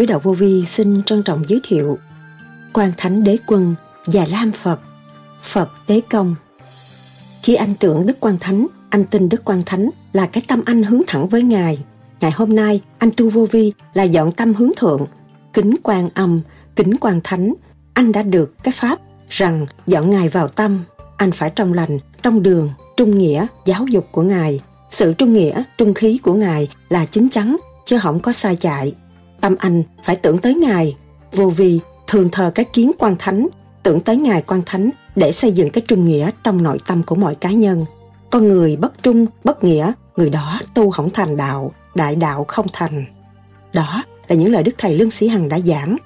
Sứ Đạo Vô Vi xin trân trọng giới thiệu Quan Thánh Đế Quân và Lam Phật Phật Tế Công Khi anh tưởng Đức Quan Thánh, anh tin Đức Quan Thánh là cái tâm anh hướng thẳng với Ngài. Ngày hôm nay, anh tu vô vi là dọn tâm hướng thượng, kính quan âm, kính quan thánh. Anh đã được cái pháp rằng dọn Ngài vào tâm, anh phải trong lành, trong đường, trung nghĩa, giáo dục của Ngài. Sự trung nghĩa, trung khí của Ngài là chính chắn, chứ không có sai chạy. Tâm anh phải tưởng tới Ngài, vô vi thường thờ cái kiến quan thánh, tưởng tới Ngài quan thánh để xây dựng cái trung nghĩa trong nội tâm của mọi cá nhân. Con người bất trung, bất nghĩa, người đó tu không thành đạo, đại đạo không thành. Đó là những lời Đức Thầy Lương Sĩ Hằng đã giảng.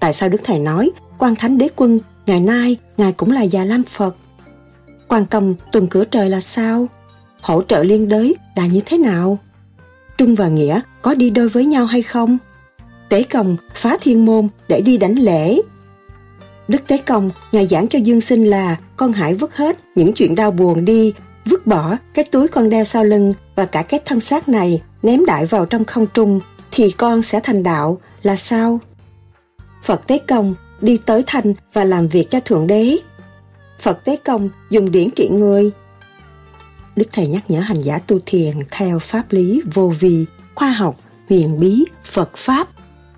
Tại sao Đức Thầy nói, quan thánh đế quân, ngày nay, Ngài cũng là già lam Phật. Quan công tuần cửa trời là sao? Hỗ trợ liên đới là như thế nào? Trung và Nghĩa có đi đôi với nhau hay không? Tế Công phá thiên môn để đi đánh lễ. Đức Tế Công, Ngài giảng cho Dương Sinh là con hãy vứt hết những chuyện đau buồn đi, vứt bỏ cái túi con đeo sau lưng và cả cái thân xác này ném đại vào trong không trung thì con sẽ thành đạo là sao? Phật Tế Công đi tới thành và làm việc cho Thượng Đế. Phật Tế Công dùng điển trị người. Đức Thầy nhắc nhở hành giả tu thiền theo pháp lý vô vi, khoa học, huyền bí, Phật Pháp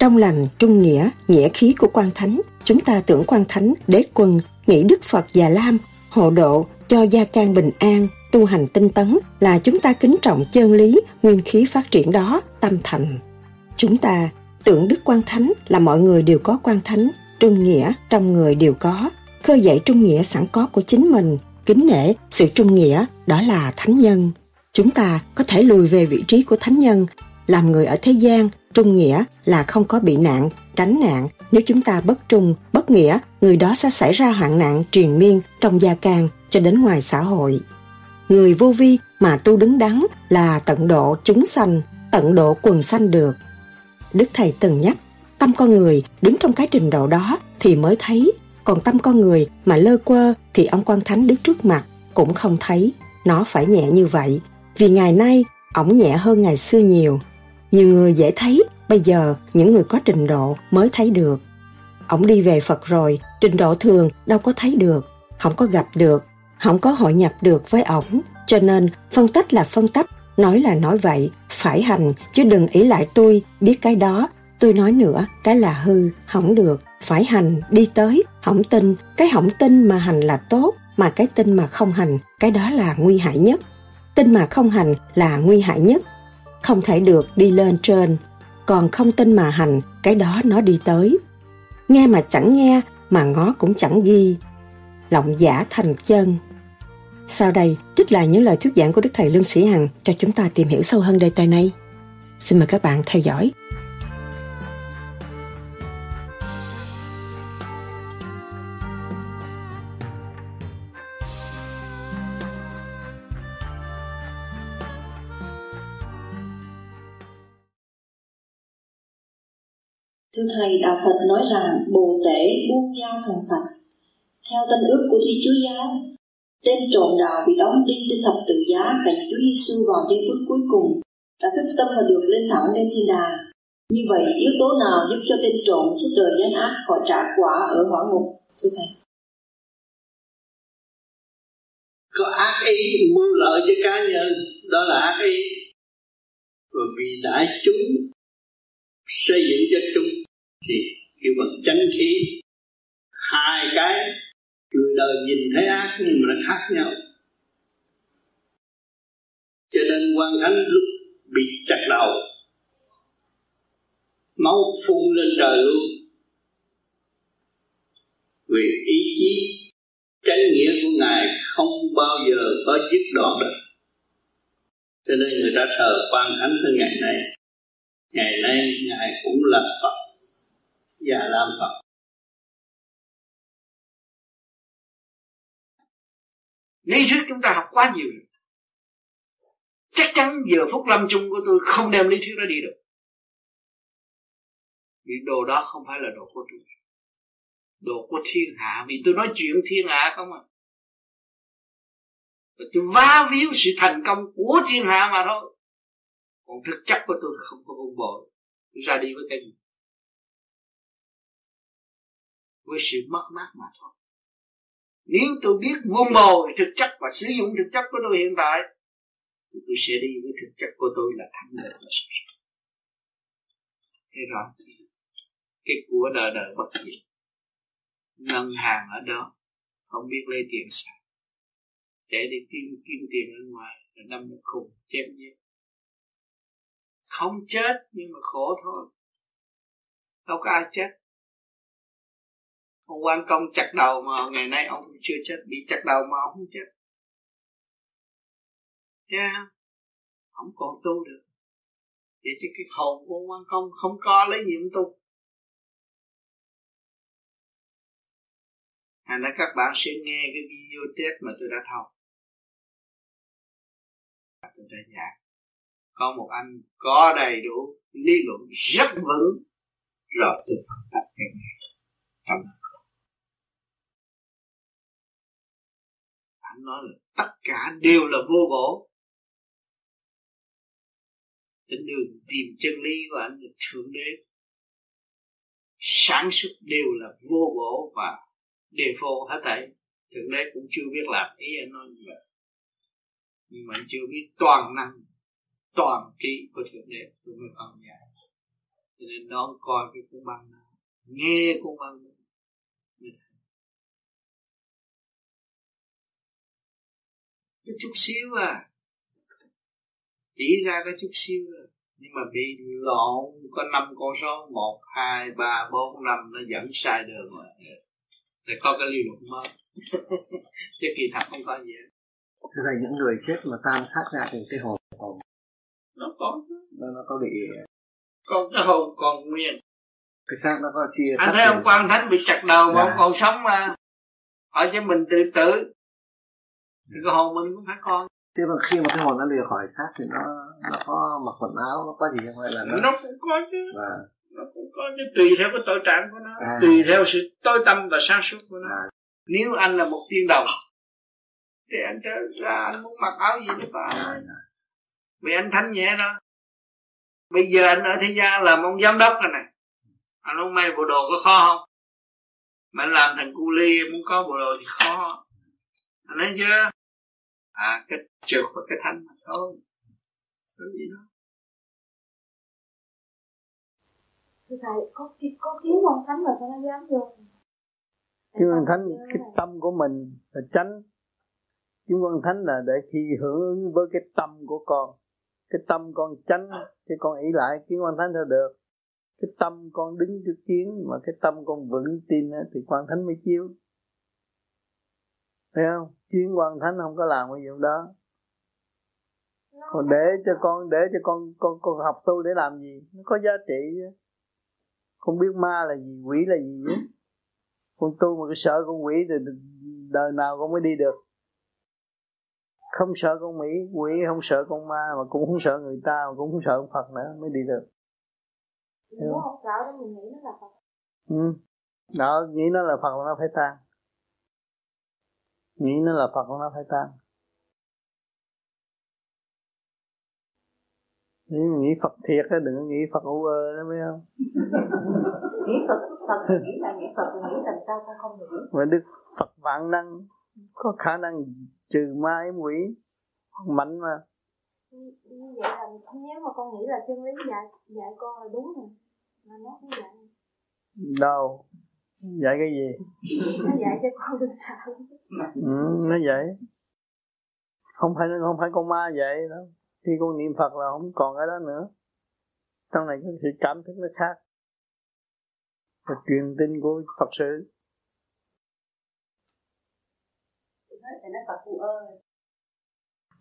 trong lành, trung nghĩa, nghĩa khí của quan thánh, chúng ta tưởng quan thánh, đế quân, nghĩ Đức Phật già lam, hộ độ, cho gia can bình an, tu hành tinh tấn là chúng ta kính trọng chân lý, nguyên khí phát triển đó, tâm thành. Chúng ta tưởng Đức Quan Thánh là mọi người đều có Quan Thánh, trung nghĩa trong người đều có, khơi dậy trung nghĩa sẵn có của chính mình, kính nể sự trung nghĩa đó là thánh nhân. Chúng ta có thể lùi về vị trí của thánh nhân, làm người ở thế gian Trung nghĩa là không có bị nạn, tránh nạn. Nếu chúng ta bất trung, bất nghĩa, người đó sẽ xảy ra hoạn nạn triền miên trong gia can cho đến ngoài xã hội. Người vô vi mà tu đứng đắn là tận độ chúng sanh, tận độ quần sanh được. Đức Thầy từng nhắc, tâm con người đứng trong cái trình độ đó thì mới thấy, còn tâm con người mà lơ quơ thì ông quan thánh đứng trước mặt cũng không thấy. Nó phải nhẹ như vậy, vì ngày nay ổng nhẹ hơn ngày xưa nhiều. Nhiều người dễ thấy, bây giờ những người có trình độ mới thấy được. Ông đi về Phật rồi, trình độ thường đâu có thấy được, không có gặp được, không có hội nhập được với ổng. Cho nên phân tích là phân tích, nói là nói vậy, phải hành, chứ đừng ý lại tôi, biết cái đó, tôi nói nữa, cái là hư, không được, phải hành, đi tới, không tin, cái không tin mà hành là tốt, mà cái tin mà không hành, cái đó là nguy hại nhất. Tin mà không hành là nguy hại nhất, không thể được đi lên trên, còn không tin mà hành, cái đó nó đi tới. Nghe mà chẳng nghe, mà ngó cũng chẳng ghi. Lộng giả thành chân. Sau đây, trích lại những lời thuyết giảng của Đức Thầy Lương Sĩ Hằng cho chúng ta tìm hiểu sâu hơn đề tài này. Xin mời các bạn theo dõi. Thưa Thầy, Đạo Phật nói rằng Bồ Tể buông giao thành Phật. Theo tân ước của Thiên Chúa Giáo, tên trộm đạo bị đóng đinh trên thập tự giá cạnh Chúa Giêsu vào giây phút cuối cùng đã thức tâm và được lên thẳng lên thiên đàng. Như vậy, yếu tố nào giúp cho tên trộm suốt đời gian ác khỏi trả quả ở hỏa ngục? Thưa Thầy. Có ác ý mưu lợi cho cá nhân, đó là ác ý. Và vì đại chúng xây dựng cho chúng thì kêu bằng chánh khí. Hai cái, người đời nhìn thấy ác nhưng mà nó khác nhau. Cho nên quan thánh lúc bị chặt đầu. Máu phun lên trời luôn. Vì ý chí, chánh nghĩa của ngài không bao giờ có dứt đoạn được. Cho nên người ta thờ quan thánh tới ngày nay ngày nay ngài cũng là phật. Dạ, và làm phật. Lý thuyết chúng ta học quá nhiều chắc chắn giờ phút lâm chung của tôi không đem lý thuyết đó đi được. Vì đồ đó không phải là đồ của tôi. Đồ của thiên hạ. Vì tôi nói chuyện thiên hạ không à. Tôi vá víu sự thành công của thiên hạ mà thôi. Còn thực chất của tôi không có vun bồi. Tôi ra đi với cái gì? Với sự mất mát mà thôi. Nếu tôi biết vun bồi thực chất và sử dụng thực chất của tôi hiện tại, thì tôi sẽ đi với thực chất của tôi là thắng lợi và sự thế rồi cái của đời đời bất diệt. Ngân hàng ở đó, không biết lấy tiền sao. Chạy đi kiếm kiếm tiền ở ngoài, rồi năm một khùng, chém giết. Không chết nhưng mà khổ thôi. Đâu có ai chết ông quan công chặt đầu mà ngày nay ông chưa chết, bị chặt đầu mà ông không chết. Yeah. không? Còn tu được. Vậy chứ cái hồn của ông quan công không có lấy nhiệm tu. Thành ra các bạn sẽ nghe cái video test mà tôi đã thâu. Tôi đã giảng. Có một anh có đầy đủ lý luận rất vững. Rồi tôi phân tích cái này. Trong Anh nói là tất cả đều là vô bổ. Trên đường tìm chân lý của anh là Thượng Đế. Sản xuất đều là vô bổ và đề phô hết thảy. Thượng đế cũng chưa biết làm. Ý anh nói như vậy. Nhưng mà anh chưa biết toàn năng, toàn trí của thượng đế của người con nhà cho nên nó coi cái cuốn băng này. Nghe cuốn băng này. Cái chút xíu à. Chỉ ra cái chút xíu à nhưng mà bị lộn có năm con số một hai ba bốn năm nó dẫn sai đường rồi để có cái lý luận mới. Chứ kỳ thật không có gì Thế là những người chết mà tan sát ra thì cái hồn còn nó có nó, nó có bị còn cái hồn còn nguyên. Cái xác nó có chia anh thấy ông quan thánh bị chặt đầu mà dạ. ông còn sống mà. Hỏi cho mình tự tử cái hồn mình cũng phải còn thế mà khi mà cái hồn nó lìa khỏi xác thì nó nó có mặc quần áo nó có gì không hay là nó nó cũng có chứ. Và nó cũng có chứ. Tùy theo cái tội trạng của nó à. tùy theo sự tối tâm và sáng suốt của nó. À. nếu anh là một tiên đồng thì anh trở ra anh muốn mặc áo gì để có áo vì anh thanh nhẹ đó. Bây giờ anh ở thế gian làm ông giám đốc rồi này. Anh không may bộ đồ có khó không? Mà anh làm thành cu ly muốn có bộ đồ thì khó. Anh thấy chưa à cái trượt và cái thanh mà thôi. Cái gì đó. Thưa thầy có có kiến quan thánh mà sao nó dám vô. Kiến quan thánh cái tâm của mình là tránh kiến quan thánh là để khi hưởng ứng với cái tâm của con. Cái tâm con tránh thì con ý lại kiến quan thánh sao được. Cái tâm con đứng trước kiến mà cái tâm con vững tin thì quan thánh mới chiếu thấy không? Kiến quan thánh không có làm cái gì đó. Còn để cho con để cho con con con học tu để làm gì? Nó có giá trị chứ. Không biết ma là gì quỷ là gì á con tu mà cái sợ con quỷ thì đời nào con mới đi được. Không sợ con mỹ quỷ không sợ con ma mà cũng không sợ người ta mà cũng không sợ ông phật nữa mới đi được. Nếu không? Ừ. Đó nghĩ nó là phật là nó phải tan nghĩ nó là phật nó phải tan nếu nghĩ Phật thiệt á đừng có nghĩ Phật u ơ đó biết không? Nghĩ Phật Phật nghĩ là nghĩ Phật nghĩ làm sao ta không được mà Đức Phật vạn năng có khả năng trừ ma ếm quỷ mạnh mà. Như vậy là nếu mà con nghĩ là chân lý dạy dạy con là đúng rồi. Mà nó không dạy. Đâu dạy cái gì? Nó dạy cho con đừng sợ ừ, nó dạy. Không phải không phải con ma vậy đâu. Khi con niệm phật là không còn cái đó nữa. Trong này cái sự cảm thức nó khác. Và truyền tin của phật sự.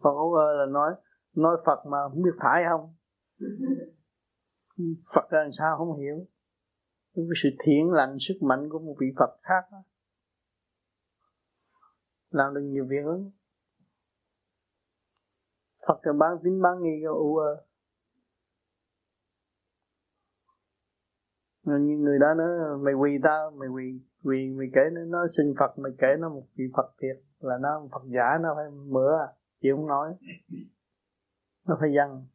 Phật hữu ơ. Là nói nói Phật mà không biết phải không? Phật là làm sao không hiểu cái sự thiện lành sức mạnh của một vị Phật khác đó. làm được nhiều việc lắm. Phật cho bán tính bán nghi cho u ơ. Như người đó nói mày quỳ tao mày quỳ quỳ mày kể nó, nó xin Phật mày kể nó một vị Phật thiệt là nó Phật giả nó phải mửa chịu không nói. Nó phải dân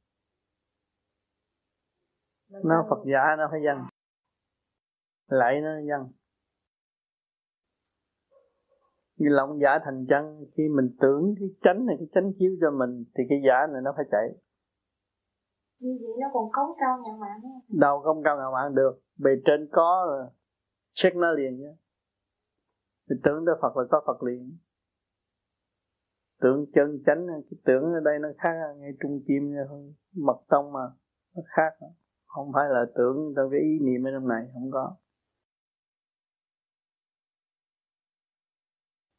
nó Phật giả nó phải dân lại nó dằn như lòng giả thành chân khi mình tưởng cái chánh này cái chánh chiếu cho mình thì cái giả này nó phải chạy. Như vậy nó còn cống cao ngàn mạng đâu không cao ngàn mạng được. Bề trên có check nó liền nhé. Mình tưởng tới Phật là có Phật liền. Tưởng chân chánh cái tưởng ở đây nó khác ngay trung kim thôi mật tông mà nó khác. Không phải là tưởng theo cái ý niệm ở trong này không có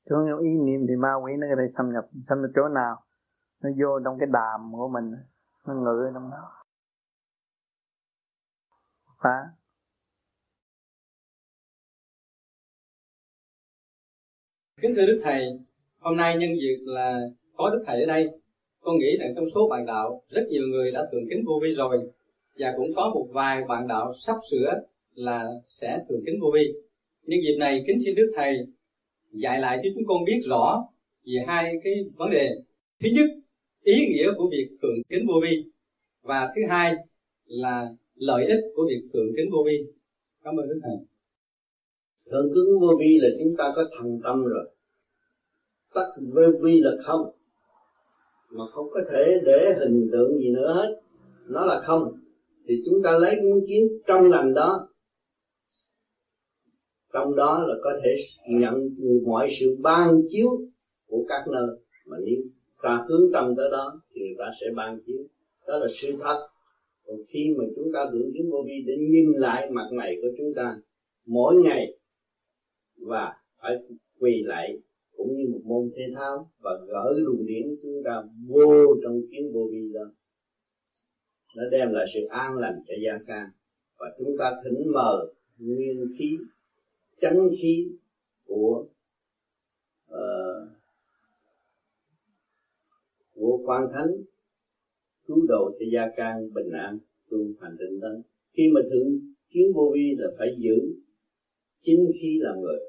thương yêu ý niệm thì ma quỷ nó có thể xâm nhập xâm nhập chỗ nào? Nó vô trong cái đàm của mình, nó ngự ở trong đó. Phá. Kính thưa đức thầy, hôm nay nhân dịp là có đức thầy ở đây. Con nghĩ rằng trong số bạn đạo, rất nhiều người đã thường kính vô vi rồi. Và cũng có một vài bạn đạo sắp sửa là sẽ thường kính vô vi. Nhân dịp này, kính xin đức thầy dạy lại cho chúng con biết rõ về hai cái vấn đề. Thứ nhất, ý nghĩa của việc thượng kính vô vi. Và thứ hai là lợi ích của việc thượng kính vô vi. Cảm ơn đức thầy. Thượng kính vô vi là chúng ta có thành tâm rồi. Tắt vô vi là không. Mà không có thể để hình tượng gì nữa hết. Nó là không. Thì chúng ta lấy những kiến trong lành đó trong đó là có thể nhận mọi sự ban chiếu của các nơi. Mà nếu ta hướng tâm tới đó, thì người ta sẽ ban chiếu. Đó là sự thật. Còn khi mà chúng ta tưởng chứng vô vi để nhìn lại mặt mày của chúng ta, mỗi ngày, và phải quỳ lại cũng như một môn thể thao, và gỡ luồng điển chúng ta vô trong kiến vô vi đó, nó đem lại sự an lành cho gia can và chúng ta thỉnh mờ nguyên khí chánh khí của uh, của quan thánh cứu độ cho gia can bình an tu hành tinh tấn. Khi mà thượng kiến vô vi là phải giữ chính khí làm người.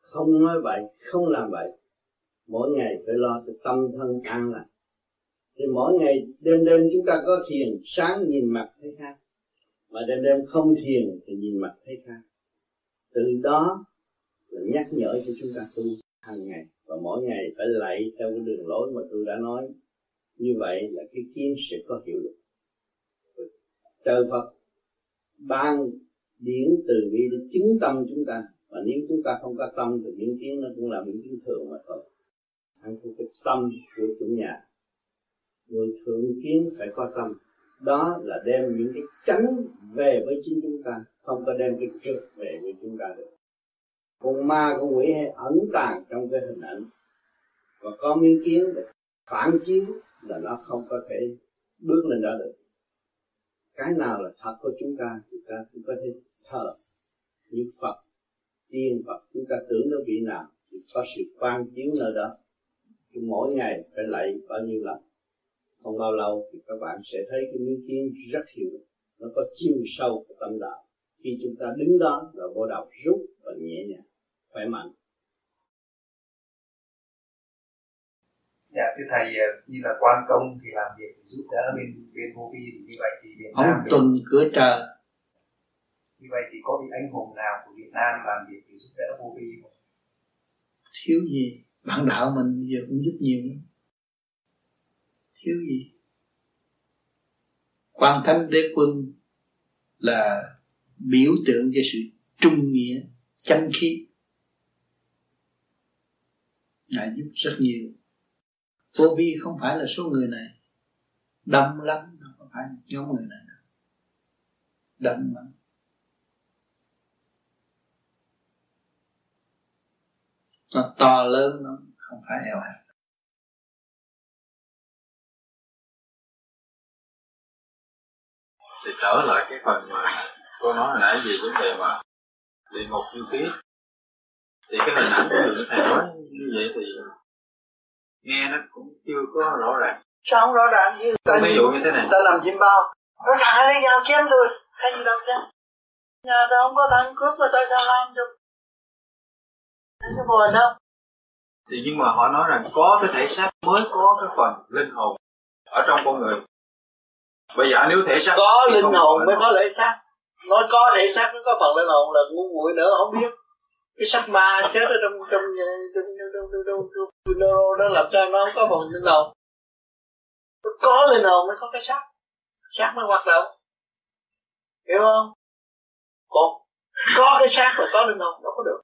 Không nói vậy không làm vậy mỗi ngày phải lo cho tâm thân an lành. Thì mỗi ngày đêm đêm chúng ta có thiền sáng nhìn mặt thấy khác. Mà đêm đêm không thiền thì nhìn mặt thấy khác từ đó là nhắc nhở cho chúng ta tu hàng ngày. Và mỗi ngày phải lạy theo cái đường lối mà tôi đã nói. Như vậy là cái kiến sẽ có hiệu lực. Trời Phật ban điển từ bi để chứng tâm chúng ta. Và nếu chúng ta không có tâm thì những kiến nó cũng là những kiến thường mà thôi. Anh có cái tâm của chủ nhà. Người thượng kiến phải có tâm. Đó là đem những cái chánh về với chính chúng ta không có đem cái trước về với chúng ta được. Con ma, con quỷ hay ẩn tàng trong cái hình ảnh và có miếng kiến để phản chiếu là nó không có thể bước lên đó được. Cái nào là thật của chúng ta chúng ta cũng có thể thờ như Phật, tiên Phật. Chúng ta tưởng nó vị nào thì có sự quan chiếu nơi đó. Mỗi ngày phải lạy bao nhiêu lần. Không bao lâu thì các bạn sẽ thấy cái miếng kiến rất hiệu, nó có chiều sâu của tâm đạo khi chúng ta đứng đó là bộ đầu rút và nhẹ nhàng khỏe mạnh. Dạ thưa thầy ờ, như là quan công thì làm việc giúp đỡ bên bên vô vi thì như vậy thì Việt Nam ông tuần cửa trời. Như vậy thì có vị anh hùng nào của Việt Nam làm việc để giúp đỡ vô vi không? thiếu gì? Bạn đạo mình bây giờ cũng giúp nhiều lắm. Thiếu gì? Quan thánh đế quân là biểu tượng cho sự trung nghĩa chân khí. Ngài giúp rất nhiều. Vô vi không phải là số người này. Đông lắm không phải nhóm người này. Đông lắm. Nó to lớn nó không phải eo hẹp. Thì trở lại cái phần mà cô nói hồi nãy về vấn đề mà địa ngục như tiết. Thì cái hình ảnh của người thầy nói như vậy thì nghe nó cũng chưa có rõ ràng. Sao không rõ ràng như ta ví dụ như thế này. ta làm chim bao. Nó ràng lấy dao chém tôi. Hay gì đâu chứ. Nhà ta không có thằng cướp mà tại sao làm cho nó sẽ buồn đâu. Thì nhưng mà họ nói rằng có cái thể xác mới có cái phần linh hồn ở trong con người. Bây giờ nếu thể xác có linh hồn mới có thể xác nói có thể xác nó có phần lên hồn là ngu muội nữa không biết cái sắc ma chết ở trong trong trong trong trong trong trong neuro nó làm sao nó không có phần lên hồn nó có lên hồn mới có cái sắc sắc mới hoạt động hiểu không còn có cái xác là có linh hồn đâu có được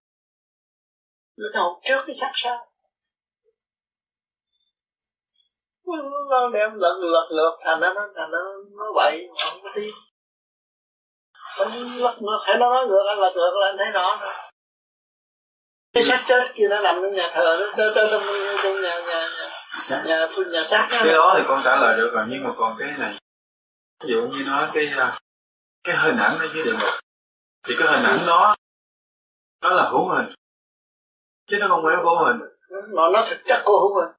linh hồn trước cái xác sao nó đem lật lượt lượt thành nó thành nó nó bậy không có tiếng mình ngược thấy nó nói ngược anh lật ngược là anh thấy rõ nữa cái xác chết kia nó nằm trong nhà thờ nó trong trong trong nhà nhà nhà nhà nhà, nhà xác cái đó thì con trả lời được rồi nhưng mà còn cái này. Ví dụ như nói cái à, cái hình ảnh ở dưới địa ngục. Thì cái hình ảnh đó nó là hữu hình. Chứ nó không phải vô hình. Mà nó thực chất của hữu hình.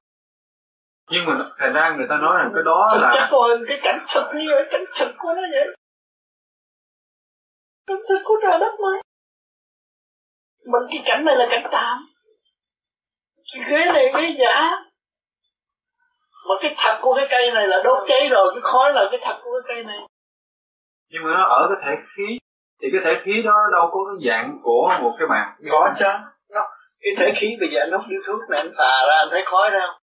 Nhưng mà thành ra người ta nói rằng cái đó thực là chất của hình cái cảnh thực như vậy cảnh thực của nó vậy cảnh thực của trời đất mà mình cái cảnh này là cảnh tạm. Cái ghế này ghế giả. Mà cái thật của cái cây này là đốt cháy rồi cái khói là cái thật của cái cây này. Nhưng mà nó ở cái thể khí. Thì cái thể khí đó đâu có cái dạng của một cái bàn có chứ. Nó cái thể khí bây giờ anh hút điếu thuốc này anh phà ra anh thấy khói ra không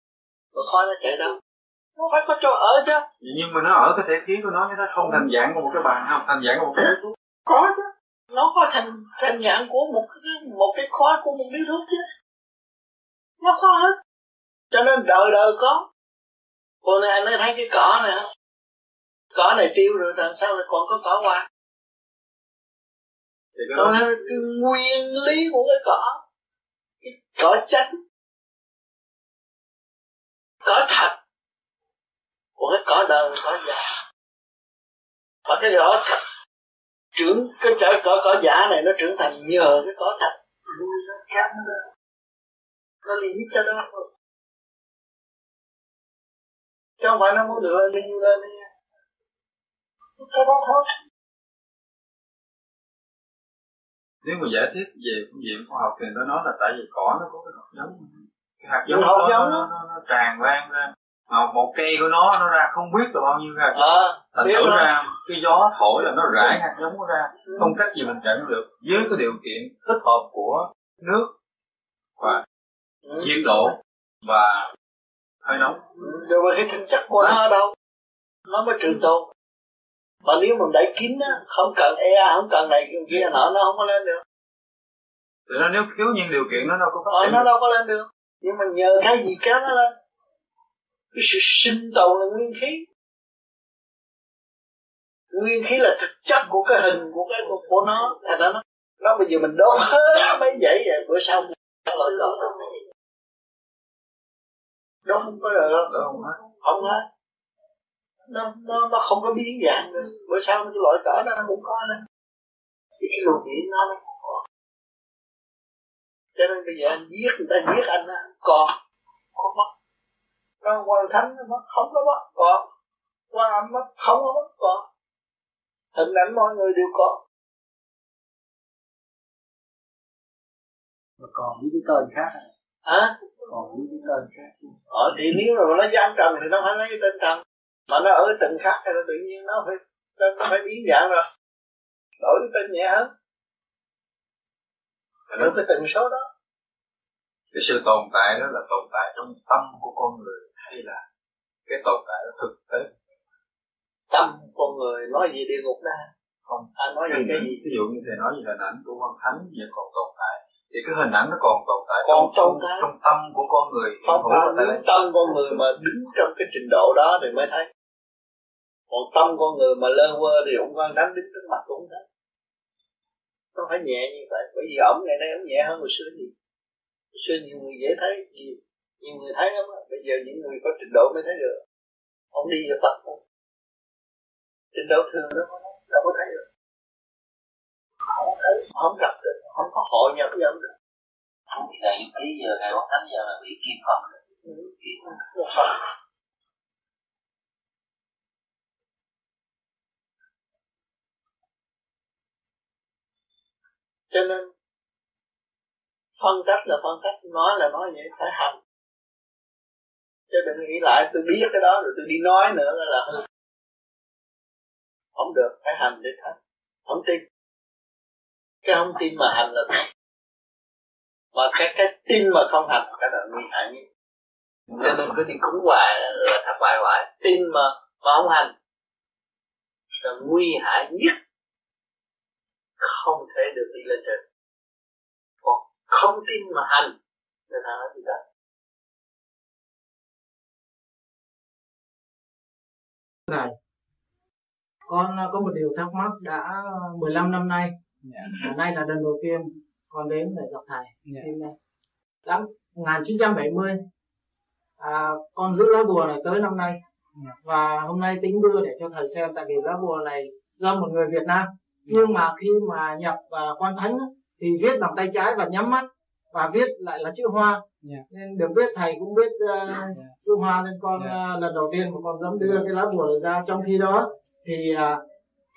có khói nó chạy đâu. Nó phải có chỗ ở chứ. Nhưng mà nó ở cái thể khí của nó chứ nó không thành dạng của một cái bàn không thành dạng của một cái thuốc có chứ. Nó có thành thành dạng của một cái một cái khói của một điếu thuốc chứ. Nó có hết cho nên đời đời có. Cô này anh thấy cái cỏ này không cỏ này tiêu rồi làm sao lại còn có cỏ hoa? Đó. Là cái nguyên lý của cái cỏ. Cái cỏ chanh cỏ thật. Của cái cỏ đời cỏ giả và cái cỏ thật trưởng cái cỏ cỏ cỏ giả này nó trưởng thành nhờ cái cỏ thật nuôi nó khác nó lên nó liền nhất cho đó thôi chứ không phải nó muốn được lên như lên đi. Cái đó thôi nếu mà giải thích về phương diện khoa học thì nó nói là tại vì cỏ nó có cái hạt giống. Cái hạt giống giống nó, đó. nó, nó tràn lan ra mà một cây của nó nó ra không biết là bao nhiêu hạt ờ thành thử ra cái gió thổi là nó rải hạt giống nó ra không cách gì mình chặn được. Với cái điều kiện thích hợp của nước và Ừ. nhiệt độ và hơi nóng. Rồi mà cái thực chất của nó ở đâu? Nó mới trường tồn. Mà nếu mình đẩy kín á không cần e không cần này kia kia nọ nó không có lên được. Thì nó nếu thiếu những điều kiện nó đâu có phát ờ, nó đâu có lên được. Nhưng mà nhờ cái gì kéo nó lên cái sự sinh tồn là nguyên khí. Nguyên khí là thực chất của cái hình của cái của, của nó. Thành ra nó nó bây giờ mình đốt hết mấy dãy vậy bữa sau mình loại cỏ đó không có được đâu Đó không hết. không hết. Nó nó nó không có biến dạng nữa. Bữa sau cái loại cỡ đó nó cũng có nữa. Thì cái luồng điện nó nó cũng có. Cho nên bây giờ anh giết người ta giết anh á còn không mất nó quan thánh nó mất không có mất còn quan âm mất không có mất còn hình ảnh mọi người đều có. Mà còn những cái tên khác à? hả? Còn những cái tên khác ờ thì nếu mà nó gian trần thì nó phải lấy cái tên trần. Mà nó ở từng khác thì nó tự nhiên nó phải tên nó phải biến dạng rồi. Đổi cái tên nhẹ hơn. Ở cái tần số đó. Cái sự tồn tại đó là tồn tại trong tâm của con người hay là cái tồn tại đó thực tế? Tâm con người nói gì địa ngục ra không anh nói gì cái gì? ví dụ như thầy nói về hình ảnh của quan thánh vẫn còn tồn tại. Thì cái hình ảnh nó còn tồn tại Còn trong, tồn tại. trong tâm của con người không phải nếu tâm con người mà đứng trong cái trình độ đó thì mới thấy. Còn tâm con người mà lơ quơ thì ông quan thánh đứng trước mặt cũng thấy. Nó phải nhẹ như vậy bởi vì ổng ngày nay ổng nhẹ hơn hồi xưa gì hồi xưa nhiều người dễ thấy nhiều, nhiều người thấy lắm bây giờ những người có trình độ mới thấy được. Ông đi vào Phật thôi. Trình độ thường đó đâu có thấy được. Không thấy không gặp được không có hội nhập với ông được. Không thì ngày ký giờ ngày quốc thánh giờ là bị kim phật Một Phật cho nên phân cách là phân cách. Nói là nói vậy phải hành chứ đừng nghĩ lại tôi biết cái đó rồi tôi đi nói nữa là là hư không được phải hành để thấy không tin. Cái không tin mà hành là thật. Mà cái cái tin mà không hành cái là nguy hại nhất. Nên cứ đi cúng hoài là thất bại hoài. Tin mà mà không hành là nguy hại nhất. Không thể được đi lên trên. Còn không tin mà hành thì thằng nói gì đó Thầy, con có một điều thắc mắc đã 15 năm nay. Yeah. Nay là lần đầu tiên con đến để gặp thầy. Yeah. Xin năm 1970 à, con giữ lá bùa này tới năm nay yeah. và hôm nay tính đưa để cho thầy xem tại vì lá bùa này do một người Việt Nam nhưng mà khi mà nhập và quan thánh thì viết bằng tay trái và nhắm mắt và viết lại là chữ hoa yeah. nên được biết thầy cũng biết uh, yeah. chữ hoa nên con yeah. uh, lần đầu tiên mà con dám đưa cái lá bùa này ra trong khi đó thì uh,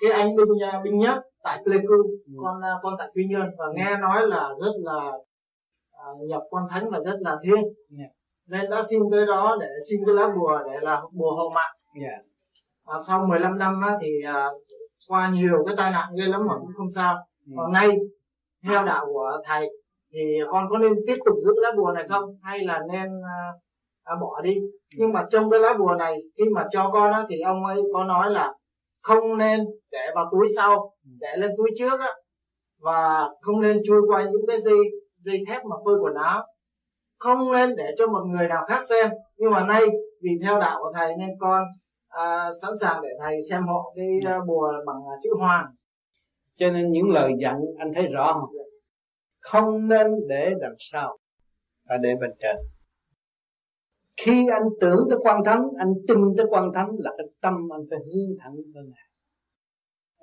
cái anh binh uh, binh nhất tại Pleiku ừ. con uh, con tại Quy Nhơn và nghe nói là rất là uh, nhập quan thánh và rất là thiêng yeah. nên đã xin tới đó để xin cái lá bùa để là bùa hậu mạng yeah. và sau 15 năm á, thì uh, qua nhiều cái tai nạn ghê lắm mà cũng không sao ừ. còn nay theo đạo của thầy thì con có nên tiếp tục giữ lá bùa này không? Hay là nên à, bỏ đi? Nhưng mà trong cái lá bùa này khi mà cho con á, thì ông ấy có nói là không nên để vào túi sau để lên túi trước á. Và không nên chui qua những cái dây dây thép mà phơi quần áo. Không nên để cho một người nào khác xem. Nhưng mà nay vì theo đạo của thầy nên con à, sẵn sàng để thầy xem hộ cái uh, bùa bằng uh, chữ hoa. Cho nên những lời dặn anh thấy rõ không không nên để đằng sau và để bên trên. Khi anh tưởng tới quan thánh, anh tin tới quan thánh là cái tâm anh phải hướng thẳng tới ngài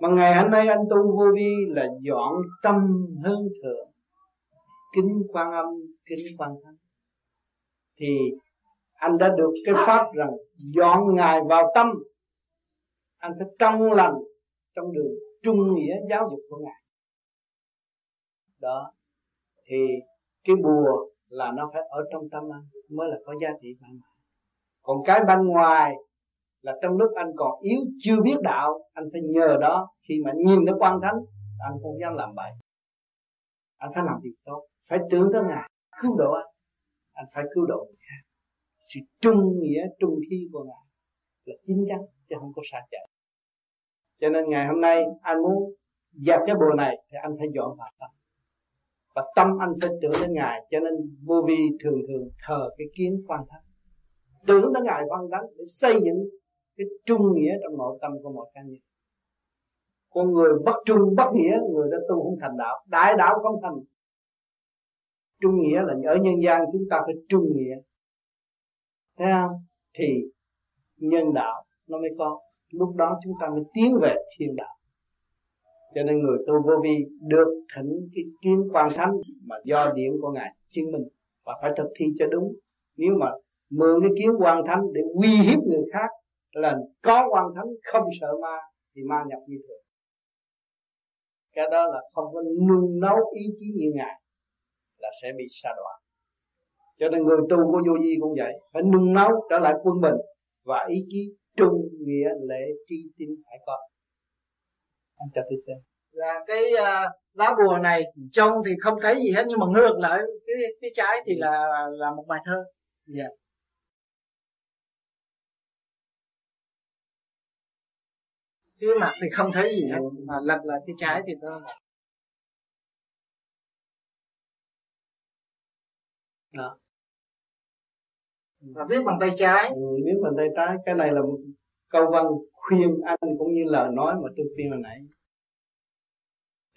mà ngày hôm nay anh tu vô vi là dọn tâm hơn thượng, kính quan âm, kính quan thánh. Thì anh đã được cái pháp rằng dọn ngài vào tâm, anh phải trong lành, trong đường trung nghĩa giáo dục của ngài. Đó thì cái bùa là nó phải ở trong tâm anh, mới là có giá trị mãi mãi còn cái bên ngoài là trong lúc anh còn yếu, chưa biết đạo, anh phải nhờ đó. Khi mà nhìn nó quan thánh, anh không dám làm bậy. Anh phải làm việc tốt, phải tưởng tới ngài, cứu độ anh. Anh phải cứu độ người khác. Sự trung nghĩa, trung khí của ngài là chính chắn, chứ không có xa chạy cho nên ngày hôm nay anh muốn dẹp cái bùa này, thì anh phải dọn vào tâm và tâm anh phải tưởng đến ngài, cho nên vô vi thường thường thờ cái kiến quan thánh. Tưởng đến ngài quan thánh để xây dựng cái trung nghĩa trong nội tâm của mọi cá nhân. Con người bất trung, bất nghĩa, người đã tu không thành đạo. Đại đạo không thành. Trung nghĩa là ở nhân gian chúng ta phải trung nghĩa. Thấy không? Thì nhân đạo nó mới có. Lúc đó chúng ta mới tiến về thiên đạo cho nên người tu vô vi được thỉnh cái kiến quan thánh mà do điển của ngài chứng minh và phải thực thi cho đúng. Nếu mà mượn cái kiến quan thánh để uy hiếp người khác là có quan thánh không sợ ma, thì ma nhập như thường. Cái đó là không có nung nấu ý chí như ngài là sẽ bị sa đọa. Cho nên người tu của vô vi cũng vậy, phải nung nấu trở lại quân bình và ý chí trung nghĩa lễ tri tín phải có anh cho tôi xem. Là cái uh, lá bùa này trông thì không thấy gì hết nhưng mà ngược lại cái cái trái thì là là một bài thơ. Dạ. Yeah. cái mặt thì không thấy gì hết mà lật lại cái trái thì nó đó. Và viết bằng tay trái. Ừ, viết bằng tay trái cái này là một câu văn khuyên anh cũng như lời nói mà tôi khuyên hồi nãy.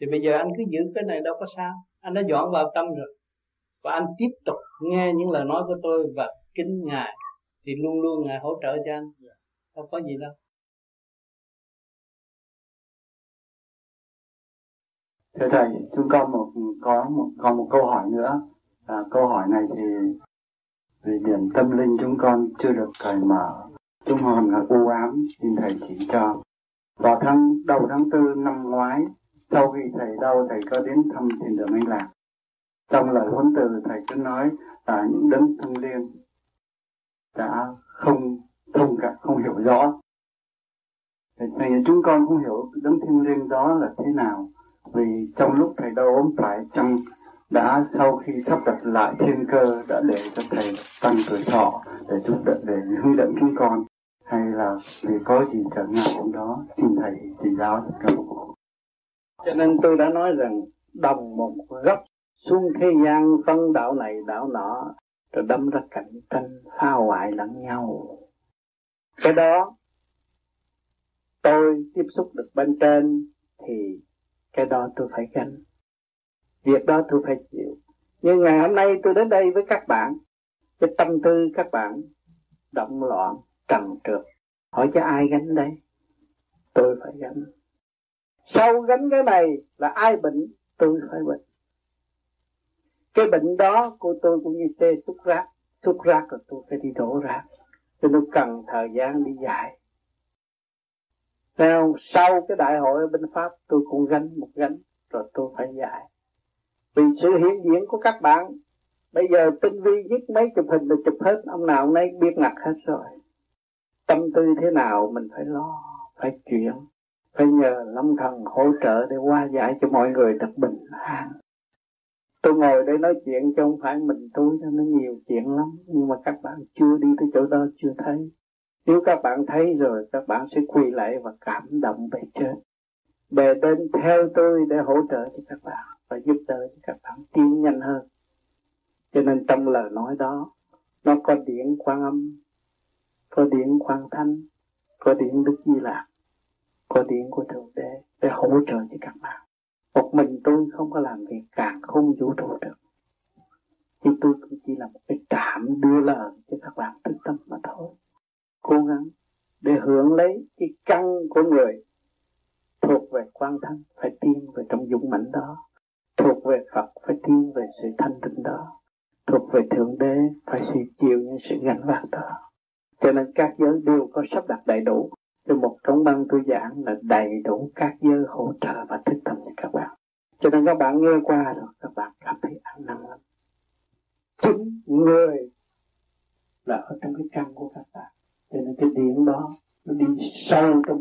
Thì bây giờ anh cứ giữ cái này đâu có sao. Anh đã dọn vào tâm rồi. Và anh tiếp tục nghe những lời nói của tôi và kính ngài. Thì luôn luôn ngài hỗ trợ cho anh. Không có gì đâu. Thưa thầy chúng con một có một còn một câu hỏi nữa. À, câu hỏi này thì về điểm tâm linh chúng con chưa được cởi mở chúng hồn là u ám xin thầy chỉ cho. Vào tháng đầu tháng tư năm ngoái sau khi thầy đau thầy có đến thăm thiền đường anh lạc. Trong lời huấn từ thầy cứ nói là những đấng thông liên đã không thông cả không hiểu rõ. Thì, chúng con không hiểu đấng thiên liêng đó là thế nào vì trong lúc thầy đau ốm phải chăng đã sau khi sắp đặt lại thiên cơ đã để cho thầy tăng tuổi thọ để giúp đỡ để hướng dẫn chúng con hay là vì có gì trở ngại trong đó, xin thầy chỉ giáo cho cho nên tôi đã nói rằng, đồng một gốc xuống thế gian phân đạo này, đạo nọ, rồi đâm ra cạnh tranh, phá hoại lẫn nhau. Cái đó, tôi tiếp xúc được bên trên, thì cái đó tôi phải gánh. Việc đó tôi phải chịu. Nhưng ngày hôm nay tôi đến đây với các bạn, cái tâm tư các bạn động loạn trần trượt. Hỏi cho ai gánh đây tôi phải gánh. Sau gánh cái này là ai bệnh? Tôi phải bệnh. Cái bệnh đó của tôi cũng như xe xúc rác. Xúc rác rồi tôi phải đi đổ rác. Cho nó cần thời gian đi dài Nào, sau cái đại hội ở bên Pháp tôi cũng gánh một gánh rồi tôi phải dài vì sự hiện diện của các bạn bây giờ tinh vi nhất mấy chụp hình là chụp hết ông nào nấy biết ngặt hết rồi tâm tư thế nào mình phải lo, phải chuyển, phải nhờ lâm thần hỗ trợ để qua giải cho mọi người được bình an. Tôi ngồi đây nói chuyện chứ không phải mình tôi, cho nó nhiều chuyện lắm, nhưng mà các bạn chưa đi tới chỗ đó, chưa thấy. Nếu các bạn thấy rồi, các bạn sẽ quỳ lại và cảm động về trên. Bề đến theo tôi để hỗ trợ cho các bạn và giúp đỡ cho các bạn tiến nhanh hơn. Cho nên trong lời nói đó, nó có điển quan âm có điện quan thanh có điện đức di lạc có điện của thượng đế để hỗ trợ cho các bạn. Một mình tôi không có làm việc, càng không vũ trụ được. Thì tôi cũng chỉ là một cái trạm đưa lời cho các bạn thức tâm mà thôi. Cố gắng để hưởng lấy cái căn của người thuộc về quan thân phải tiên về trong dũng mãnh đó. Thuộc về Phật, phải tiên về sự thanh tịnh đó. Thuộc về thượng đế, phải sự chịu những sự gánh vác đó cho nên các giới đều có sắp đặt đầy đủ. Cho một trong băng tôi giảng là đầy đủ các giới hỗ trợ và thức tâm cho các bạn. Cho nên các bạn nghe qua rồi, các bạn cảm thấy an năng lắm. Chính người là ở trong cái căn của các bạn. Cho nên cái điện đó nó đi sâu trong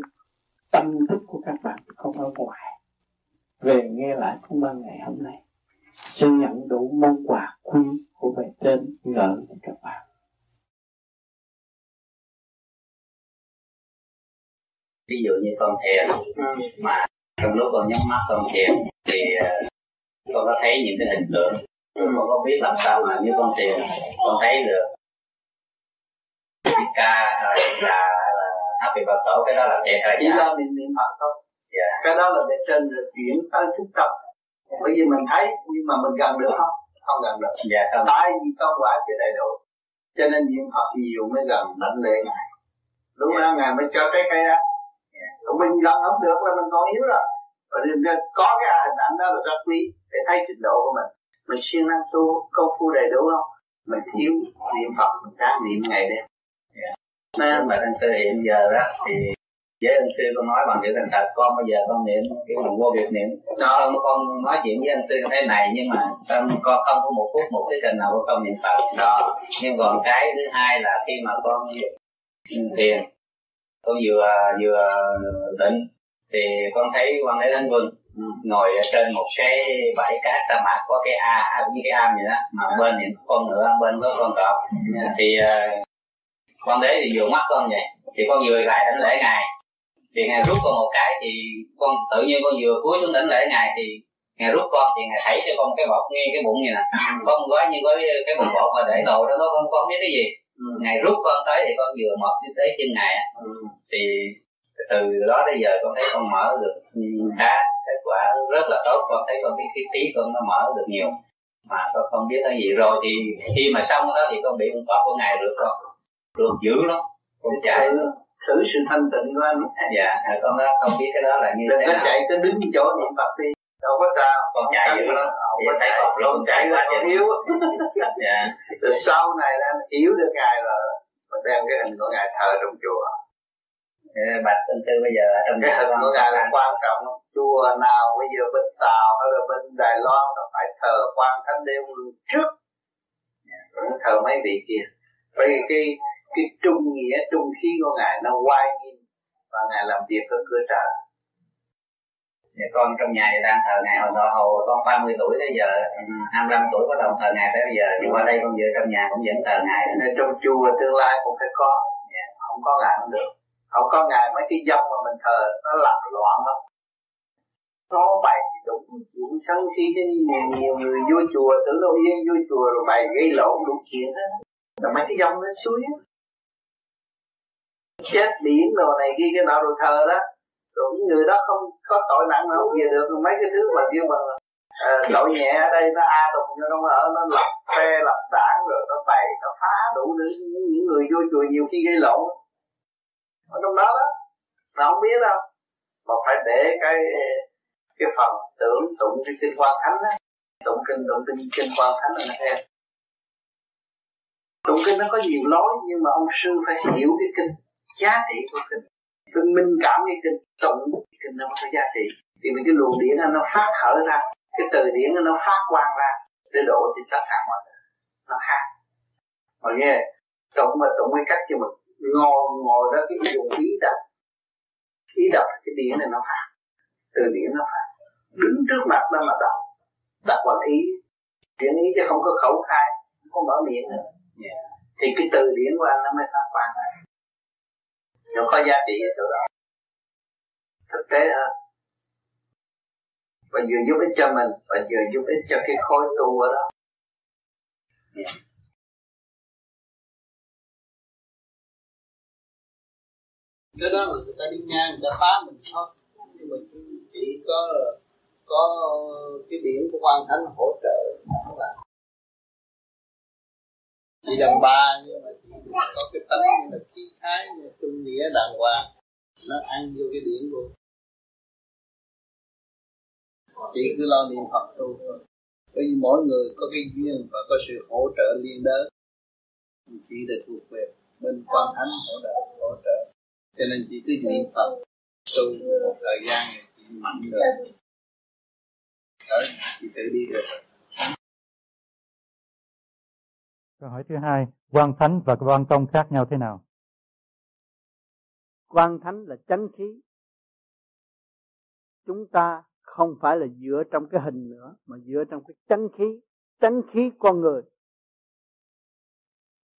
tâm thức của các bạn, không ở ngoài. Về nghe lại cũng ban ngày hôm nay, sẽ nhận đủ món quà quý của bề trên gửi cho các bạn. Ví dụ như con thiền mà trong lúc con nhắm mắt con thiền thì ờ, con có thấy những cái hình tượng con có biết làm sao mà như con thiền con thấy được ca rồi là là vị phật tổ cái đó là thiệt hay chỉ lo niệm niệm phật thôi dạ. cái đó là để trên là chuyển tới thức tâm bởi vì mình thấy nhưng mà mình gần được không không gần được dạ, không. tại vì công quả chưa đầy đủ cho nên niệm phật nhiều mới gần đảnh lễ ngài đúng yeah. ngài mới cho cái cây đó yeah. Mình gần không được là mình còn yếu rồi. Và nên có cái hình ảnh đó là rất quý để thấy trình độ của mình. Mình siêng năng tu công phu đầy đủ không? Mình thiếu niệm phật mình ráng niệm ngày đêm. Yeah. mà anh sư hiện giờ đó thì với anh sư con nói bằng chữ thành thật con bây giờ con niệm kiểu mình vô việc niệm. Nó con nói chuyện với anh sư thế này nhưng mà con không có một phút một cái trình nào của con niệm phật. Đó. Nhưng còn cái thứ hai là khi mà con thiền con vừa vừa định thì con thấy quan thế thánh quân ngồi ở trên một cái bãi cát sa mạc có cái a như cái am vậy đó mà bên những con nữa bên có con cọp thì con đế thì vừa mắt con vậy thì con vừa lại đánh lễ ngài. Thì ngài rút con một cái thì con tự nhiên con vừa cúi xuống đỉnh lễ ngài thì ngài rút con thì ngài thảy cho con cái bọc ngay cái bụng như nè. Có một gói như gói cái bụng bột mà để đồ đó nó con con biết cái gì ừ. ngài rút con tới thì con vừa mọt tới chân ngài ừ. thì từ đó tới giờ con thấy con mở được khá kết quả rất là tốt. Con thấy con cái cái trí con nó mở được nhiều. Mà con không biết cái gì. Rồi thì khi mà xong đó thì con bị con cọp của ngài được con. Được dữ lắm. Con chạy. luôn thử sự thanh tịnh của anh. Dạ con đó không biết cái đó là như thế nào. chạy tới đứng chỗ niệm phật đi đâu có sao. Con chạy dữ lắm không có chạy luôn chạy qua cho yếu. Dạ. Rồi sau này là yếu được ngài rồi mình đem cái hình của ngài thờ trong chùa. Bạch tinh tư bây giờ ở trong cái hình của ngài là quan trọng chùa nào bây giờ bên tàu hay là bên đài loan là phải thờ quan thánh đế vương trước. Rồi thờ mấy vị kia. Bởi vì cái cái trung nghĩa trung khí của ngài nó quay nghiêm và ngài làm việc ở cửa trời Dạ, con trong nhà thì đang thờ ngày hồi đó hồi con 30 tuổi tới giờ 25 tuổi có đồng thờ ngày tới bây giờ. Nhưng qua đây con vừa trong nhà cũng vẫn thờ ngày nên trong chùa tương lai cũng phải có. Yeah. không có ngài không được. Không có ngài mấy cái dông mà mình thờ nó làm loạn lắm. Nó bày đủ chuyện sân khi cái nhiều, nhiều người vô chùa tưởng đâu yên vô chùa rồi bày gây lộn đủ chuyện hết rồi mấy cái dông nó suối chết biển đồ này kia cái nào đồ thờ đó rồi những người đó không có tội nặng nào về được mấy cái thứ mà kêu mà à, ờ, tội nhẹ ở đây nó a tùng cho nó ở nó lập phe lập đảng rồi nó bày nó phá đủ thứ những người vô chùa nhiều khi gây lộn. Ở trong đó đó mà không biết đâu mà phải để cái cái phần tưởng tụng cái kinh quan thánh á tụng kinh tụng kinh kinh quan thánh là nó theo. Tụng kinh nó có nhiều lối nhưng mà ông sư phải hiểu cái kinh giá trị của kinh tôi minh cảm cái kinh tụng cái kinh nó có giá trị. Thì vì cái luồng điển nó phát khởi ra cái từ điển nó phát quang ra để độ thì tất cả mọi người nó khác. Mà nghe tụng mà tụng cái cách cho mình ngồi ngồi đó cái dùng ý đọc ý đọc cái điển này nó phát. Từ điển nó phát. Đứng trước mặt đó mà đọc đọc bằng ý. Điển ý chứ không có khẩu khai không mở miệng nữa. Yeah. thì cái từ điển của anh nó mới phát quang ra nó có giá trị ở chỗ đó. Thực tế hơn và vừa giúp ích cho mình, và vừa giúp ích cho cái khối tu ở đó. Cái đó là người ta đi ngang, người ta phá mình thôi. Nhưng mà chỉ có có cái biển của quan thánh hỗ trợ là chị làm ba nhưng mà chỉ có cái tánh như là khí thái như trung nghĩa đàng hoàng. Nó ăn vô cái điển luôn chỉ cứ lo niệm Phật tu thôi. Bởi vì mỗi người có cái duyên và có sự hỗ trợ liên đới. Chỉ là thuộc về bên quan thánh hỗ trợ hỗ trợ. Cho nên chỉ cứ niệm Phật tu một thời gian thì mạnh được đó chỉ tự đi được. Câu hỏi thứ hai, quan thánh và quan công khác nhau thế nào? Quan thánh là chánh khí. Chúng ta không phải là dựa trong cái hình nữa, mà dựa trong cái chánh khí, chánh khí con người.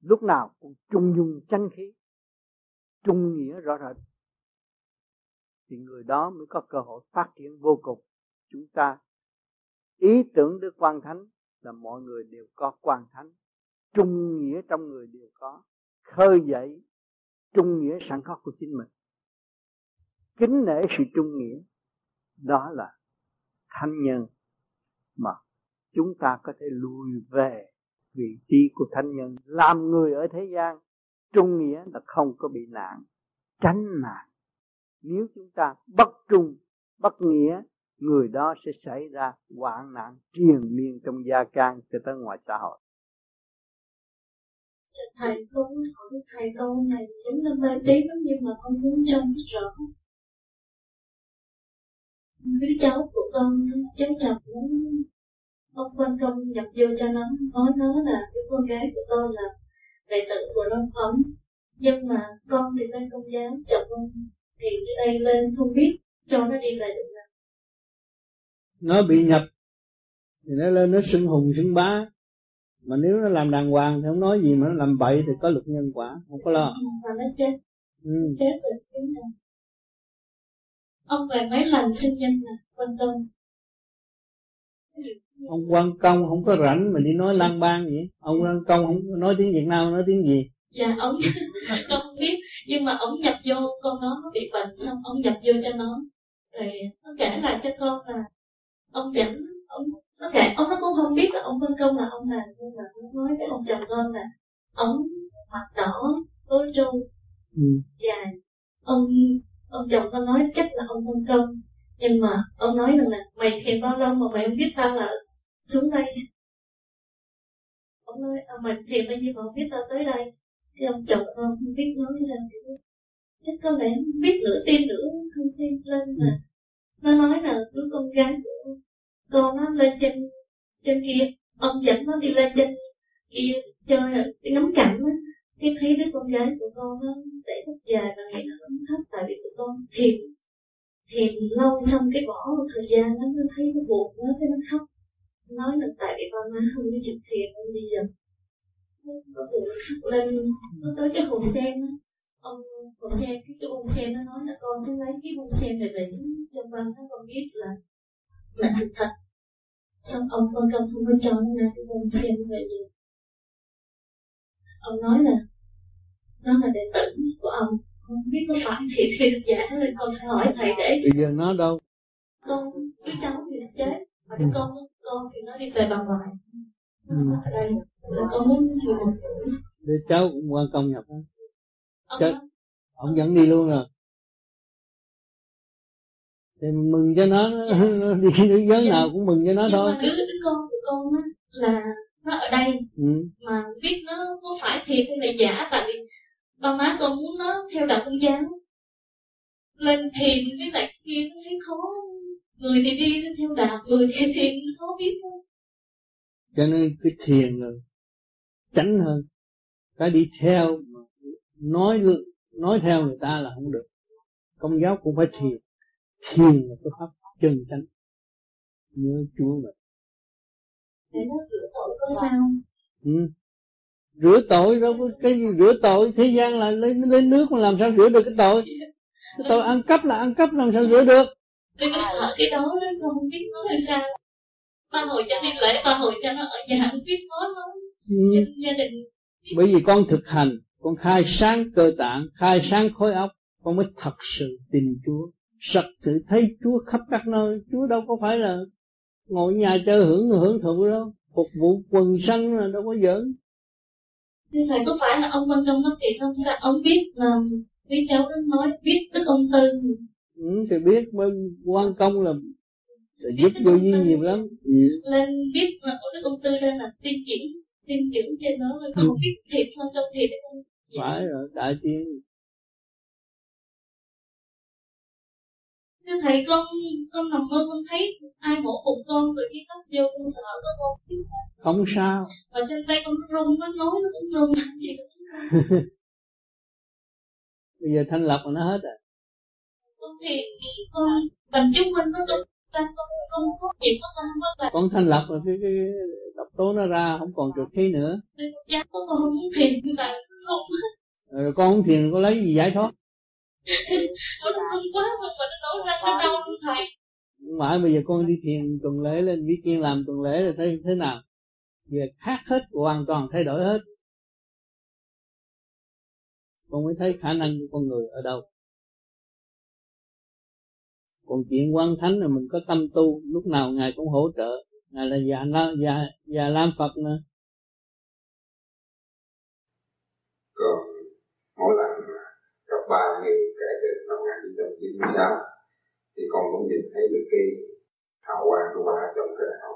Lúc nào cũng trung dung chánh khí, trung nghĩa rõ rệt. Thì người đó mới có cơ hội phát triển vô cùng. Chúng ta ý tưởng Đức Quan Thánh là mọi người đều có Quan Thánh trung nghĩa trong người đều có. Khơi dậy trung nghĩa sẵn có của chính mình. Kính nể sự trung nghĩa, đó là thanh nhân mà chúng ta có thể lùi về vị trí của thanh nhân, làm người ở thế gian. Trung nghĩa là không có bị nạn, tránh nạn. Nếu chúng ta bất trung, bất nghĩa, người đó sẽ xảy ra hoạn nạn triền miên trong gia can cho tới ngoài xã hội thầy con hỏi thầy câu này giống nó mê tí lắm nhưng mà con muốn cho biết rõ. Đứa cháu của con, cháu chồng muốn ông quan công nhập vô cho nó. Nói nó là đứa con gái của con là đệ tử của long ấm nhưng mà con thì lên công giáo chồng con thì đây lên không biết, cho nó đi lại được nào nó bị nhập, thì nó lên, nó xưng hùng xưng bá mà nếu nó làm đàng hoàng thì không nói gì mà nó làm bậy thì có luật nhân quả không có lo. Mà nó chết. Ừ. chết rồi nào ông về mấy lần sinh nhân là quan công ông quan công không có rảnh mà đi nói lang bang vậy ông quan công không nói tiếng việt nam nói tiếng gì? Dạ ông con không biết nhưng mà ông nhập vô con nó nó bị bệnh xong ông nhập vô cho nó. Rồi nó kể lại cho con là ông dẫn ông nó kể ông nó cũng không biết là ông phân công là ông là nhưng mà nó nói với ông chồng con là ông mặt đỏ tối trâu ừ. dài ông ông chồng con nói chắc là ông phân công. Nhưng mà ông nói rằng là mày thiền bao lâu mà mày không biết tao là xuống đây? Ông nói à, mày thiền bao nhiêu mà không biết tao tới đây? Cái ông chồng con không biết nói sao thì chắc có lẽ biết nửa tin nữa không tin lên là ừ. nó nói là đứa con gái của con nó lên trên trên kia, ông dẫn nó đi lên trên kia chơi đi ngắm cảnh á. Cái thấy đứa con gái của con nó để tóc dài và ngày nó cũng thấp tại vì tụi con thiền thiền lâu xong cái bỏ một thời gian nó nó thấy nó buồn nó cái nó khóc. Nói là tại vì ba má không có chịu thiền nên bây giờ nó buồn, nó khóc lên. Nó tới cái hồ sen á, ông hồ sen, cái cái bông sen nó nói là con sẽ lấy cái bông sen này về cho ba nó con biết là là sự thật xong ông con công không có cho nó ra cái bông sen về được ông nói là nó là đệ tử của ông không biết có phải thì thì được giả nên con phải hỏi thầy để bây giờ nó đâu con đứa cháu thì nó chết mà đứa con con thì nó đi về bà ngoại ừ. ở đây là con muốn chịu một tuổi để cháu cũng quan công nhập đó. ông Chết. ông dẫn đi luôn rồi thì mừng cho nó nó đi nữ giới nào cũng mừng cho nó nhưng thôi. mà đứa đứa con của con á là nó ở đây ừ. mà biết nó có phải thiệt hay là giả tại vì ba má con muốn nó theo đạo công giáo. Lên thiền với lại kia nó thấy khó người thì đi theo đạo người thì thiền khó biết thôi cho nên cái thiền là tránh hơn. Cái đi theo nói nói theo người ta là không được. Công giáo cũng phải thiền thiền là cái pháp chân chánh. Nhớ chúa mình để nó rửa tội có sao ừ. rửa tội đâu có cái gì rửa tội. Thế gian là lấy lấy nước mà làm sao rửa được cái tội? Cái tội ăn cắp là ăn cắp làm sao rửa được? Tôi có sợ cái đó đó, không biết nói là sao. Ba hồi cho đi lễ, ba hồi cho nó ở nhà không biết nói nói ừ. Gia đình bởi vì con thực hành con khai sáng cơ tạng khai sáng khối óc con mới thật sự tin chúa thật sự thấy chúa khắp các nơi. Chúa đâu có phải là ngồi nhà chơi hưởng hưởng thụ đâu. Phục vụ quần sanh là đâu có giỡn. Thưa Thầy có phải là ông quan công nó kỳ không? Sao Ông biết là biết cháu nó nói biết đức ông Tư ừ, thì biết bên quan công là, là giúp vô duy nhiều lắm. Ừ. Lên biết là đức ông Tư đây là tiên chỉ Tiên trưởng trên đó. Con không biết thiệt hơn trong thiệt không? Phải rồi đại tiên Thưa Thầy con con nằm mơ con thấy ai mổ bụng con rồi khi tóc vô con sợ con. Con không sao. Và trên tay con nó rung nó nói nó cũng rung. Chị bây giờ thanh lập mà nó hết rồi. Con thì con bằng chứng minh nó tranh con là thanh lập rồi cái, cái độc tố nó ra không còn trượt khí nữa. Chắc con không thiền mà không. Rồi con không thiền có lấy gì giải thoát mà mà đau thầy bây giờ con đi thiền tuần lễ lên biết kiên làm tuần lễ là thấy thế nào? Giờ khác hết, hoàn toàn thay đổi hết. Con mới thấy khả năng của con người ở đâu. Còn chuyện quan thánh là mình có tâm tu, lúc nào ngài cũng hỗ trợ. Ngài là già già già lam phật nữa còn mỗi lần mà gặp ba như kể từ năm 1996 thì con cũng nhìn thấy được cái hào quang của ba trong đại thể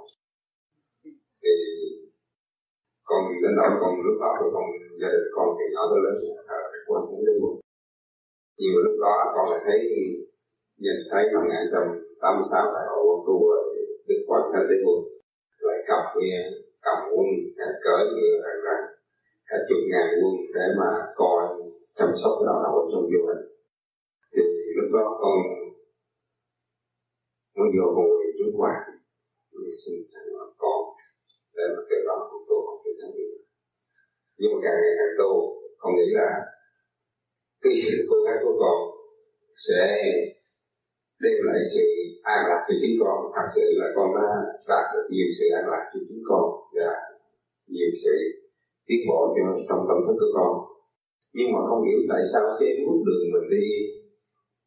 thì con đến nỗi con lúc đó thì con gia đình con từ nhỏ tới lớn thờ cái quan cũng đế quân nhưng mà lúc đó con lại thấy, nhìn thấy năm 1986 đại hội quân tu đức quan thánh đế quân lại cầm quyền cầm quân cỡ như rằng rằng cả chục ngàn quân để mà coi, chăm sóc cái đạo đạo trong vô hình đó con nó vô con nguyện trước qua mình xin thành là con để mà từ đó con tu học cái thánh điện nhưng mà càng ngày càng tu con nghĩ là cái sự cố gắng của con sẽ đem lại sự an lạc cho chính con. Thật sự là con đã đạt được nhiều sự an lạc cho chính con và nhiều sự tiến bộ cho trong tâm thức của con. Nhưng mà không hiểu tại sao cái bước đường mình đi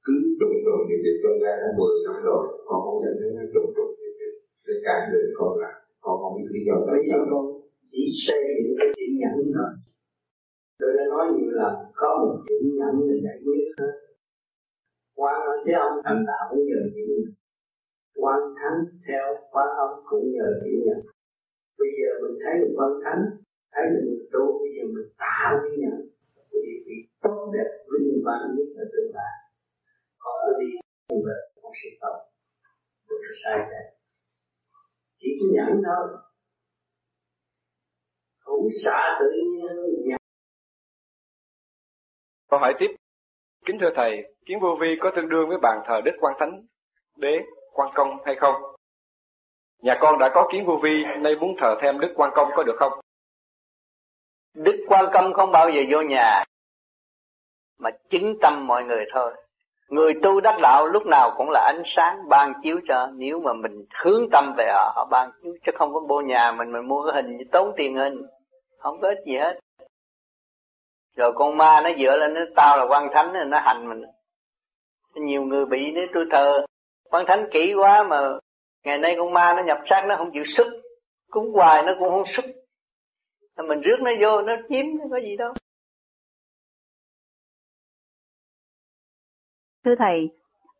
cứ trùng trùng điều điều trong ra đã 10 năm rồi con không nhận thấy nó trùng trùng điều điều để cản đường con là con không biết lý do tại sao. con chỉ xây dựng cái chữ nhẫn thôi. Tôi đã nói nhiều lần có một chữ nhẫn để giải quyết hết. Quan ở thế ông thành đạo cũng nhờ chữ nhẫn. Quan thánh theo quan ông cũng nhờ chữ nhẫn. Bây giờ mình thấy được quan thánh thấy được mình tu bây giờ mình tạo chữ nhẫn. Vì tốt đẹp vinh quang nhất là tương lai còn ở đi như vậy không sẽ không có sai đấy chỉ có nhẫn thôi không xả tự nhiên nhẫn Câu hỏi tiếp Kính thưa Thầy, kiến vô vi có tương đương với bàn thờ Đức Quan Thánh, Đế, Quan Công hay không? Nhà con đã có kiến vô vi, nay muốn thờ thêm Đức Quan Công có được không? Đức Quan Công không bao giờ vô nhà, mà chứng tâm mọi người thôi. Người tu đắc đạo lúc nào cũng là ánh sáng ban chiếu cho. Nếu mà mình hướng tâm về họ, họ ban chiếu Chứ không có bô nhà mình mình mua cái hình tốn tiền hình. Không có ích gì hết. Rồi con ma nó dựa lên nó tao là quan thánh nó hành mình. Nhiều người bị nếu tôi thờ. Quan thánh kỹ quá mà Ngày nay con ma nó nhập xác nó không chịu sức. Cúng hoài nó cũng không sức. Mình rước nó vô nó chiếm nó có gì đâu. Thưa Thầy,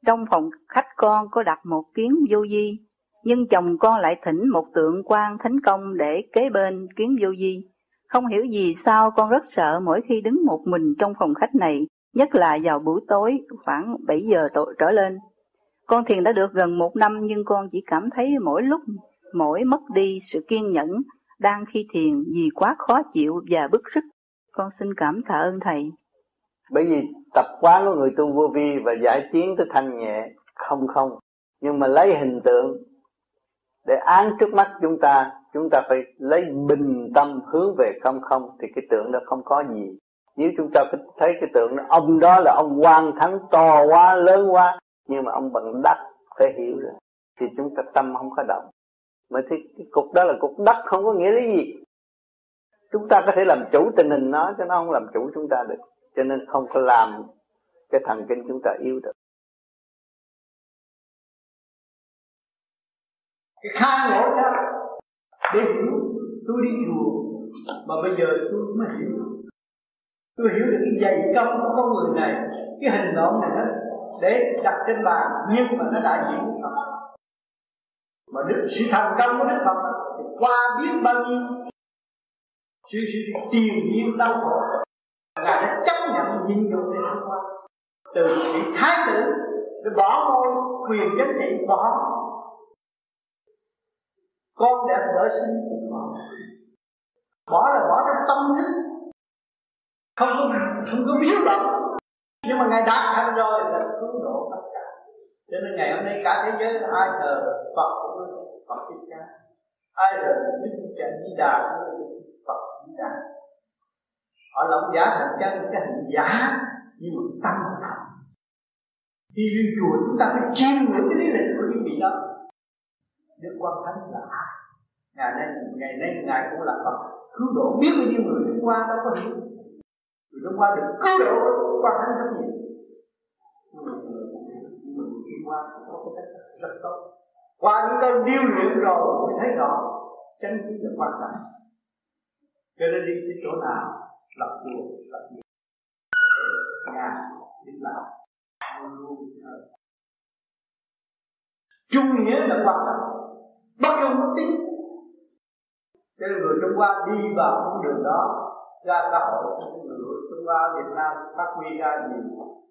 trong phòng khách con có đặt một kiến vô di, nhưng chồng con lại thỉnh một tượng quan thánh công để kế bên kiến vô di. Không hiểu gì sao con rất sợ mỗi khi đứng một mình trong phòng khách này, nhất là vào buổi tối khoảng 7 giờ trở lên. Con thiền đã được gần một năm nhưng con chỉ cảm thấy mỗi lúc mỗi mất đi sự kiên nhẫn đang khi thiền vì quá khó chịu và bức rứt. Con xin cảm tạ ơn Thầy bởi vì tập quán của người tu vô vi và giải tiến tới thanh nhẹ, không không. Nhưng mà lấy hình tượng để án trước mắt chúng ta chúng ta phải lấy bình tâm hướng về không không, thì cái tượng đó không có gì. Nếu chúng ta thấy cái tượng đó, ông đó là ông quan thắng to quá, lớn quá, nhưng mà ông bằng đất phải hiểu rồi, thì chúng ta tâm không có động. Mà thì cái cục đó là cục đất, không có nghĩa lý gì. Chúng ta có thể làm chủ tình hình nó cho nó không làm chủ chúng ta được cho nên không có làm cái thần kinh chúng ta yếu được. Cái khai ngộ ra để hiểu, tôi đi chùa, mà bây giờ tôi mới hiểu. Tôi hiểu được cái dày công của con người này, cái hình nộm này đó, để đặt trên bàn, nhưng mà nó đại diện của Phật. Mà đức, sự thành công của đức Phật thì qua biết bao nhiêu. Sự sự tiền nhiên đau khổ ngài đã chấp nhận nhịn nhục để thông qua từ vị thái tử, để bỏ ngôi quyền chính trị, bỏ. Con đã đỡ sinh của bỏ bỏ là bỏ trong tâm thức. Không có không có biếu động. Nhưng mà ngài đạt thành rồi là cứu độ tất cả. Cho nên ngày hôm nay cả thế giới ai thờ Phật cũng Phật thích ca. Ai thờ Đức Cha Di Đà cũng Phật Di Đà họ lộng giả thành chân cái hình giả, nhưng mà tâm thật. Khi duy chùa chúng ta phải chiêm ngưỡng cái lý lịch của những vị đó. Đức quan thánh là ai? Ngày nay ngày nay ngài cũng là phật. Cứu độ biết bao nhiêu người đức qua đâu có hiểu. Người đức qua được cứu độ quan thánh rất nhiều. Người đi qua có cái cách rất tốt. Qua những cơn điêu luyện rồi mới thấy rõ chân chính là quan trọng. Cho nên đi tới chỗ nào lập chùa lập nghiệp. Nhà đến làm luôn luôn chung nghĩa là quan trọng. Bất dung bất tín cho nên người Trung Hoa đi vào con đường đó, ra xã hội người Trung Hoa Việt Nam phát huy ra gì?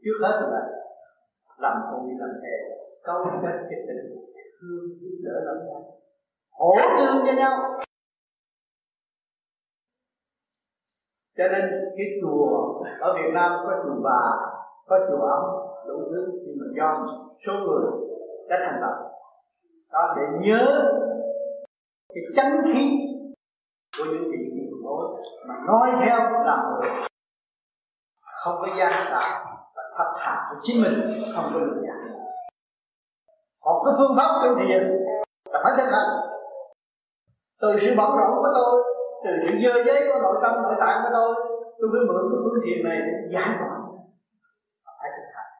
Trước hết là làm công việc làm thề câu kết cái tình thương giúp đỡ lẫn nhau. Hỗ tương cho nhau. Cho nên cái chùa ở Việt Nam có chùa bà, có chùa ấm, đủ thứ, nhưng mà do số người đã thành lập đó để nhớ cái chánh khí của những vị tiền bối mà nói theo làm được không có gian xảo và thật thà của chính mình, không có lừa gạt Học cái phương pháp tu thiền là phải thực hành. Từ sự bận rộn của tôi từ sự dơ giấy của nội tâm nội tại của tôi tôi mới mượn cái phương thiền này để giải tỏa. Phải thực hành.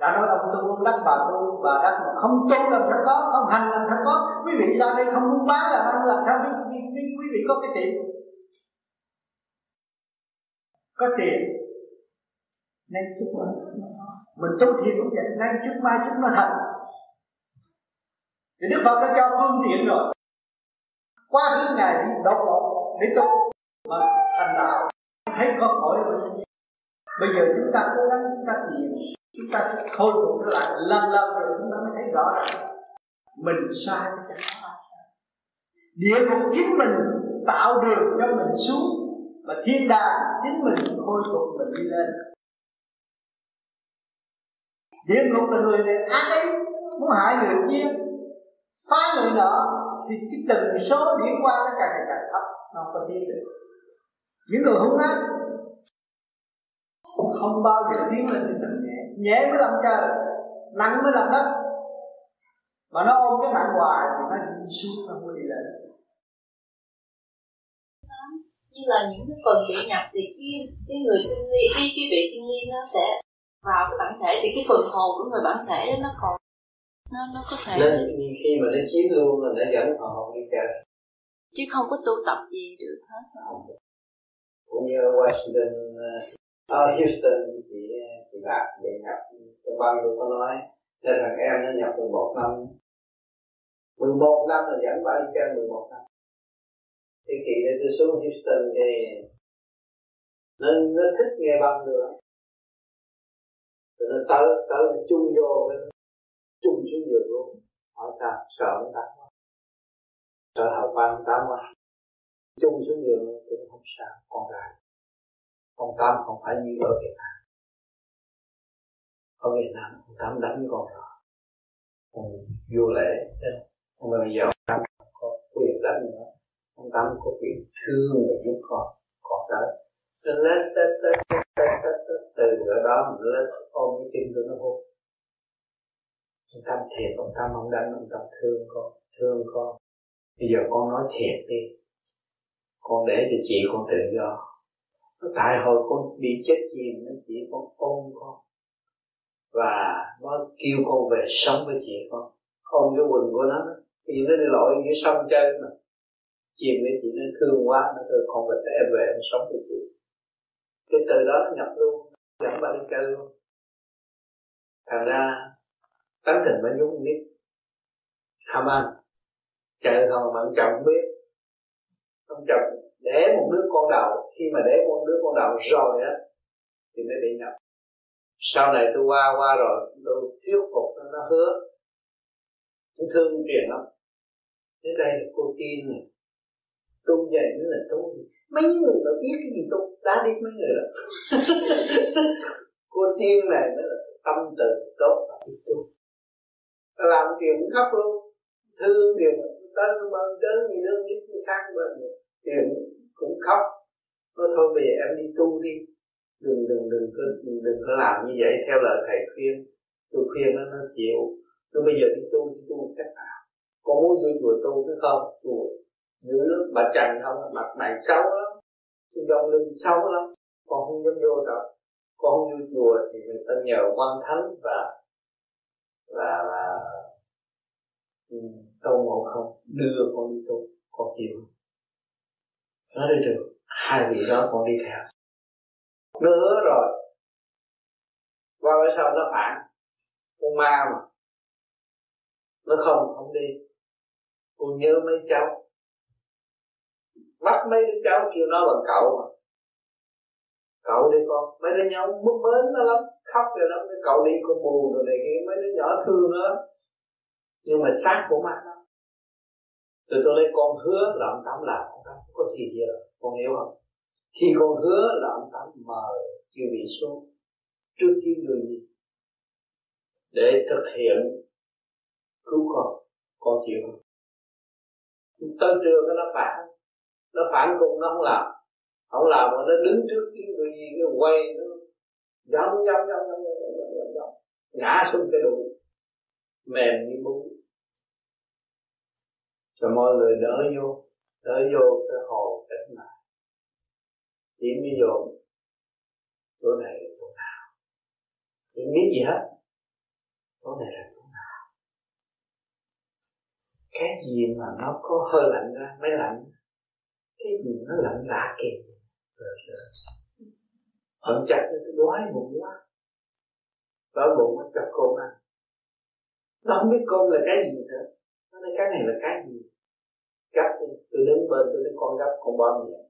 Đã nói ông tu không đắc bà tu bà đắc mà không tu làm sao có không hành làm sao có. Quý vị ra đây không muốn bán làm ăn làm sao quý, quý, quý, quý vị có cái tiền? Có tiền. Nên chút nữa. Mình tu thiền cũng vậy. Nay chút mai chút nó thành. Thì Đức Phật đã cho phương tiện rồi qua những ngày đi đột ngột, để tu mà thành đạo. Thấy có khỏi rồi. Bây giờ chúng ta cố gắng, chúng ta thiền, chúng ta khôi phục trở lại lần lần rồi chúng ta mới thấy rõ ràng. Mình sai địa ngục chính mình tạo đường cho mình xuống và thiên đàng chính mình khôi phục mình đi lên. Địa ngục là người này ác ấy muốn hại người kia phá người nọ thì cái tần số điển qua nó càng ngày càng thấp, nó không có tiến được. Những người hung ác không bao giờ tiến lên thì tầng nhẹ. Nhẹ mới làm trời nặng mới làm đất. Mà nó ôm cái nặng hoài thì nó đi xuống, nó không đi lên. Như là những cái phần bị nhập thì cái cái người thiên ly cái cái vị thiên ly nó sẽ vào cái bản thể, thì cái phần hồn của người bản thể đó nó còn nó nó có thể nên khi mà nó chiếm luôn là nó dẫn hồn đi chơi chứ không có tu tập gì được hết. Cũng như Washington ở uh, Houston thì thì lạc vậy nhập trong bao nhiêu có nói. Nên thằng em nó nhập 11 năm. 11 năm là dẫn bà đi chơi 11 năm. Thì kỳ này tôi xuống Houston thì nó, nó thích nghe băng nữa. Rồi nó tới tới nó chung vô chung xuống giường luôn hỏi ta sợ ông ta sợ hậu băng ta quá chung xuống giường cũng không sao con gái con tám không phải như ở Việt Nam ở Việt Nam con tám đánh con rồi con vô lễ không bao giờ tám có quyền đánh nữa ông tám có quyền thương và giúp con con tới nó lên tới tới tới từ ở đó mình lên ôm cái tim tôi nó hôn ông tâm thiệt, ông tâm không đánh, ông tâm thương con thương con. Bây giờ con nói thiệt đi. Con để cho chị con tự do. Tại hồi con bị chết chìm nó chỉ con ôm con. Và nó kêu con về sống với chị con. Ôm cái quần của nó thì nó đi lội dưới sông chơi mà. Chìm với chị nó thương quá, nó kêu con về em về em sống với chị. Cái từ đó nó nhập luôn. Dẫn bà đi chơi luôn. Thành ra tánh tình mới nhúng biết. Ham ăn. Chạy thôi mà ông chồng biết. Ông chồng để một đứa con đầu. Khi mà để một đứa con đầu rồi á thì mới bị nhập. Sau này tôi qua qua rồi tôi thuyết phục nó, nó hứa. Tôi thương truyền lắm. Đến đây là cô tin này tu dạy nữa là tu mấy người mà biết cái gì tu đã đi mấy người đó cô tiên này nó là tâm từ tốt. Và biết tu làm chuyện cũng khóc luôn thương điều mà tới mà đến gì nữa biết cái sang bên chuyện cũng khóc nó thôi bây giờ em đi tu đi. Đừng đừng đừng cứ đừng, đừng có làm như vậy. Theo lời thầy khuyên. Tôi khuyên nó nó chịu. Tôi bây giờ đi tu đi tu cách nào? Con muốn vô chùa tu chứ không? Chùa dữ lắm bà trần không? Mặt mày xấu lắm. Cái dòng lưng xấu lắm. Con không dám vô đâu. Con không vô chùa thì người ta nhờ quan thánh và và và ừ, ngộ không đưa con đi tu con chịu. Nó đi được hai vị đó con đi theo. Nó hứa rồi. Qua bữa sau nó phản. Con ma mà. Nó không không đi. Con nhớ mấy cháu. Bắt mấy đứa cháu kêu nó bằng cậu mà. Cậu đi con. Mấy đứa nhỏ bức mến nó lắm. Khóc rồi lắm cái cậu đi con buồn rồi này kia. Mấy đứa nhỏ thương nó nhưng mà xác của ma đó từ tôi lấy con hứa là ông tám làm ông tám có thì gì rồi con hiểu không khi con hứa là ông tám mời chư bị xuống trước khi người gì để thực hiện cứu con con chịu không tân trường nó phản nó phản cùng nó không làm không làm mà nó đứng trước cái người gì cái quay nó dám dám dám dám dám dám dám ngã xuống cái đùi mềm như bún cho mọi người đỡ vô đỡ vô cái hồ cách mạng chỉ mới vô chỗ này là chỗ nào. Chỉ biết gì hết, chỗ này là chỗ nào. Cái gì mà nó có hơi lạnh ra, mới lạnh. Cái gì nó lạnh lạ kìa hận chặt cái đói bụng quá. Đói bụng nó chặt cơm ăn. Nó không biết cơm là cái gì nữa. Nó nói cái này là cái gì? Tôi đứng bên, tôi thấy con gấp con bỏ miệng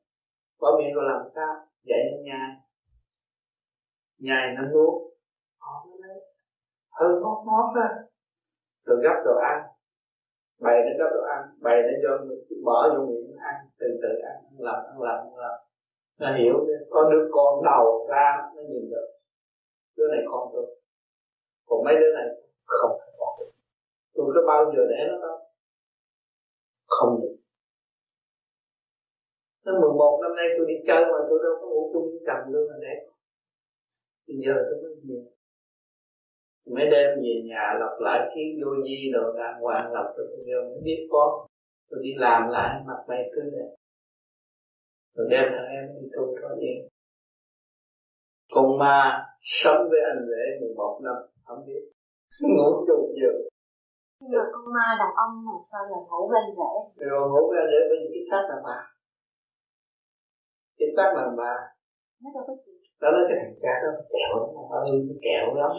bỏ miệng rồi làm sao? Dạy nó nhai nhai nó nuốt hơi ngót ngót ra. Rồi gấp đồ ăn. Bày nó gấp đồ ăn. Bày nó cho bỏ vô miệng ăn. Từ từ ăn ăn làm ăn làm ăn làm nó hiểu có đứa con đầu ra nó nhìn được. Đứa này con tôi. Còn mấy đứa này không phải bỏ tôi. Có bao giờ để nó đâu không được. Năm 11 năm nay tôi đi chơi mà tôi đâu có ngủ chung với chồng luôn mà để. Bây giờ tôi mới về. Mấy đêm về nhà lặp lại kiến vô di đồ đàng hoàng lặp rồi tôi giờ mới biết con Tôi đi làm lại mặt mày tươi đẹp Rồi đem thằng em đi tu cho đi. Con ma sống với anh rể 11 năm Không biết. Ngủ chung giờ. Nhưng mà con ma đàn ông mà sao là ngủ bên rể? Rồi ngủ bên rể bên cái xác là bà cái xác là bà. Nó là cái thằng cha đó kẹo lắm ơi kẹo lắm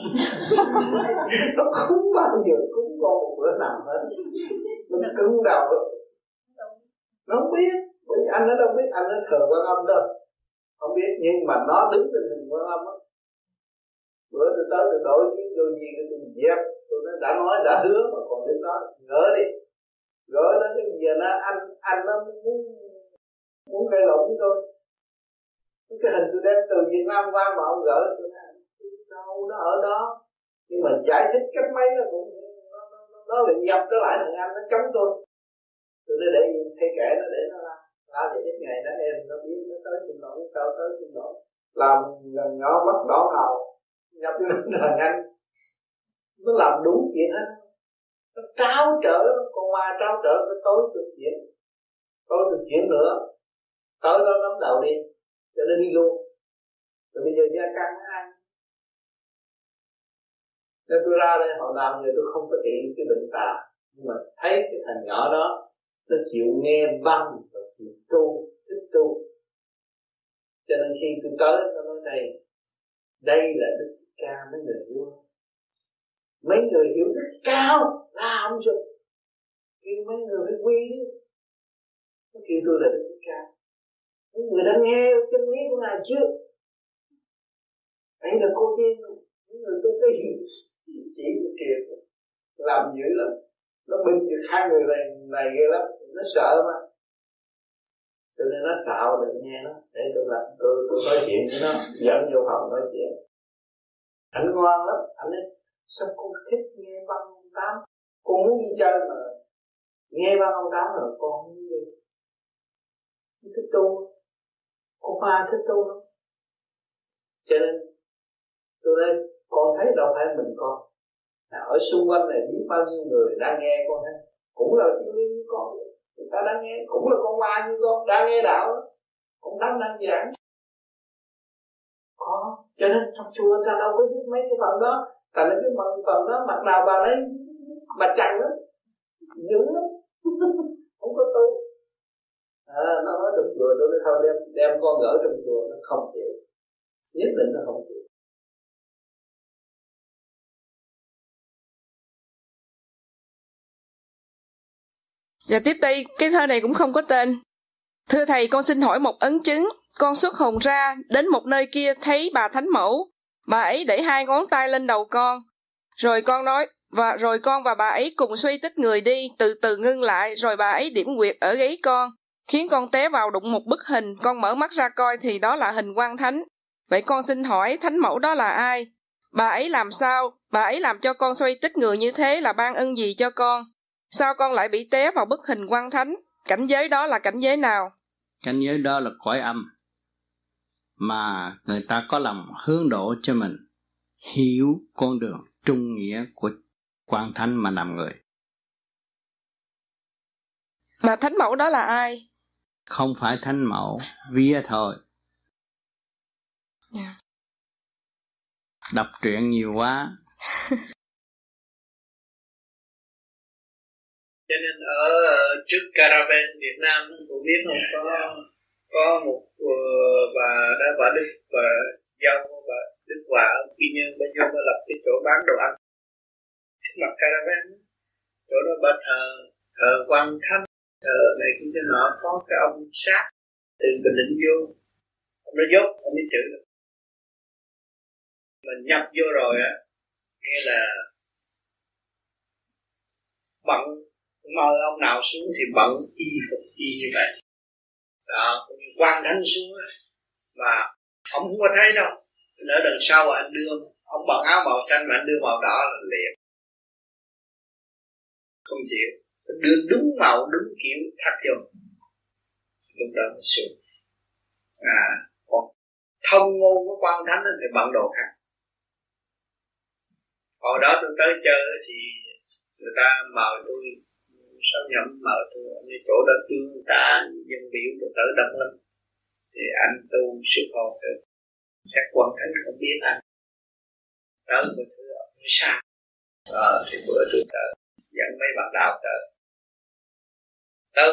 nó không bao giờ cúng con một bữa nào hết. Nó cứng đầu. Nó không biết bởi vì anh nó đâu biết anh nó thờ quan âm đâu. Không biết nhưng mà nó đứng trên hình quan âm á. Bữa tôi tới tôi đổi cái đồ gì tôi dẹp tôi nói đã nói đã hứa mà còn đứng đó gỡ đi. Gỡ nó cái giờ nó anh anh nó muốn muốn gây lộn với tôi cái hình tôi đem từ Việt Nam qua mà ông gỡ tôi nói đâu nó ở đó. Nhưng mà giải thích cách mấy nó cũng nó, nó, nó lại nhập trở lại thằng anh nó chống tôi. Tôi nói để thay kệ nó để nó ra. Ra để ít ngày nó em nó biết nó tới xin lỗi sao tới xin lỗi làm lần nhỏ mất đỏ hào nhập cho thằng anh. Nó làm đúng chuyện hết. Nó trao trở con ma trao trở cái tối thực chuyện. Tối thực chuyện nữa. Tới đó nắm đầu đi cho nên đi luôn. Rồi bây giờ gia căn nó ăn nên tôi ra đây, họ làm giờ tôi không có trị cái bệnh tà. Nhưng mà thấy cái thằng nhỏ đó, nó chịu nghe văn và chịu tu, thích tu. Cho nên khi tôi tới, nó nói thầy, đây là đức ca mấy người vua mấy người hiểu đức cao làm rồi kêu mấy người phải quy đi. Nó kêu tôi là đức ca những người đã nghe chân lý của ngài chưa? Ấy là cô tiên những người tôi cái hiểu chỉ kìa làm dữ lắm. Nó binh được hai người này này ghê lắm. Nó sợ mà. Cho nên nó xạo đừng nghe nó. Để tôi làm, tôi tôi nói chuyện với nó. Dẫn vô phòng nói chuyện. Anh ngoan lắm. Anh ấy sao con thích nghe văn ông tám? Con muốn đi chơi mà. Nghe văn ông tám rồi con muốn đi. Thích tu con ma thích tu lắm cho nên tôi đây con thấy đâu phải mình con. Là ở xung quanh này biết bao nhiêu người đã nghe con thấy cũng là thiên liên như con. Người ta đã nghe cũng là con ma như con đã nghe đạo cũng thánh đang giảng. Có. Cho nên trong chùa ta đâu có biết mấy cái phần đó. Tại là cái phần phần đó mặt nào bà lấy bà chặn đó. Dữ lắm. Không có tu à, nó nói trong chùa tôi nói thôi đem đem con gỡ trong chùa nó không chịu nhất định nó không chịu Và tiếp đây, cái thơ này cũng không có tên. Thưa thầy, con xin hỏi một ấn chứng. Con xuất hồn ra, đến một nơi kia thấy bà Thánh Mẫu. Bà ấy đẩy hai ngón tay lên đầu con. Rồi con nói, và rồi con và bà ấy cùng suy tích người đi, từ từ ngưng lại, rồi bà ấy điểm quyệt ở gáy con, khiến con té vào đụng một bức hình, con mở mắt ra coi thì đó là hình quan thánh. Vậy con xin hỏi, thánh mẫu đó là ai? Bà ấy làm sao? Bà ấy làm cho con xoay tích người như thế là ban ân gì cho con? Sao con lại bị té vào bức hình quan thánh? Cảnh giới đó là cảnh giới nào? Cảnh giới đó là cõi âm. Mà người ta có lòng hướng độ cho mình hiểu con đường trung nghĩa của quan thánh mà làm người. Bà thánh mẫu đó là ai? Không phải thánh mẫu, vía thôi. Yeah. Đọc truyện nhiều quá. cho nên ở trước caravan Việt Nam cũng biết không có có một uh, bà đã bà Đức và dâu bà Đức Hòa ở Quy Nhơn bên nhau đã lập cái chỗ bán đồ ăn trước mặt caravan chỗ đó bà thờ thờ quan thánh ờ, này cũng cho nọ có cái ông sát từ bình định vô. Ông nó dốt ông mới chữ mình nhập vô rồi á nghĩa là bận mời ông nào xuống thì bận y phục y như vậy. Đó cũng như quan thánh xuống mà ông không có thấy đâu. Lỡ đằng sau anh đưa ông bận áo màu xanh mà anh đưa màu đỏ là liền. Không chịu đưa đúng màu, đúng kiểu thắt vô. Lúc đó mới xuống à còn thông ngôn của quan thánh thì bận đồ khác. Hồi đó tôi tới chơi thì người ta mời tôi sao nhậm mời tôi như chỗ đó tương ta dân biểu, tôi tới đông lắm. Thì anh tu sức hồn được các quan thánh không biết anh. Tới một thưa ông sao ờ thì bữa tôi tới dẫn mấy bạn đạo tới tới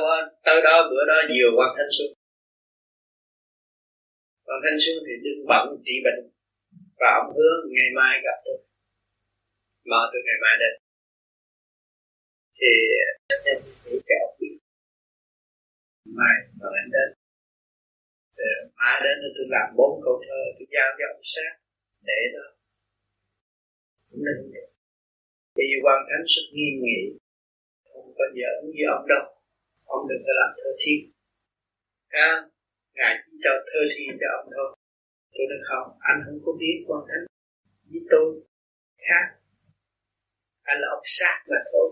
tới đó bữa đó nhiều quan thanh xuân. Quan thanh xuân thì đừng bận trị bệnh và ông hứa ngày mai gặp tôi. Mà tôi ngày mai đến. Thì em nghĩ cái ông biết. Mai mà anh đến. Thì mai đến thì tôi làm bốn câu thơ, tôi giao cho ông sát để đó cũng nên vì quan thánh sức nghiêm nghị, không có giỡn với ông đâu ông đừng có làm thơ thi, à, ngài chỉ cho thơ thi cho ông thôi. Tôi nói không anh không có biết quan thánh với tôi khác. Anh là ông sát mà thôi.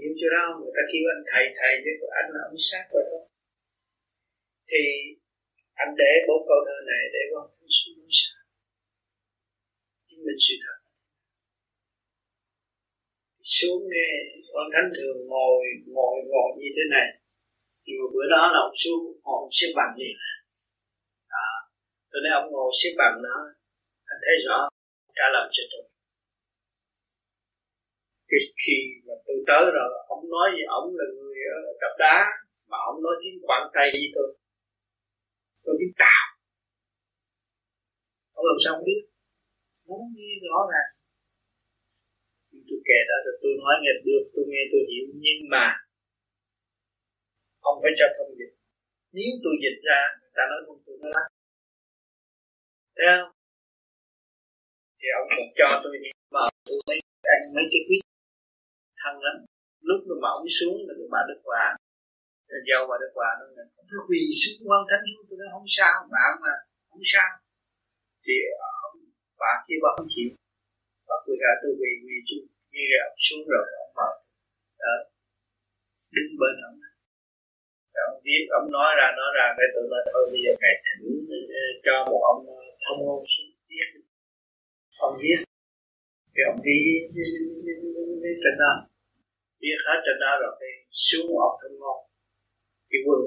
Hiểu chưa đâu người ta kêu anh thầy thầy với, anh là ông sát mà thôi. Thì anh để bốn câu thơ này để quan thánh suy nghĩ sao chứng minh sự thật xuống nghe con thánh thường ngồi ngồi ngồi như thế này. Thì một bữa đó là ông xuống, ông xếp bằng liền đó à, tôi nói ông ngồi xếp bằng đó, anh thấy rõ, trả lời cho tôi. Thì khi mà tôi tới rồi ông nói gì ông là người ở cặp đá, mà ông nói tiếng quảng tây với tôi. Tôi tiếng tàu ông làm sao không biết? Muốn nghe rõ ràng tôi kể đó rồi tôi nói nghe được, tôi nghe tôi hiểu. Nhưng mà không phải cho thông dịch. Nếu tôi dịch ra, người ta nói không tôi nói lắm. Thấy không? Thì ông còn cho tôi đi. Mà tôi mấy ăn mấy cái quý thân lắm. Lúc mà ông xuống là bà đức hòa. Rồi dâu bà đức hòa nó nó quỳ xuống quan thánh xuống, tôi nói không sao bạn mà à, không sao. Thì ông, bà kia bà không chịu. Bà quỳ ra, tôi quỳ quỳ chung như ông xuống rồi ông mở đó. Đứng bên ông. Rồi ông viết ông nói ra nói ra, cái tụi nó thôi, bây giờ ngài thỉnh ờ, cho một ông ờ, thông ngôn xuống viết ông viết thì ông đi trên đó. Viết hết trên đó rồi thì xuống ông thông ngôn cái quân,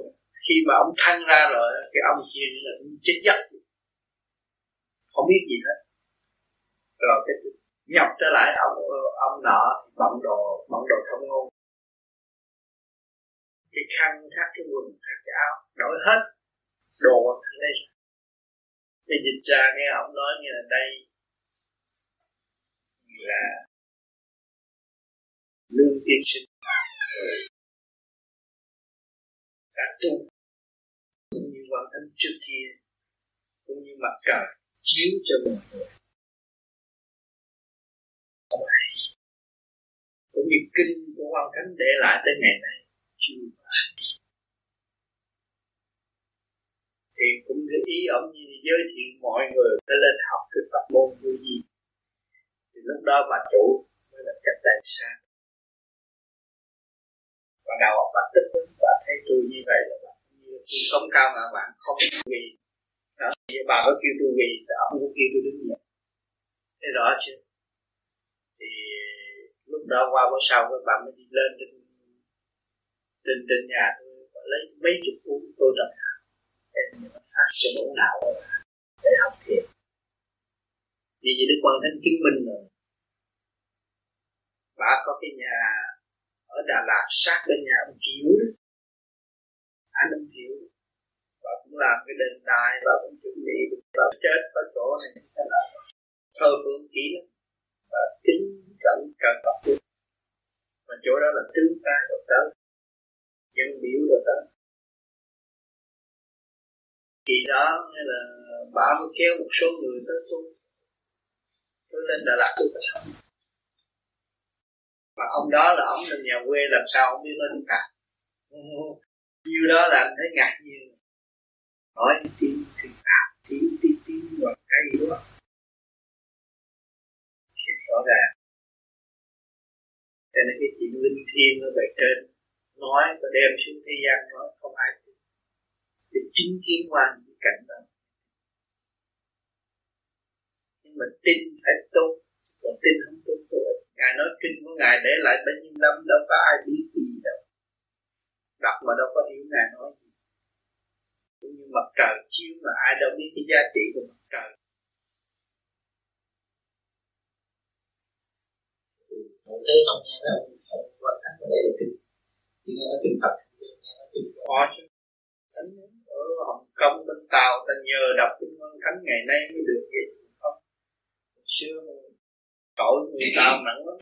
khi mà ông thăng ra rồi, cái ông kia là chết giấc. Không biết gì hết. Rồi cái nhập trở lại ông ông nọ bận đồ bận đồ thông ngôn. Cái khăn khác cái quần khác cái áo, đổi hết đồ đây. Thì dịch ra nghe ông nói như là đây là lương tiên sinh. Đã tu, cũng như quan thành trước kia, cũng như mặt trời, chiếu cho mọi người cũng như kinh của Hoàng Thánh để lại tới ngày nay. Chưa thì cũng để ý ông như giới thiệu mọi người phải lên học cái pháp môn vô gì thì lúc đó bà chủ mới là cách đại xa. Và đầu óc bà tức và thấy tôi như vậy là bà như tôi sống cao mà bạn không vì đó bà có kêu tôi vì ông cũng kêu tôi đứng dậy. Thấy rõ chưa? Thì lúc đó qua bữa sau các bạn mới đi lên trên trên trên nhà tôi lấy mấy chục cuốn tôi đọc. Để phát cho bộ não để học thiền vì vậy Đức Quan Thánh chứng minh rồi bà có cái nhà ở Đà Lạt, sát bên nhà ông Chiếu anh ông Chiếu và cũng làm cái đền đài và cũng chuẩn bị và chết ở chỗ này. Thơ phương kỹ lắm và kính cẩn cẩn Phật luôn và chỗ đó là tương tác độc tâm dân biểu độc tâm thì đó nghĩa là bà mới kéo một số người tới tu tôi lên Đà Lạt. Tôi phải học mà ông đó là ông là nhà quê, làm sao ông biết lên cả như đó là anh thấy ngạc nhiên. Hỏi tiếng thì tạm tiếng tiếng tiếng hoặc cái gì đó ràng. Cho nên cái chuyện linh thiêng ở bề trên nói và đem xuống thế gian nó không ai để chứng kiến qua những cảnh đó. Nhưng mà tin phải tốt còn tin không tốt tốt ngài nói kinh của ngài để lại bao nhiêu năm đâu có ai biết gì đâu. Đọc mà đâu có hiểu ngài nói gì. Cũng như mặt trời chiếu mà ai đâu biết cái giá trị của mặt trời. Một cái không nghe nó không quan thành ở đây là kinh chỉ nghe nó kinh Phật nghe nó kinh có chứ. Thánh ở Hồng Kông, bên Tàu, ta nhờ đọc kinh văn thánh ngày nay mới được vậy. Không. Xưa tội người Tàu nặng lắm.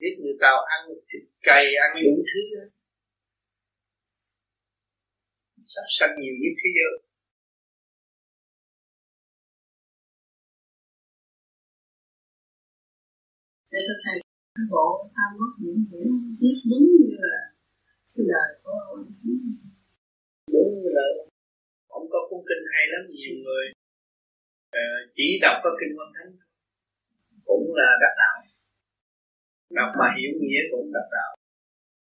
Biết người Tàu ăn thịt cày ăn đủ thứ đó sát sanh nhiều nhất thế giới. Để cho thầy cái bộ tham mất những hiểu biết đúng như là cái lời của ông đúng như là ông có cuốn kinh hay lắm nhiều người uh, chỉ đọc có kinh văn thánh cũng là đắc đạo. Đọc mà hiểu nghĩa cũng đắc đạo.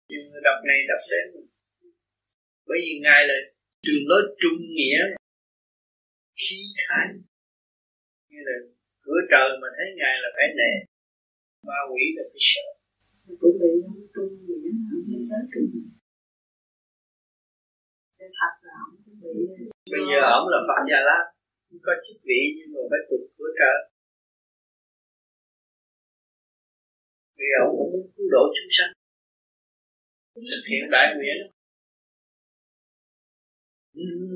Nhưng đọc này đọc đến bởi vì ngài là trường lối trung nghĩa khí khai như là cửa trời mà thấy ngài là phải nè ma quỷ là phải sợ. Cũng bị ông trung nghĩa hay tới trung thật là ông cũng bị bây giờ ông là phạm gia lá có chức vị nhưng mà phải tục cửa trời vì ông cũng muốn cứu độ chúng sanh thực hiện đại nguyện.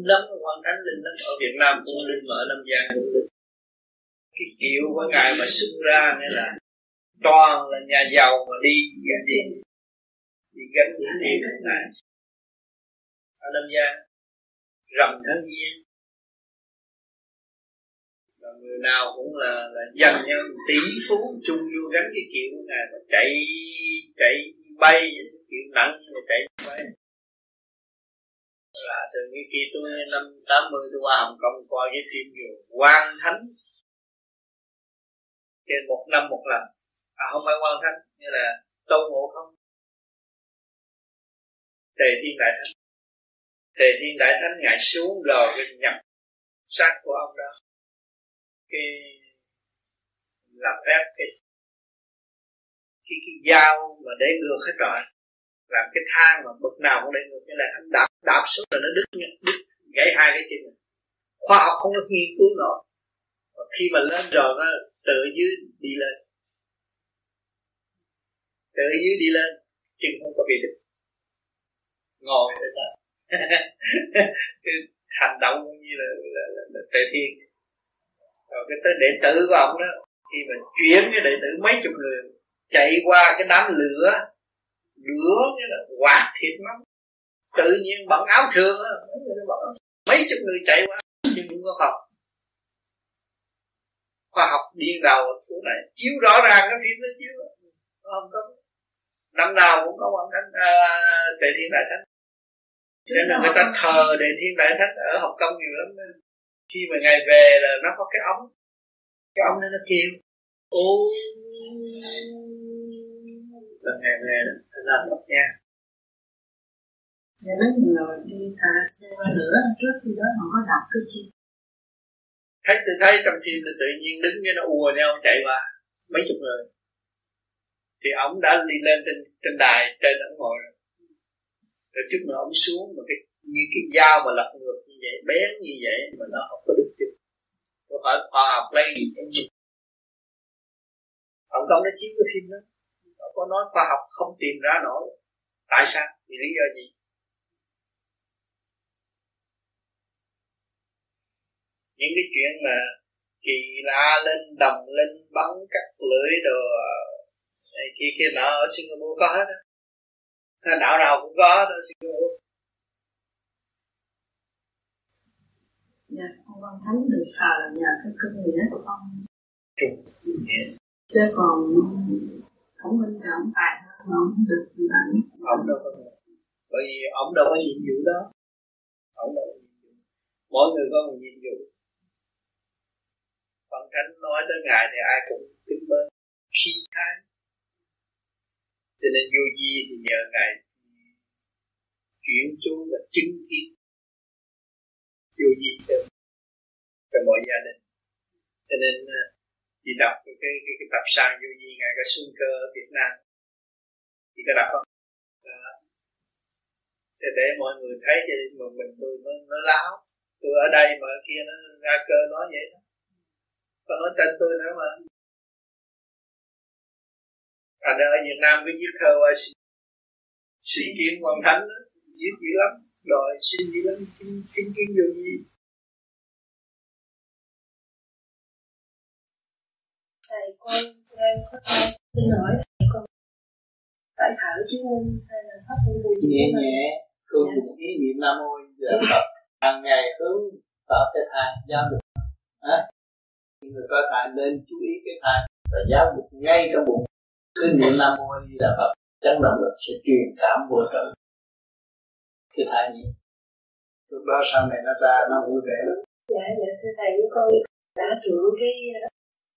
Lắm quan thánh linh lắm ở Việt Nam cũng linh mà ở Nam Giang cũng linh cái kiểu của ngài mà xuất ra nghĩa là toàn là nhà giàu mà đi gánh điện đi gánh điện điện ngài ở Nam Giang rầm thân nhiên và người nào cũng là là dành nhân tỷ phú chung vô gánh cái kiểu của ngài mà chạy chạy bay kiểu nặng nhưng mà chạy bay. Là từ cái kia tôi năm 80 tôi qua Hồng Kông coi cái phim nhiều quan thánh. Trên một năm một lần à không phải quan thánh như là tôn ngộ không? Tề thiên đại thánh. Tề thiên đại thánh ngài xuống rồi cái nhập xác của ông đó. Cái làm phép cái cái, cái dao mà để ngược hết rồi làm cái thang mà bậc nào cũng để ngược như là anh đạp đạp xuống là nó đứt đứt gãy hai cái chân khoa học không có nghiên cứu nổi. Và khi mà lên rồi nó tự dưới đi lên tự dưới đi lên chân không có bị đứt. Ngồi để ta hành động như là, là, là, là tề thiên. Rồi cái tới đệ tử của ông đó khi mà chuyển cái đệ tử mấy chục người chạy qua cái đám lửa lửa như là quạt thịt lắm tự nhiên bận áo thường đó mấy chục người chạy qua nhưng không có học. Khoa học điên đầu chỗ này chiếu rõ ràng cái phim nó chiếu không có năm nào cũng có quan thánh à, tề thiên đại thánh nên là người ta thờ đề thiên đại thánh ở hồng kông nhiều lắm. Khi mà ngày về là nó có cái ống. Cái ống nên nó kêu ô là ngày về đó là đọc nha. Dạ mấy người đi thả xe qua lửa trước khi đó họ có đọc cái chi thấy tôi thấy trong phim là tự nhiên đứng với nó ùa nhau chạy qua mấy chục người thì ông đã đi lên trên trên đài, trên ông ngồi rồi. Rồi chút nữa ông xuống, mà cái, như cái dao mà lật ngược như vậy, bén như vậy, mà nó không có được chút tôi hỏi khoa học lấy gì cái gì ông công nó chiếu cái phim đó. Ông có nói khoa học không tìm ra nổi. Tại sao? Vì lý do gì? Những cái chuyện mà kỳ la lên, đồng linh bắn cắt lưỡi đồ này kia kia nọ ở Singapore có hết á đạo nào cũng có ở Singapore. Dạ, ông Văn Thánh được thờ là nhờ cái cưng nghĩa của ông. Chứ còn không minh thì ông tài hơn, ông không được làm Ông đâu có được. Bởi vì ông đâu có nhiệm vụ đó. Ông đâu có nhiệm vụ. Mỗi người có một nhiệm vụ. Phần Thánh nói tới Ngài thì ai cũng kính bên Khi thái cho nên vô di thì nhờ ngài chuyển chú và chứng kiến vô di cho, cho mọi gia đình. Cho nên à, chị đọc cái cái cái, cái tập sang vô di ngài có xuân cơ ở Việt Nam. Chị có đọc không đó. À, để, để mọi người thấy cho mà mình tôi nó nó láo. Tôi ở đây mà ở kia nó ra cơ nói vậy đó. Còn nói tên tôi nữa mà thành ra ở Việt Nam cứ viết thơ qua sĩ kiến quan thánh đó viết dữ lắm. Đòi xin dữ lắm chứng kiến kiến vô gì thầy con đang có thai xin hỏi thầy con phải thở chứng minh hay là pháp luân hồi nhẹ nhẹ cương một ý niệm nam mô giờ tập hàng ngày hướng vào cái thai giáo dục. À, người có thai nên chú ý cái thai và giáo dục ngay trong bụng cứ niệm nam mô đi là phật chấn động lực sẽ truyền cảm vô trợ cái thai gì lúc đó sau này nó ra nó vui vẻ lắm. Dạ dạ thưa thầy với con đã thử cái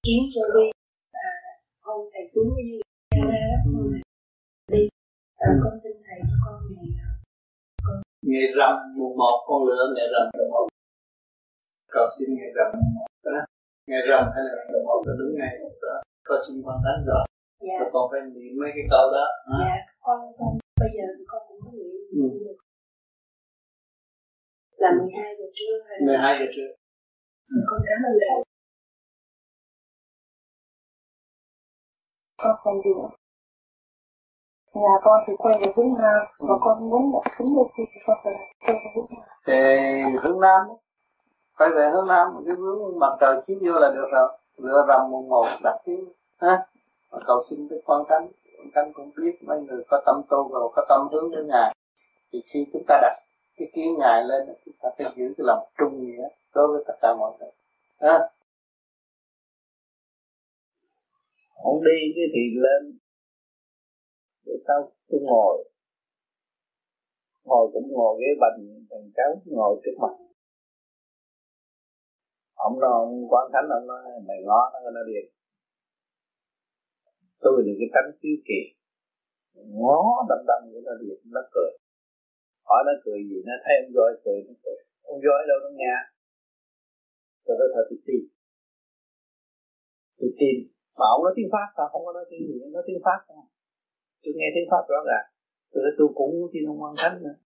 kiến cho đi à, hôm thầy xuống như Canada đó hôm thầy đi. À, con xin thầy cho con ngày con ngày rằm mùng một con lựa ngày rằm mùng một. Cầu xin ngày rằm mùng một đó. Ngày rằm hay là ngày mùng một là đúng ngày một đó. Con xin con đánh rồi dạ. rồi con phải niệm mấy cái câu đó. Dạ con con bây giờ thì con cũng có niệm. Ừ. là 12 giờ trưa hay là 12 giờ trưa. Ừ. con cảm ơn thầy. Con còn gì nữa. Nhà con thì quay về hướng nam và con muốn đặt kính đôi khi thì con phải quay về hướng nam. Thì hướng nam quay về hướng nam cái hướng mặt trời chiếu vô là được rồi. Lựa rằm mùng một đặt tiếng ha cầu xin cái quan thánh quan thánh cũng biết mấy người có tâm tu rồi có tâm hướng đến ngài. Thì khi chúng ta đặt cái kiến ngài lên chúng ta phải giữ cái lòng trung nghĩa đối với tất cả mọi người. À, không đi cái thì lên để sao tôi ngồi. Ngồi cũng ngồi ghế bành thằng cháu ngồi trước mặt. Ông nói ông quán thánh ông nói mày ngó nó nó liền tôi là cái tánh tiêu kỳ ngó đâm đâm với nó liền nó cười. Hỏi nó cười gì, nó thấy ông voi cười, nó cười. Ông voi đâu nó nghe rồi nó thật tôi tin. Tôi tin. Mà ông nói tiếng pháp sao? Không có nói tiếng gì nói tiếng pháp không tôi nghe tiếng pháp rõ ràng. Tôi nói, tôi cũng tin ông quan thánh nữa.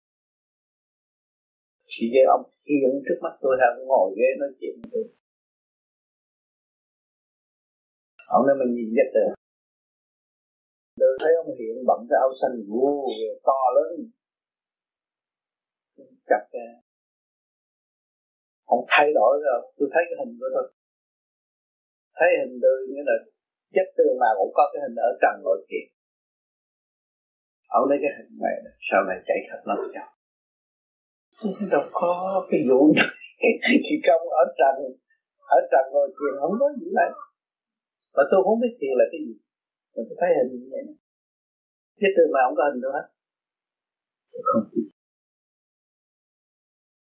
Chỉ vậy ông hiện trước mắt tôi hay ngồi ghế nói chuyện với tôi. Ông nói, mình nhìn rất được thấy ông hiện bận cái áo xanh vô to lớn. Chặt ra. Ông thay đổi rồi tôi thấy cái hình của tôi. Thấy hình tôi nghĩa là chất tương mà cũng có cái hình ở trần ngồi kia ông lấy cái hình này, sau này chạy thật lắm chồng tôi đâu có cái vụ này. Thì công ở trần ở trần ngồi thiền không có gì lại? mà tôi không biết thiền là cái gì. Mà tôi thấy hình như vậy chứ từ mà không có hình đâu hết tôi không tin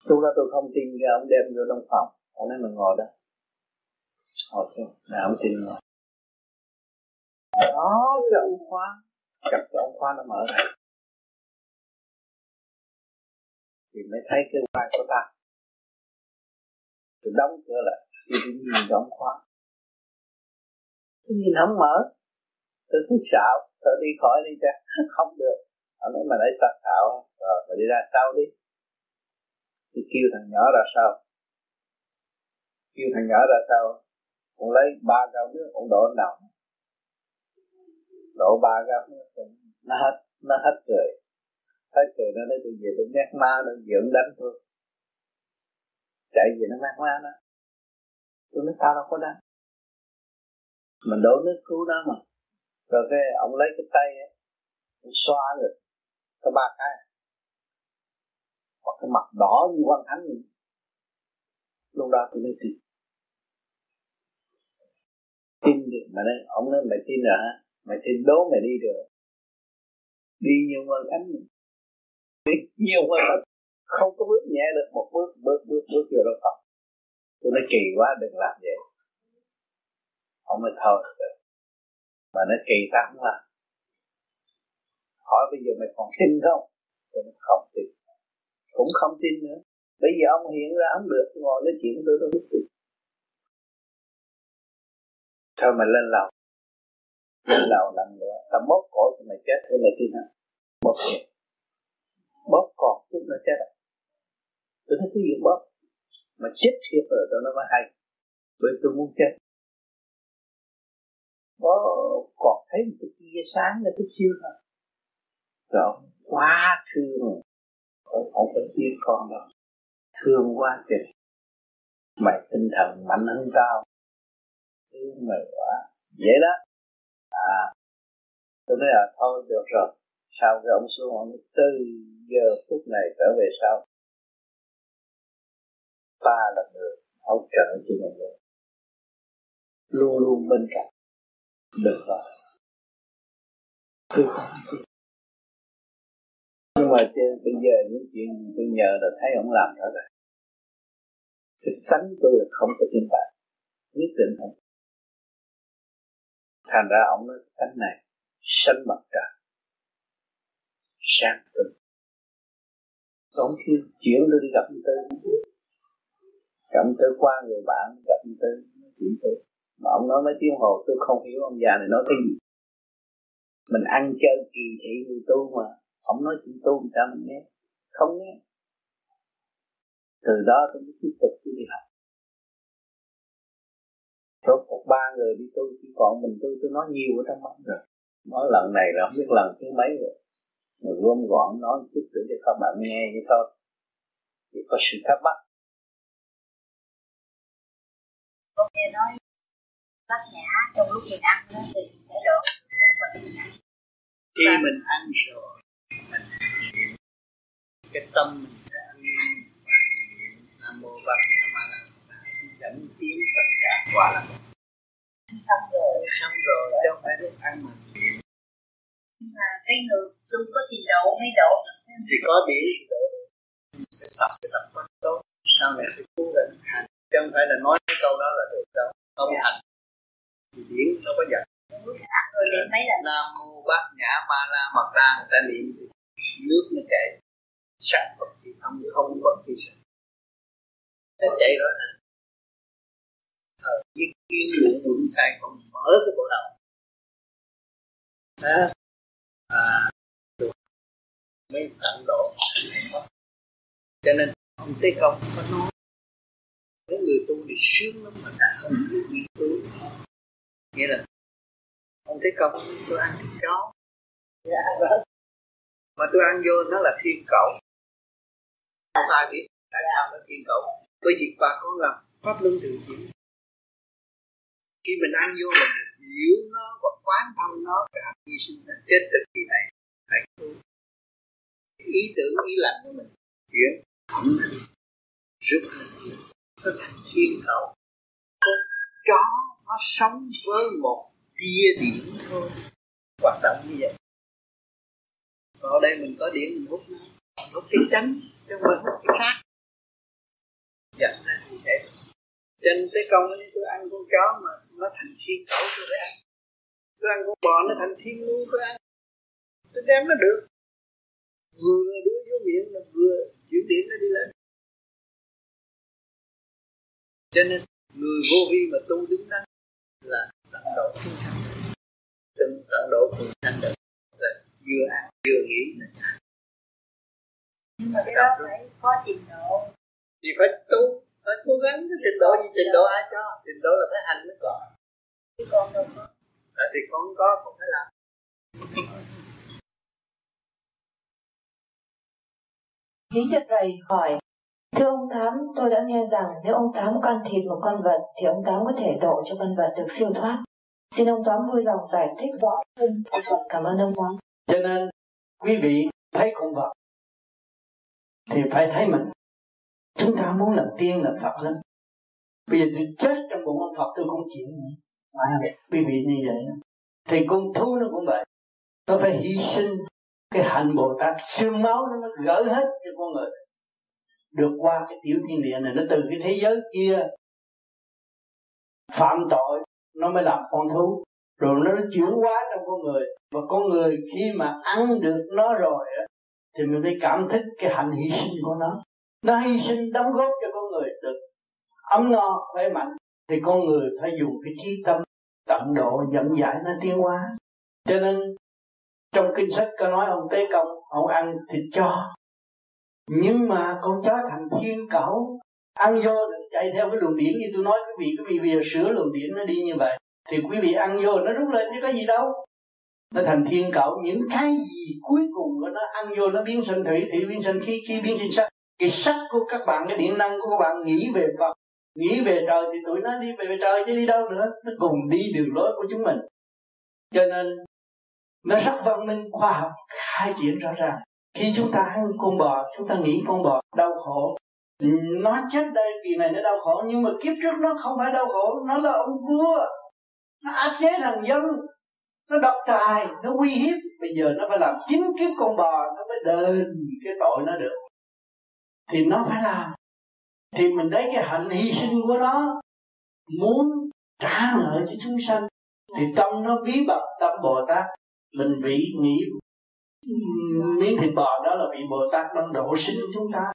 lúc đó tôi không tin cái ông đem vô trong phòng. Ông nói mình ngồi đó. Ngồi xuống. Là ông tin ngồi. Đó cái ông khóa chặt cái ông khóa nó mở ra thì mới thấy cái vai của ta. Tôi đóng cửa lại. Thì tôi nhìn cái ông khóa tôi nhìn không mở tôi thấy xạo tôi đi khỏi đi cha không được. Ông nói mà lấy ta xạo rồi ờ, mà đi ra sau đi. Thì kêu thằng nhỏ ra sau. Kêu thằng nhỏ ra sau. Cũng lấy ba gáo nước cũng đổ đầu. Đổ ba gáo nước nó hết nó hết cười. Hết cười, nó nói tôi về tôi nhát ma nó dưỡng đánh tôi. Chạy về nó mát ma nó tôi nói, tao đâu có đánh. Mình đổ nước cứu nó mà rồi cái ông lấy cái tay ấy, ông xoa rồi cái ba cái. Hoặc cái mặt đỏ như quan thánh vậy. Lúc đó tôi mới tin. Tin được mà đấy ông nói mày tin rồi hả? Mày tin đố mày đi được. Đi nhiều quan thánh đi nhiều quan thánh. Không có bước nhẹ được một bước bước bước bước vô đâu không tôi nói kỳ quá đừng làm vậy. Ông nói thôi được mà nó kỳ ta không làm hỏi bây giờ mày còn tin không? Tôi không tin. Cũng không tin nữa. Bây giờ ông hiện ra không được, ngồi nói chuyện tôi tôi biết tin sao mà lên lầu? Lên lầu lần nữa. Tao bóp cổ thì mày chết hay mày tin không bóp cổ. Bóp còn chút nữa chết à? Tôi thấy cái gì bóp? Mà chết thiệt rồi tôi nó mới hay. Bởi tôi muốn chết có còn thấy một cái tia sáng là chút chiêu thôi. Rồi quá thương. Ông không phải biết con đâu. Thương quá trời mày tinh thần mạnh hơn tao. Thương mày quá. Vậy đó. À tôi nói là thôi, được rồi. Sau cái ông xuống, ông từ giờ phút này trở về sau, ta là người hỗ trợ cho mọi người luôn luôn bên cạnh được rồi. Tôi không nhưng mà bây giờ những chuyện tôi nhờ là thấy ông làm rõ rồi cái tánh tôi là không có tin bạn nhất định không. Thành ra ông nói tánh này sanh mặt trời sáng tư ông kêu chuyển tôi đi gặp ông tư. Gặp ông tư qua người bạn, gặp ông tư chuyện tôi mà ông nói mấy tiếng hồ, tôi không hiểu ông già này nói cái gì. Mình ăn chơi kỳ thị người tu mà. Ông nói chuyện tu làm sao mình nghe? Không nghe. Từ đó tôi mới tiếp tục đi học. Số một, ba người đi tu, chỉ còn mình tôi tôi nói nhiều ở trong mắt rồi. Nói lần này là không biết lần thứ mấy rồi. Rồi gom gọn nói chút nữa cho các bạn nghe vậy thôi. Thì có sự thắc mắc. Con nghe nói bát nhã trong lúc mình ăn thì sẽ đổ khi mình ăn rồi mình cái tâm mình sẽ ăn năn nam mô bát nhã ma la dẫn tiến tất cả quả là xong rồi. Xong rồi không phải lúc ăn mà. Mà cái người tu có trình độ mới độ? Thì có điểm. Độ phải tập cái tập quán tốt. Sau này sẽ cố gắng hành? Chứ không phải là nói cái câu đó là được đâu. Không dạ. hành thì điển nó có giận mấy nam mô bát nhã ma la mật ra người ta niệm. Nước nó chảy sạch bất kỳ không không bất kỳ sạch. Nó chảy rồi ờ biết kiến lượng dụng sai còn mở cái bộ đầu. Đó à được. Mới tận độ. Cho nên ông tế công có nói. Cái người tu thì sướng lắm mà đã không biết nghiên cứu nghĩa là ông thấy công tôi ăn thịt chó. Dạ vâng. Mà tôi ăn vô nó là thiên cẩu. Không ai biết tại sao nó thiên cẩu? Bởi vì bà con làm pháp luân thường chuyển. Khi mình ăn vô mình hiểu nó và quán thông nó cả hy sinh nó chết từ kỳ này phải tu. Ý tưởng ý lành của mình chuyển thẩm mình rút mình nó thành thiên cẩu. Con chó nó sống với một tia điểm thôi. Hoạt động như vậy. Còn ở đây mình có điểm mình hút nó. Hút cái tránh chứ không phải hút cái khác dẫn dạ, ra thì thế. Trên tới công ấy tôi ăn con chó mà nó thành thiên cẩu tôi phải ăn. Tôi ăn con bò nó thành thiên luôn, tôi ăn. Tôi đem nó được. Vừa đưa vô miệng là vừa chuyển điểm nó đi lên. Cho nên, người vô vi mà tu đứng đắn là tận độ chúng sanh từng tận độ cùng sanh được là vừa ăn vừa nghĩ là nhưng mà cái đó phải có trình độ. Thì phải tu phải cố gắng cái trình độ gì trình độ ai cho? Trình độ là phải hành mới có chứ con đâu có. À, thì con có cũng phải làm. Kính thưa Thầy hỏi, Thưa ông Tám, tôi đã nghe rằng nếu ông Tám can thịt một con vật thì ông Tám có thể độ cho con vật được siêu thoát. Xin ông Tám vui lòng giải thích rõ hơn. Cảm ơn ông Tám. Cho nên quý vị thấy con vật thì phải thấy mình. Chúng ta muốn làm tiên làm Phật lắm. Bây giờ tôi chết trong bụng ông Phật tôi không chịu. À, quý vị như vậy Thì con thú nó cũng vậy. Nó phải hy sinh cái hạnh Bồ Tát xương máu nó gỡ hết cho con người được qua cái tiểu thiên địa này, nó từ cái thế giới kia. Phạm tội, nó mới làm con thú. Rồi nó chuyển hóa trong con người. Và con người khi mà ăn được nó rồi thì mình mới cảm thức cái hạnh hy sinh của nó. Nó hy sinh đóng góp cho con người được ấm no, khỏe mạnh. Thì con người phải dùng cái trí tâm, tận độ dẫn giải nó tiến hóa. Cho nên, trong kinh sách có nói ông tế công, ông ăn thịt cho nhưng mà con chó thành thiên cẩu, ăn vô chạy theo cái luồng điển như tôi nói, quý vị quý vị bây giờ sửa luồng điển nó đi như vậy, thì quý vị ăn vô nó rút lên chứ có gì đâu. Nó thành thiên cẩu, những cái gì cuối cùng của nó ăn vô nó biến sinh thủy thủy biến sinh khí khí biến sinh sắc. Cái sắc của các bạn, cái điện năng của các bạn nghĩ về Phật, nghĩ về trời thì tụi nó đi về trời chứ đi đâu nữa, nó cùng đi đường lối của chúng mình. Cho nên, nó rất văn minh, khoa học, khai triển rõ ràng khi chúng ta ăn con bò, chúng ta nghĩ con bò đau khổ. Nó chết đây vì này nó đau khổ, nhưng mà kiếp trước nó không phải đau khổ, nó là ông vua. Nó áp chế thằng dân, nó độc tài, nó uy hiếp. Bây giờ nó phải làm chín kiếp con bò, nó mới đền cái tội nó được. Thì nó phải làm. Thì mình thấy cái hạnh hy sinh của nó, muốn trả nợ cho chúng sanh, thì tâm nó bí bật tâm bồ tát mình bị nghĩ miếng thịt bò đó là bị bồ tát đang độ sinh chúng ta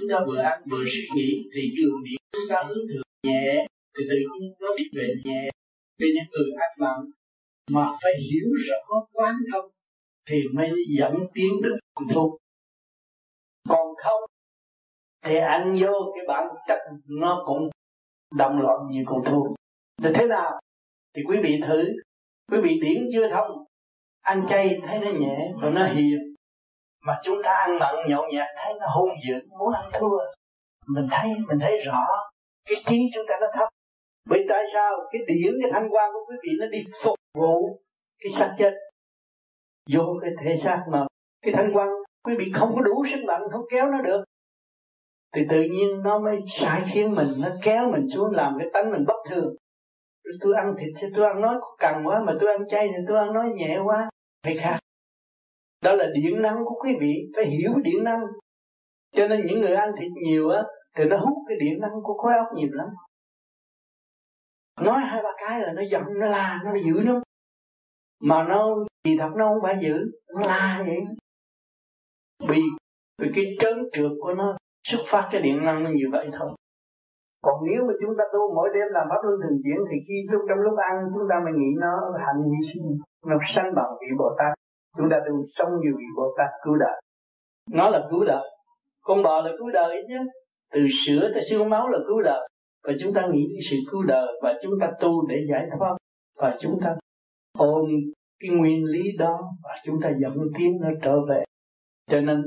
chúng ta vừa ăn vừa suy nghĩ, thì trường điểm chúng ta hướng thượng nhẹ thì tự nhiên nó biết về nhẹ. Vì những người ăn mặn mà phải hiểu rõ quán thông, thì mới dẫn tiến được hạnh phúc. Còn không, thì ăn vô cái bản chất nó cũng đồng loạn như con thú. Thì thế nào? Thì quý vị thử. Quý vị điển chưa thông? Ăn chay thấy nó nhẹ và nó hiền. Mà chúng ta ăn mặn nhậu nhạt, thấy nó hung dữ, muốn ăn thua. Mình thấy mình thấy rõ, cái trí chúng ta nó thấp. Bởi tại sao cái điển, cái thanh quan của quý vị nó đi phục vụ cái xác chết? Vô cái thể xác mà cái thanh quan, quý vị không có đủ sức mạnh, không kéo nó được. Thì tự nhiên nó mới sai khiến mình, nó kéo mình xuống làm cái tánh mình bất thường. Tôi ăn thịt thì tôi ăn nói cần quá, mà tôi ăn chay thì tôi ăn nói nhẹ quá phải khác. Đó là điện năng của quý vị, phải hiểu điện năng. Cho nên những người ăn thịt nhiều á, thì nó hút cái điện năng của khối óc nhiều lắm. Nói hai ba cái là nó giận, nó la, nó dữ lắm. Mà nó gì thật nó không phải dữ, nó la vậy. Vì vì cái trớn trượt của nó xuất phát cái điện năng nó như vậy thôi còn nếu mà chúng ta tu mỗi đêm làm pháp luân thường chuyển thì khi lúc trong lúc ăn, chúng ta mới nghĩ nó hành hy sinh, nó sanh bằng vị bồ tát. Chúng ta đừng sống như vị bồ tát cứu đời. Nó là cứu đời. Con bò là cứu đời chứ. Từ sữa tới xương máu là cứu đời. Và chúng ta nghĩ cái sự cứu đời và chúng ta tu để giải thoát. Và chúng ta ôm cái nguyên lý đó và chúng ta dẫn tiến nó trở về. Cho nên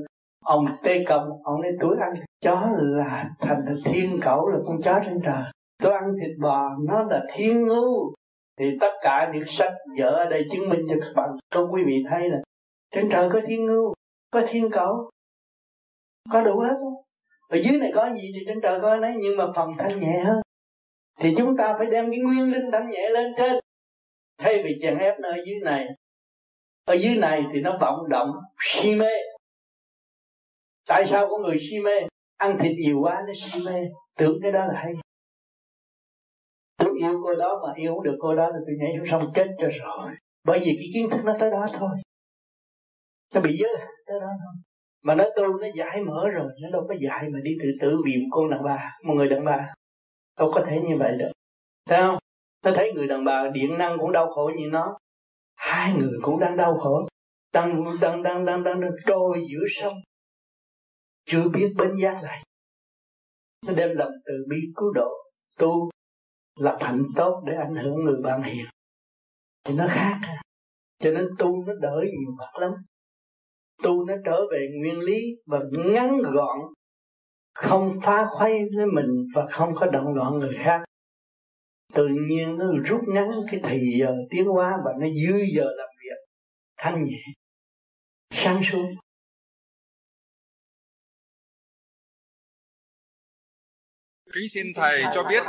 ông tê công ông nói, tôi ăn thịt chó là thành thịt thiên cẩu, là con chó trên trời. Tôi ăn thịt bò, nó là thiên ngu thì tất cả những sách vở ở đây chứng minh cho các bạn cho quý vị thấy là trên trời có thiên ngu có thiên cẩu, có đủ hết. Ở dưới này có gì thì trên trời có đấy nhưng mà phần thanh nhẹ hơn. Thì chúng ta phải đem cái nguyên linh thanh nhẹ lên trên. Thay vì chèn ép nó ở dưới này. Ở dưới này thì nó vọng động si mê tại sao có người si mê? Ăn thịt nhiều quá nó si mê. Tưởng cái đó là hay. Tôi yêu cô đó mà yêu không được cô đó là tôi nhảy xuống sông chết cho rồi. Bởi vì cái kiến thức nó tới đó thôi. Nó bị giới tới đó thôi. Mà nó tu nó giải mở rồi nó đâu có dạy mà đi tự tử vì một con đàn bà một người đàn bà. Đâu có thể như vậy được. Thấy không? Nó thấy người đàn bà điện năng cũng đau khổ như nó. Hai người cũng đang đau khổ. Đang đang đang đang đang, đang trôi giữa sông chưa biết bến giác lại nó đem lòng từ bi cứu độ, tu lập hạnh tốt để ảnh hưởng người bạn hiền. Thì nó khác. Cho nên tu nó đỡ nhiều mặt lắm. Tu nó trở về nguyên lý và ngắn gọn, không phá khuấy với mình và không có động loạn người khác. Tự nhiên nó rút ngắn cái thì giờ tiến hóa và nó dư giờ làm việc. Thanh nhẹ, sáng suốt. Kính xin Thầy cho biết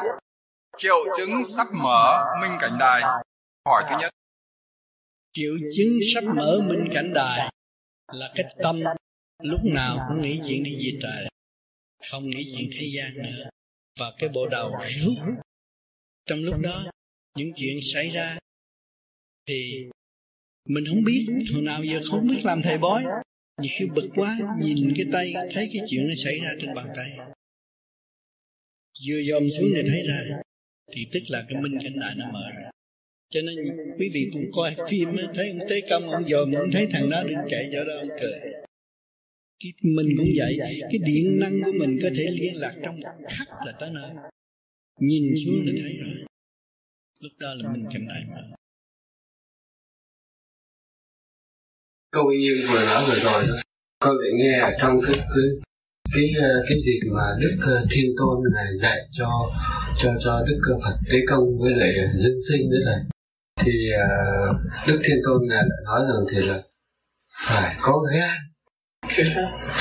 triệu chứng sắp mở minh cảnh đài. Hỏi thứ nhất. Triệu chứng sắp mở minh cảnh đài là cái tâm lúc nào cũng nghĩ chuyện đi về trời, không nghĩ chuyện thế gian nữa. Và cái bộ đầu rút. Trong lúc đó, những chuyện xảy ra thì mình không biết hồi nào giờ không biết làm thầy bói nhiều khi bực quá nhìn cái tay thấy cái chuyện nó xảy ra trên bàn tay vừa dòm xuống thì thấy ra thì tức là cái minh cảnh đại nó mở ra. Cho nên quý vị cũng coi phim thấy ông tế công, ông dòm, ông thấy thằng đó đứng chạy chỗ đó, ông cười. Cái mình cũng vậy, cái điện năng của mình có thể liên lạc trong khắc là tới nơi. Nhìn xuống là thấy rồi. Lúc đó là mình cảnh đại mở. Câu yêu vừa nói vừa rồi đó? Con lại nghe trong cái cái cái cái gì mà đức ờ, thiên tôn này dạy cho cho cho đức phật tế công với lại dân sinh đấy này thì đức thiên tôn ngài lại nói rằng thì là phải có gan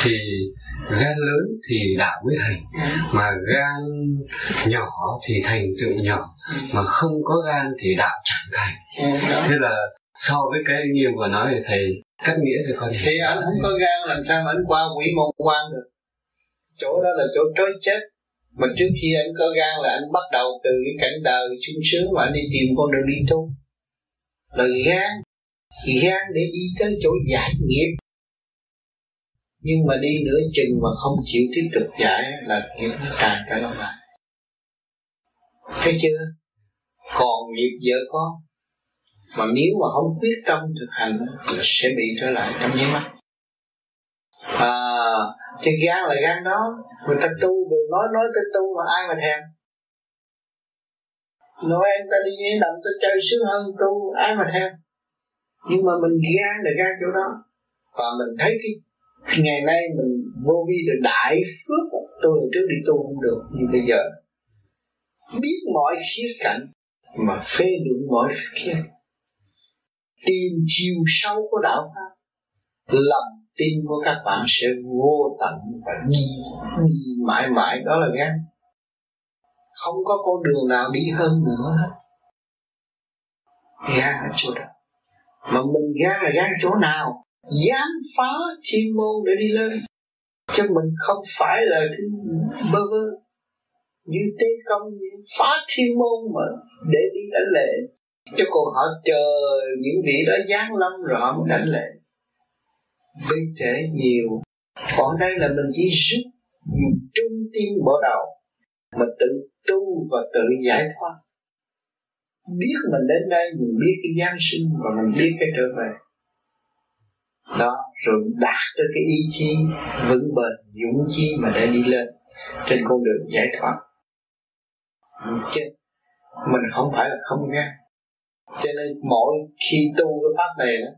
thì gan lớn thì đạo mới hành mà gan nhỏ thì thành tựu nhỏ mà không có gan thì đạo chẳng thành. Thế là so với cái anh em vừa nói thì thầy cắt nghĩa thì con thì anh không có gan làm sao mà anh qua quỷ môn quan được chỗ đó là chỗ trối chết. Mà trước khi anh có gan là anh bắt đầu từ cái cảnh đời sung sướng mà anh đi tìm con đường đi tu. Là gan gan để đi tới chỗ giải nghiệp. Nhưng mà đi nửa chừng mà không chịu tiếp tục giải là nghiệp nó tràn cả lâu lại thấy chưa? Còn nghiệp vợ con, mà nếu mà không quyết tâm thực hành là sẽ bị trở lại trong giấy mắt thì gan là gan đó. Người ta tu, mình nói nói tới tu mà ai mà thèm. Nói em ta đi nghe động ta chơi sướng hơn tu, ai mà thèm. Nhưng mà mình gan là gan chỗ đó. Và mình thấy cái ngày nay mình vô vi được đại phước tôi hồi trước đi tu không được, nhưng bây giờ biết mọi khía cạnh mà phê luận mọi khía tìm chiều sâu của đạo pháp lòng tin của các bạn sẽ vô tận và đi, đi mãi mãi. Đó là gan không có con đường nào đi hơn nữa. Hết gan ở chỗ đó. Mà mình gan là gan chỗ nào? Dám phá chuyên môn để đi lên. Chứ mình không phải là bơ vơ như tế công như phá thiên môn mà để đi đánh lệ chứ còn họ chờ những vị đó giáng lâm rồi họ mới đánh lệ bị trễ nhiều. Còn đây là mình chỉ rút dùng trung tim bỏ đầu, mà tự tu và tự giải thoát. Biết mình đến đây, mình biết cái giáng sinh và mình biết cái trở về. Đó, rồi đạt tới cái ý chí vững bền, dũng chí mà để đi lên trên con đường giải thoát. Chứ mình không phải là không nghe. Cho nên mỗi khi tu cái pháp này đó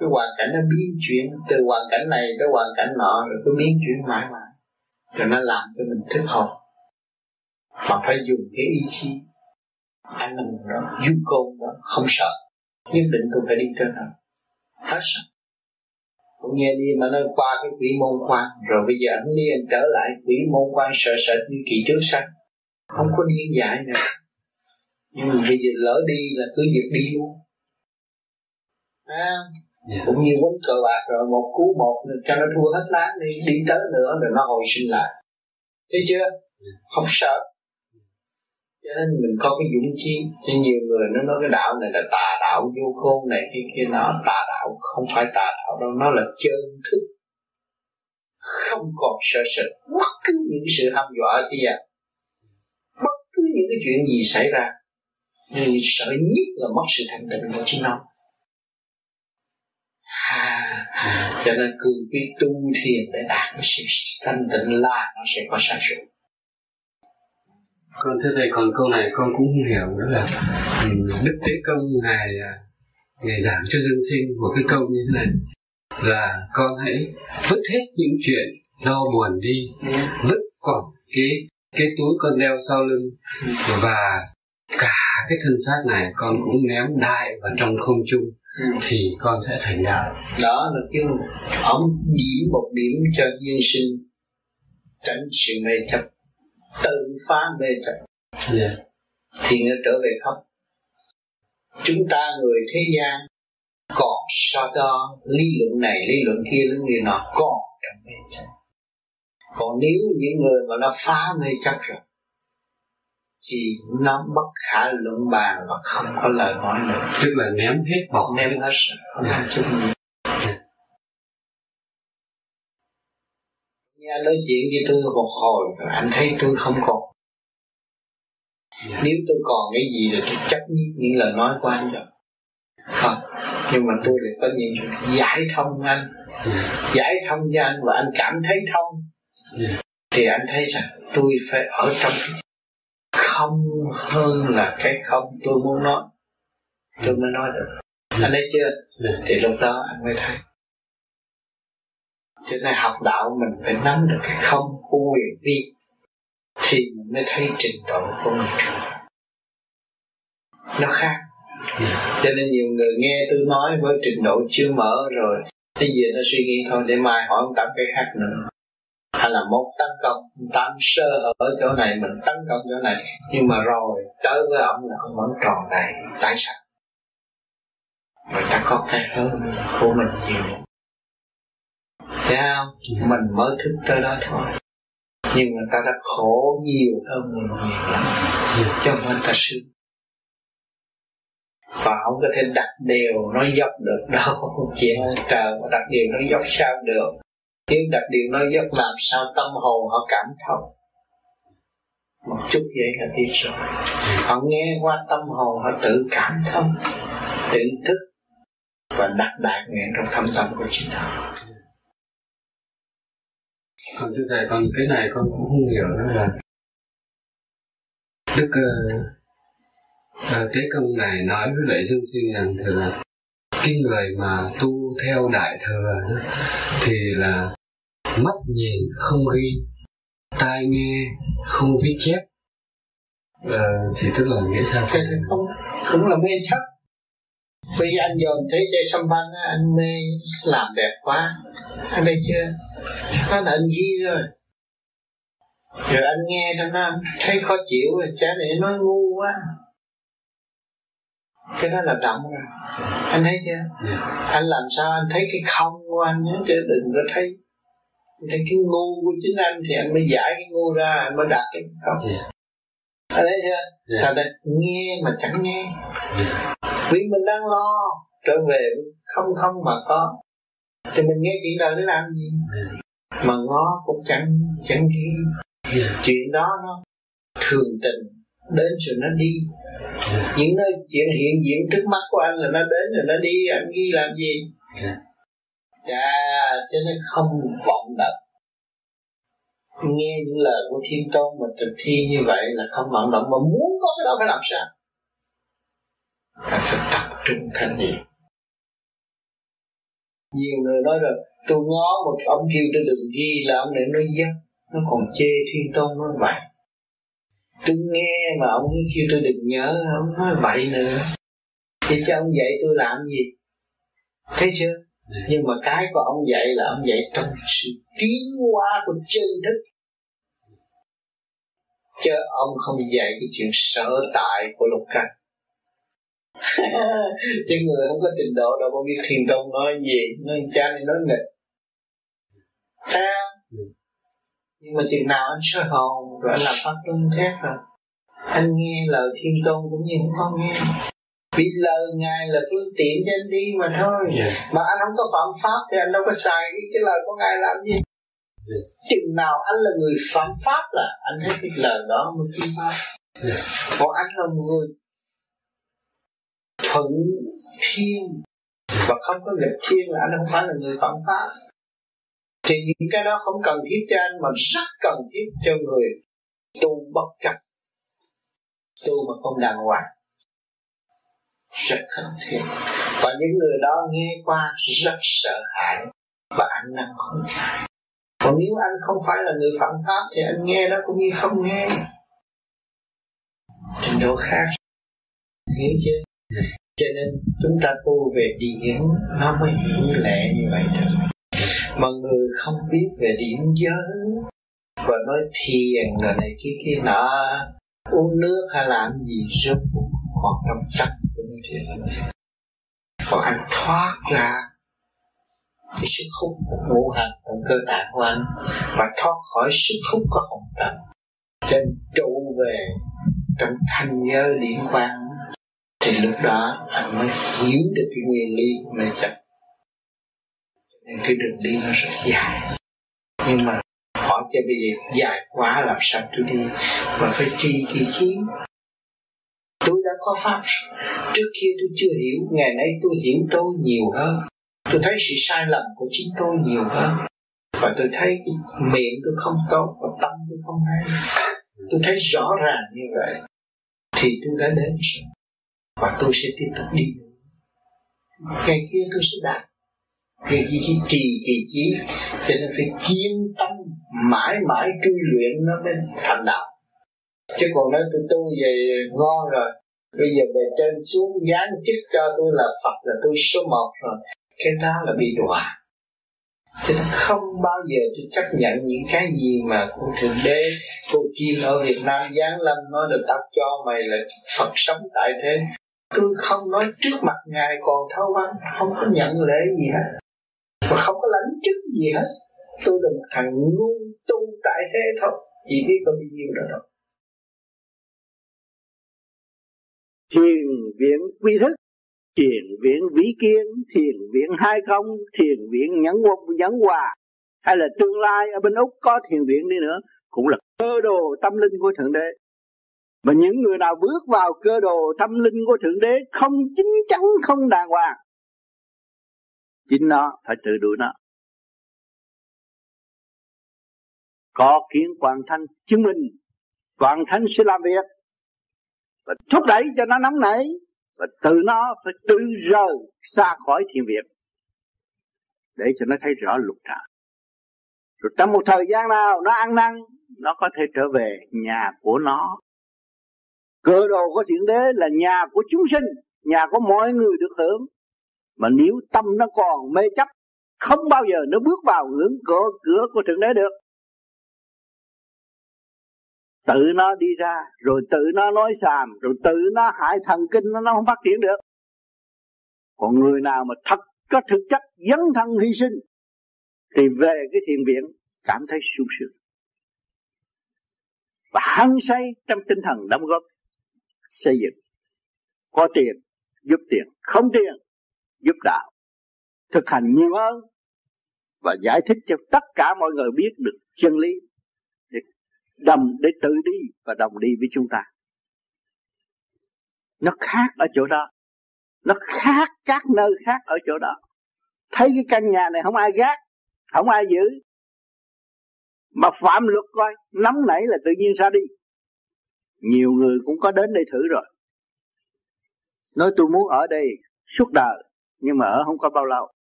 cái hoàn cảnh nó biến chuyển từ hoàn cảnh này tới hoàn cảnh nọ rồi cứ biến chuyển mãi mãi. Rồi nó làm cho mình thức hồn. Mà phải dùng cái ý chí. Anh là mình đó du côn đó không sợ. Nhất định tôi phải đi trên đó. Hết sợ. Cũng nghe đi mà nó qua cái quỷ môn quan. Rồi bây giờ anh đi anh trở lại quỷ môn quan sợ sợ như kỳ trước sao? Không có điên dại nữa. Nhưng mà bây giờ lỡ đi là cứ việc đi luôn. À, yeah. Dạ. cũng như quấn cờ bạc rồi một cú một cho nó thua hết lá đi đi tới nữa rồi nó hồi sinh lại thấy chưa dạ. không sợ cho nên mình có cái dũng chi cho nhiều người nó nói cái đạo này là tà đạo vô khôn này kia kia nó tà đạo không phải tà đạo đâu nó là chân thức không còn sợ sợ bất cứ những sự hăm dọa kia bất cứ những cái chuyện gì xảy ra nhưng sợ nhất là mất sự thanh tịnh của chính nó à, cho nên cứ biết tu thiền để đạt cái sự thanh tịnh là nó sẽ có sáng suốt. Con, thưa thầy, còn câu này con cũng không hiểu nữa là đức tế công ngài à, ngài giảng cho dân sinh của cái câu như thế này. Là con hãy vứt hết những chuyện đau buồn đi, vứt còn cái cái túi con đeo sau lưng. Và cả cái thân xác này con cũng ném đại vào trong không trung thì con sẽ thành đạo đó là cái ông điểm, một điểm cho duyên sinh, tránh sự mê chấp, tự phá mê chấp. Yeah. thì nó trở về không chúng ta người thế gian, còn so đo lý luận này, lý luận kia, lý luận nọ, còn trong mê chấp. Còn nếu những người mà nó phá mê chấp rồi thì nó bất khả luận bàn và không có lời nói nữa. Tức là ném hết bỏ ném hết làm chút nghe. Nói chuyện với tôi một hồi rồi anh thấy tôi không còn. Nếu tôi còn cái gì thì tôi chấp những lời nói của anh rồi. Không nhưng mà tôi lại có những giải thông anh. Giải thông cho anh và anh cảm thấy thông. Thì anh thấy rằng tôi phải ở trong không hơn là cái không tôi muốn nói. Tôi mới nói được. Anh thấy chưa? Thì lúc đó anh mới thấy. Cho nên học đạo mình phải nắm được cái không của quyền vi thì mình mới thấy trình độ của người nó khác. Cho nên nhiều người nghe tôi nói với trình độ chưa mở rồi bây giờ nó suy nghĩ thôi để mai hỏi ông tám cái khác nữa là một tấn công tám sơ ở chỗ này, mình tấn công chỗ này. Nhưng mà rồi, tới với ông là ông vẫn tròn đầy tại sao người ta có cái hơn của mình nhiều. Thấy không? Mình mới thức tới đó thôi. Nhưng người ta đã khổ nhiều hơn mình nhiều lắm. Cho nên ta sướng và không có thể đặt điều nó dốc được đâu. Chuyện trời mà đặt điều nó dốc sao được tiếng đặc điều nói giấc làm sao tâm hồn họ cảm thông. Một chút vậy là đi rồi. Họ nghe qua tâm hồn họ tự cảm thông tự thức và đặt đạt nguyện trong thâm tâm của chính họ. Còn thưa thầy còn cái này con cũng không hiểu đó là đức ờ, ờ, uh, uh, tế công này nói với lại dương sinh rằng thì là cái người mà tu theo đại thừa thì là mắt nhìn không ghi tai nghe không viết chép. Ờ, thì tức là nghĩa sao cái này không cũng là mê chấp. Bây giờ anh dồn thấy chơi sâm văn anh mê làm đẹp quá. Anh thấy chưa? Nó là anh ghi rồi. Rồi anh nghe cho nó thấy khó chịu rồi chả để nói ngu quá. Cái đó là động rồi. Anh thấy chưa? Yeah. Dạ. anh làm sao anh thấy cái không của anh chứ đừng có thấy thấy cái ngu của chính anh thì anh mới giải cái ngu ra anh mới đạt cái không yeah. anh thấy chưa yeah. Thật nghe mà chẳng nghe yeah. vì mình đang lo trở về không không mà có thì mình nghe chuyện đời để làm gì yeah. mà ngó cũng chẳng chẳng ghi yeah. chuyện đó nó thường tình đến rồi nó đi yeah. những nơi chuyện hiện diện trước mắt của anh là nó đến rồi nó đi anh ghi làm gì yeah dạ cho nên không vọng động nghe những lời của thiên tôn mà thực thi như vậy là không vọng động mà muốn có cái đó phải làm sao? Ta phải tập trung thanh niệm nhiều người nói rồi, tôi ngó một ông kêu tôi đừng ghi là ông này nói dắt, nó còn chê thiên tôn nói vậy. Tôi nghe mà ông kêu tôi đừng nhớ, ông nói vậy nữa. Thì cho ông dạy tôi làm gì? Thấy chưa? Nhưng mà cái của ông dạy là ông dạy trong sự tiến hóa của chân thức. Chứ ông không dạy cái chuyện sở tại của lục căn. Chứ người không có trình độ đâu có biết thiền tông nói gì nói cha này nói nghịch. Sao nhưng mà chừng nào anh soi hồn rồi anh làm pháp luân thét rồi anh nghe lời thiên tôn cũng như không có nghe vì lời ngài là phương tiện cho anh đi mà thôi yeah. Dạ. mà anh không có phạm pháp thì anh đâu có xài cái, cái lời của ngài làm gì yeah. Dạ. chừng nào anh là người phạm pháp là anh thấy cái lời đó mới phi pháp yeah. Còn anh là người thuận thiên và không có nghịch thiên là anh không phải là người phạm pháp thì những cái đó không cần thiết cho anh mà rất cần thiết cho người tu bất chấp tu mà không đàng hoàng rất cần thiết và những người đó nghe qua rất sợ hãi và anh năng không khai còn nếu anh không phải là người phạm pháp thì anh nghe nó cũng như không nghe. Trình độ khác. Hiểu chưa? Cho nên chúng ta tu về điển nó mới hiểu lẽ như vậy được. Mà người không biết về điển giới và nói thiền rồi này kia kia nọ, uống nước hay làm gì rốt cuộc còn trong sạch của thiền còn anh thoát ra cái sức hút của ngũ hành trong cơ bản của anh và thoát khỏi sức hút của hồng trần trên trụ về trong thanh giới liên quan, thì lúc đó anh mới hiểu được cái nguyên lý mê chấp. Nên cái đường đi nó rất dài. Nhưng mà hỏi cho bây giờ, dài quá làm sao tôi đi? Mà phải chi kỳ chiến tôi đã có pháp. Trước kia tôi chưa hiểu, ngày nay tôi hiểu tôi nhiều hơn. Tôi thấy sự sai lầm của chính tôi nhiều hơn. Và tôi thấy miệng tôi không tốt và tâm tôi không hay. Tôi thấy rõ ràng như vậy. Thì tôi đã đến rồi. Và tôi sẽ tiếp tục đi ngày kia tôi sẽ đạt. Vì chỉ chỉ trì kỳ chí. Cho nên phải kiên tâm, mãi mãi truy luyện nó mới thành đạo chứ còn nói tôi tu về ngon rồi, bây giờ về trên xuống dán chức cho tôi là phật là tôi số một rồi, cái đó là bị đọa. Chứ tôi không bao giờ tôi chấp nhận những cái gì mà cô thượng đế, cô kim ở việt nam giáng lâm nói được tao cho mày là phật sống tại thế. Tôi không nói trước mặt ngài còn thâu văn, không có nhận lễ gì hết. Và không có lãnh chức gì hết. Tôi là một thằng ngu tu tại thế thôi. Chỉ biết có bao nhiêu đó thôi. Thiền viện quy thức, thiền viện vĩ kiến thiền viện hai không, thiền viện nhẫn quân nhẫn hòa, hay là tương lai ở bên úc có thiền viện đi nữa, cũng là cơ đồ tâm linh của thượng đế. Mà những người nào bước vào cơ đồ tâm linh của thượng đế không chính chắn, không đàng hoàng, chính nó phải tự đuổi nó. Có kiến quan thanh chứng minh quan thanh sẽ làm việc và thúc đẩy cho nó nóng nảy, và từ nó phải tự rời xa khỏi thiền viện, để cho nó thấy rõ lục trạng rồi trong một thời gian nào nó ăn năn, nó có thể trở về nhà của nó. Cơ đồ của thiện đế là nhà của chúng sinh, nhà của mọi người được hưởng. Mà nếu tâm nó còn mê chấp, không bao giờ nó bước vào ngưỡng cửa cửa của thượng đế được tự nó đi ra rồi tự nó nói xàm rồi tự nó hại thần kinh nó, nó không phát triển được. Còn người nào mà thật có thực chất dấn thân hy sinh thì về cái thiền viện cảm thấy sung sướng. Và hăng say trong tinh thần đóng góp xây dựng. Có tiền giúp tiền. Không tiền giúp đạo. Thực hành nhiều hơn và giải thích cho tất cả mọi người biết được chân lý đồng để tự đi và đồng đi với chúng ta. Nó khác ở chỗ đó. Nó khác các nơi khác ở chỗ đó. Thấy cái căn nhà này không ai gác, không ai giữ. Mà phạm luật coi, nóng nảy là tự nhiên ra đi. Nhiều người cũng có đến đây thử rồi. Nói tôi muốn ở đây suốt đời, nhưng mà ở không có bao lâu.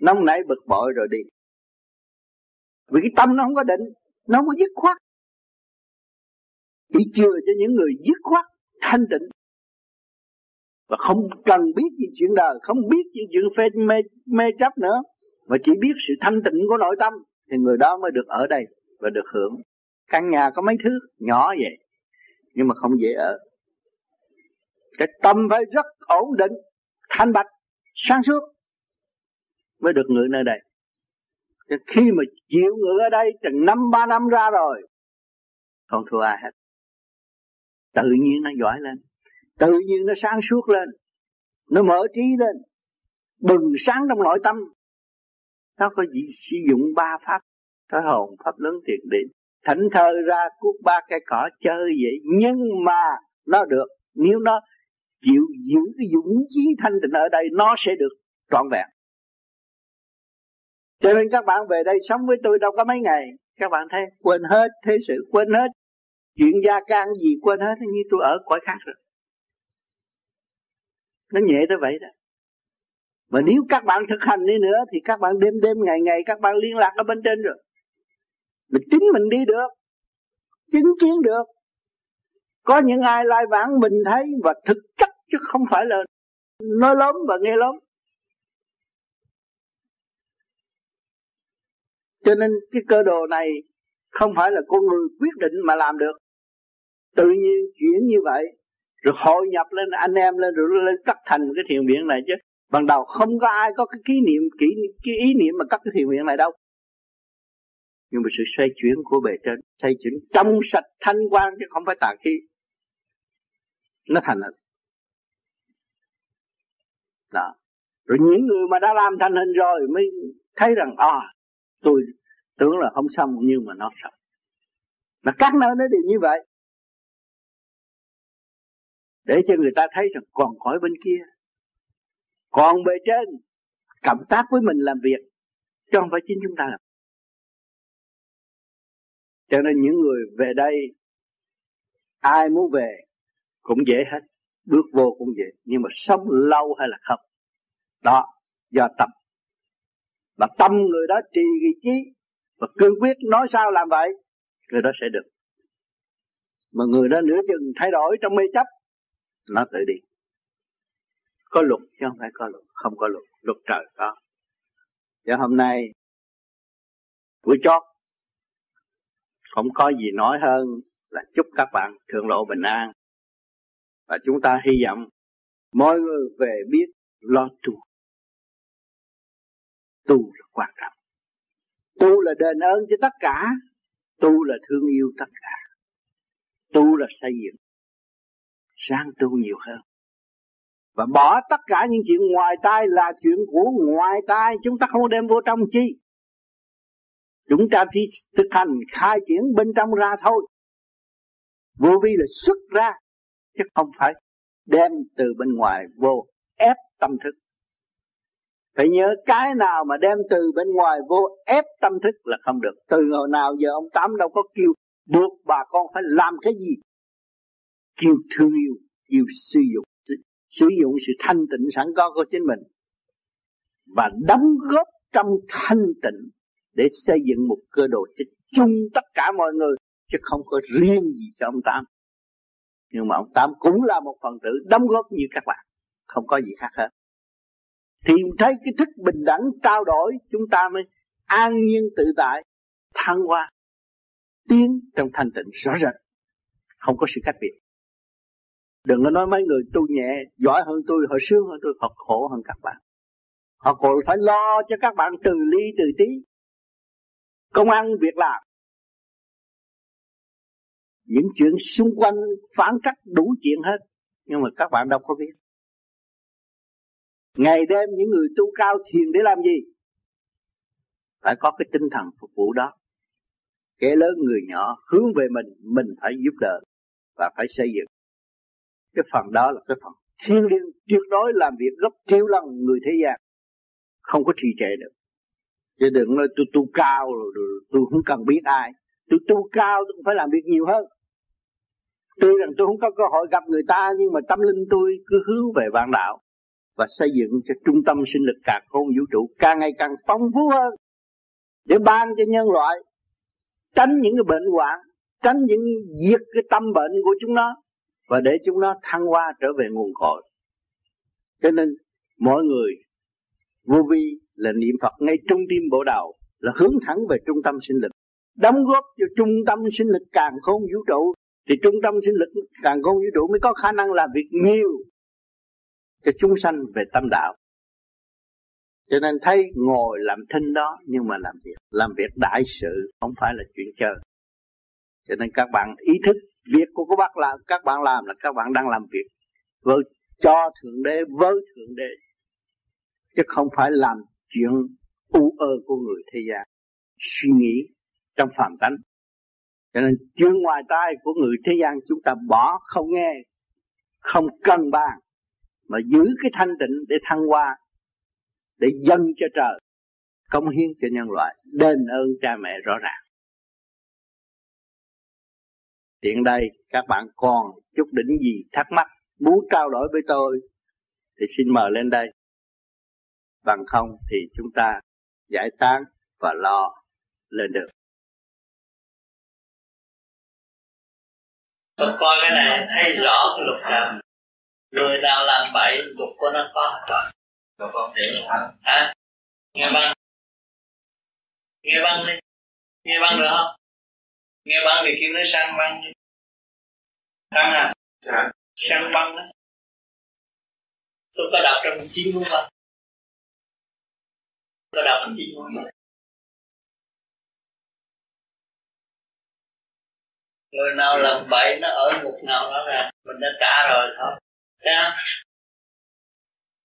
Nóng nảy bực bội rồi đi. Vì cái tâm nó không có định, nó không có dứt khoát chỉ chừa cho những người dứt khoát thanh tịnh. Và không cần biết gì chuyện đời không biết những chuyện phê mê, mê chấp nữa. Mà chỉ biết sự thanh tịnh của nội tâm thì người đó mới được ở đây và được hưởng. Căn nhà có mấy thứ? Nhỏ vậy nhưng mà không dễ ở. Cái tâm phải rất ổn định thanh bạch sáng suốt mới được ngự nơi đây. Khi mà chịu ngự ở đây chừng năm ba năm ra rồi không thua ai hết tự nhiên nó giỏi lên. Tự nhiên nó sáng suốt lên. Nó mở trí lên. Bừng sáng trong nội tâm. Nó có gì sử dụng ba pháp? Cái hồn pháp lớn thiện định thảnh thơ ra cuốc ba cây cỏ chơi vậy. Nhưng mà nó được. Nếu nó chịu giữ cái dũng chí thanh tịnh ở đây, nó sẽ được trọn vẹn. Cho nên các bạn về đây sống với tôi đâu có mấy ngày. Các bạn thấy quên hết thế sự, quên hết chuyện gia can gì quên hết như tôi ở cõi khác rồi. Nó nhẹ tới vậy đó. Mà nếu các bạn thực hành đi nữa, thì các bạn đêm đêm, ngày ngày, các bạn liên lạc ở bên trên rồi. Mình chính mình đi được, chứng kiến được. Có những ai lai vãng mình thấy và thực chất chứ không phải là nói lớn và nghe lớn cho nên cái cơ đồ này không phải là con người quyết định mà làm được. Tự nhiên chuyển như vậy, rồi hội nhập lên, anh em lên, rồi lên cắt thành cái thiền viện này chứ. Ban đầu không có ai có cái kỷ niệm kỷ cái ý niệm mà cắt cái thiền viện này đâu. Nhưng mà sự xoay chuyển của bề trên, xoay chuyển trong sạch thanh quan chứ không phải tà khí. Nó thành hình. Đó. Rồi những người mà đã làm thành hình rồi mới thấy rằng à tôi tưởng là không xong nhưng mà nó xong. Mà các nơi nó đều như vậy. Để cho người ta thấy rằng còn khỏi bên kia, còn bề trên, cộng tác với mình làm việc, chứ không phải chính chúng ta làm. Cho nên những người về đây, ai muốn về cũng dễ hết, bước vô cũng dễ. Nhưng mà sống lâu hay là không, đó do tâm. Và tâm người đó trì cái trí và cương quyết nói sao làm vậy, người đó sẽ được. Mà người đó nửa chừng thay đổi trong mê chấp, nó tự đi. Có luật chứ không phải có luật, không có luật luật trời có. Cho hôm nay buổi chót, không có gì nói hơn là chúc các bạn thượng lộ bình an. Và chúng ta hy vọng mọi người về biết lo tu. Tu là quan trọng tu là đền ơn cho tất cả. Tu là thương yêu tất cả. Tu là xây dựng. Sang tu nhiều hơn. Và bỏ tất cả những chuyện ngoài tai là chuyện của ngoài tai. Chúng ta không đem vô trong chi. Chúng ta chỉ thực hành khai triển bên trong ra thôi. Vô vi là xuất ra, chứ không phải đem từ bên ngoài vô ép tâm thức phải nhớ cái nào mà đem từ bên ngoài vô ép tâm thức là không được. Từ hồi nào giờ ông tám đâu có kêu buộc bà con phải làm cái gì? Kêu thương yêu, kêu sử dụng. Sử dụng sự thanh tịnh sẵn có của chính mình. Và đóng góp trong thanh tịnh để xây dựng một cơ đồ cho chung tất cả mọi người, chứ không có riêng gì cho ông Tám. Nhưng mà ông Tám cũng là một phần tử đóng góp như các bạn. Không có gì khác hết thì thấy cái thức bình đẳng trao đổi, chúng ta mới an nhiên tự tại, thăng hoa, tiến trong thanh tịnh rõ rệt. Không có sự khác biệt. Đừng có nói mấy người tu nhẹ, giỏi hơn tôi, họ sướng hơn tôi, họ khổ hơn các bạn. Họ còn phải lo cho các bạn từ ly, từ tí. Công ăn, việc làm. Những chuyện xung quanh phản trách đủ chuyện hết, nhưng mà các bạn đâu có biết ngày đêm những người tu cao thiền để làm gì? Phải có cái tinh thần phục vụ đó. Kẻ lớn người nhỏ hướng về mình mình phải giúp đỡ và phải xây dựng. Cái phần đó là cái phần thiên liêng tuyệt đối làm việc gấp triệu lần người thế gian. Không có trì trệ được. Chứ đừng nói tôi tu cao rồi, rồi tôi không cần biết ai. Tôi tu cao tôi phải làm việc nhiều hơn. Tuy rằng tôi không có cơ hội gặp người ta nhưng mà tâm linh tôi cứ hướng về vạn đạo và xây dựng cho trung tâm sinh lực cả không vũ trụ càng ngày càng phong phú hơn để ban cho nhân loại tránh những cái bệnh hoạn, tránh những diệt cái tâm bệnh của chúng nó và để chúng nó thăng hoa trở về nguồn cội. Cho nên mỗi người vô vi là niệm Phật ngay trung tim bộ đầu, là hướng thẳng về trung tâm sinh lực, đóng góp cho trung tâm sinh lực càng không vũ trụ. Thì trung tâm sinh lực càng không vũ trụ mới có khả năng làm việc nhiều cho chúng sanh về tâm đạo. Cho nên thấy ngồi làm thinh đó, nhưng mà làm việc. Làm việc đại sự, không phải là chuyện chơi. Cho nên các bạn ý thức, việc của các bác là, các bạn làm là các bạn đang làm việc với cho thượng đế, với thượng đế. Chứ không phải làm chuyện u ơ của người thế gian. Suy nghĩ trong phàm tánh. Cho nên chuyện ngoài tai của người thế gian chúng ta bỏ không nghe, không cần bàn mà giữ cái thanh tịnh để thăng hoa, để dâng cho trời, công hiến cho nhân loại, đền ơn cha mẹ rõ ràng. Tiện đây, các bạn còn chút đỉnh gì thắc mắc, muốn trao đổi với tôi, thì xin mời lên đây. Bằng không thì chúng ta giải tán và lo lên được. Tôi coi cái này thấy rõ cái luật trời Người nào làm bậy luật của nó có rồi Rồi con hiểu hả? Hả? Nghe băng. Nghe băng đi. Nghe băng được không? Nghe băng thì kêu nó sang băng đi. Băng à? Dạ. Sang băng đó Tôi có đọc trong chín cuốn băng. Tôi đọc trong chín cuốn băng. Người nào làm bậy nó ở ngục nào nó ra mình đã trả rồi thôi Thấy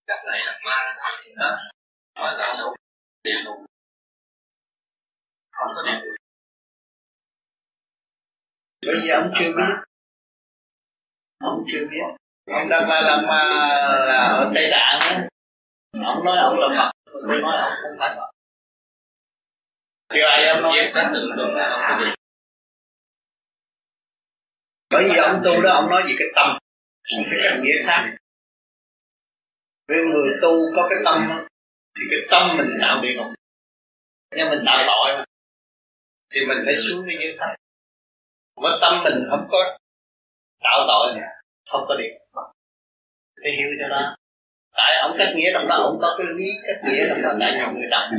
đặt lại đặt ma đó nói là đâu địa ngục không có địa ngục bởi vì ông chưa biết. Ông chưa biết. Ông đặt lại làm ma là ở tây tạng á. Ông nói ông là phật tôi nói ông không phải phật. Chưa ai ông nói xác định luôn là ông bởi vì ông tu đó ông nói gì cái tâm ông phải cách nghĩa khác. Với người tu có cái tâm đó, thì cái tâm mình tạo địa ngục nhưng mình tạo tội mà. Thì mình phải xuống cái giới thấp mà tâm mình không có tạo tội không có địa ngục phải hiểu cho đó tại ông cách nghĩa trong đó ông có cái lý cách nghĩa trong đó tại nhiều người đọc.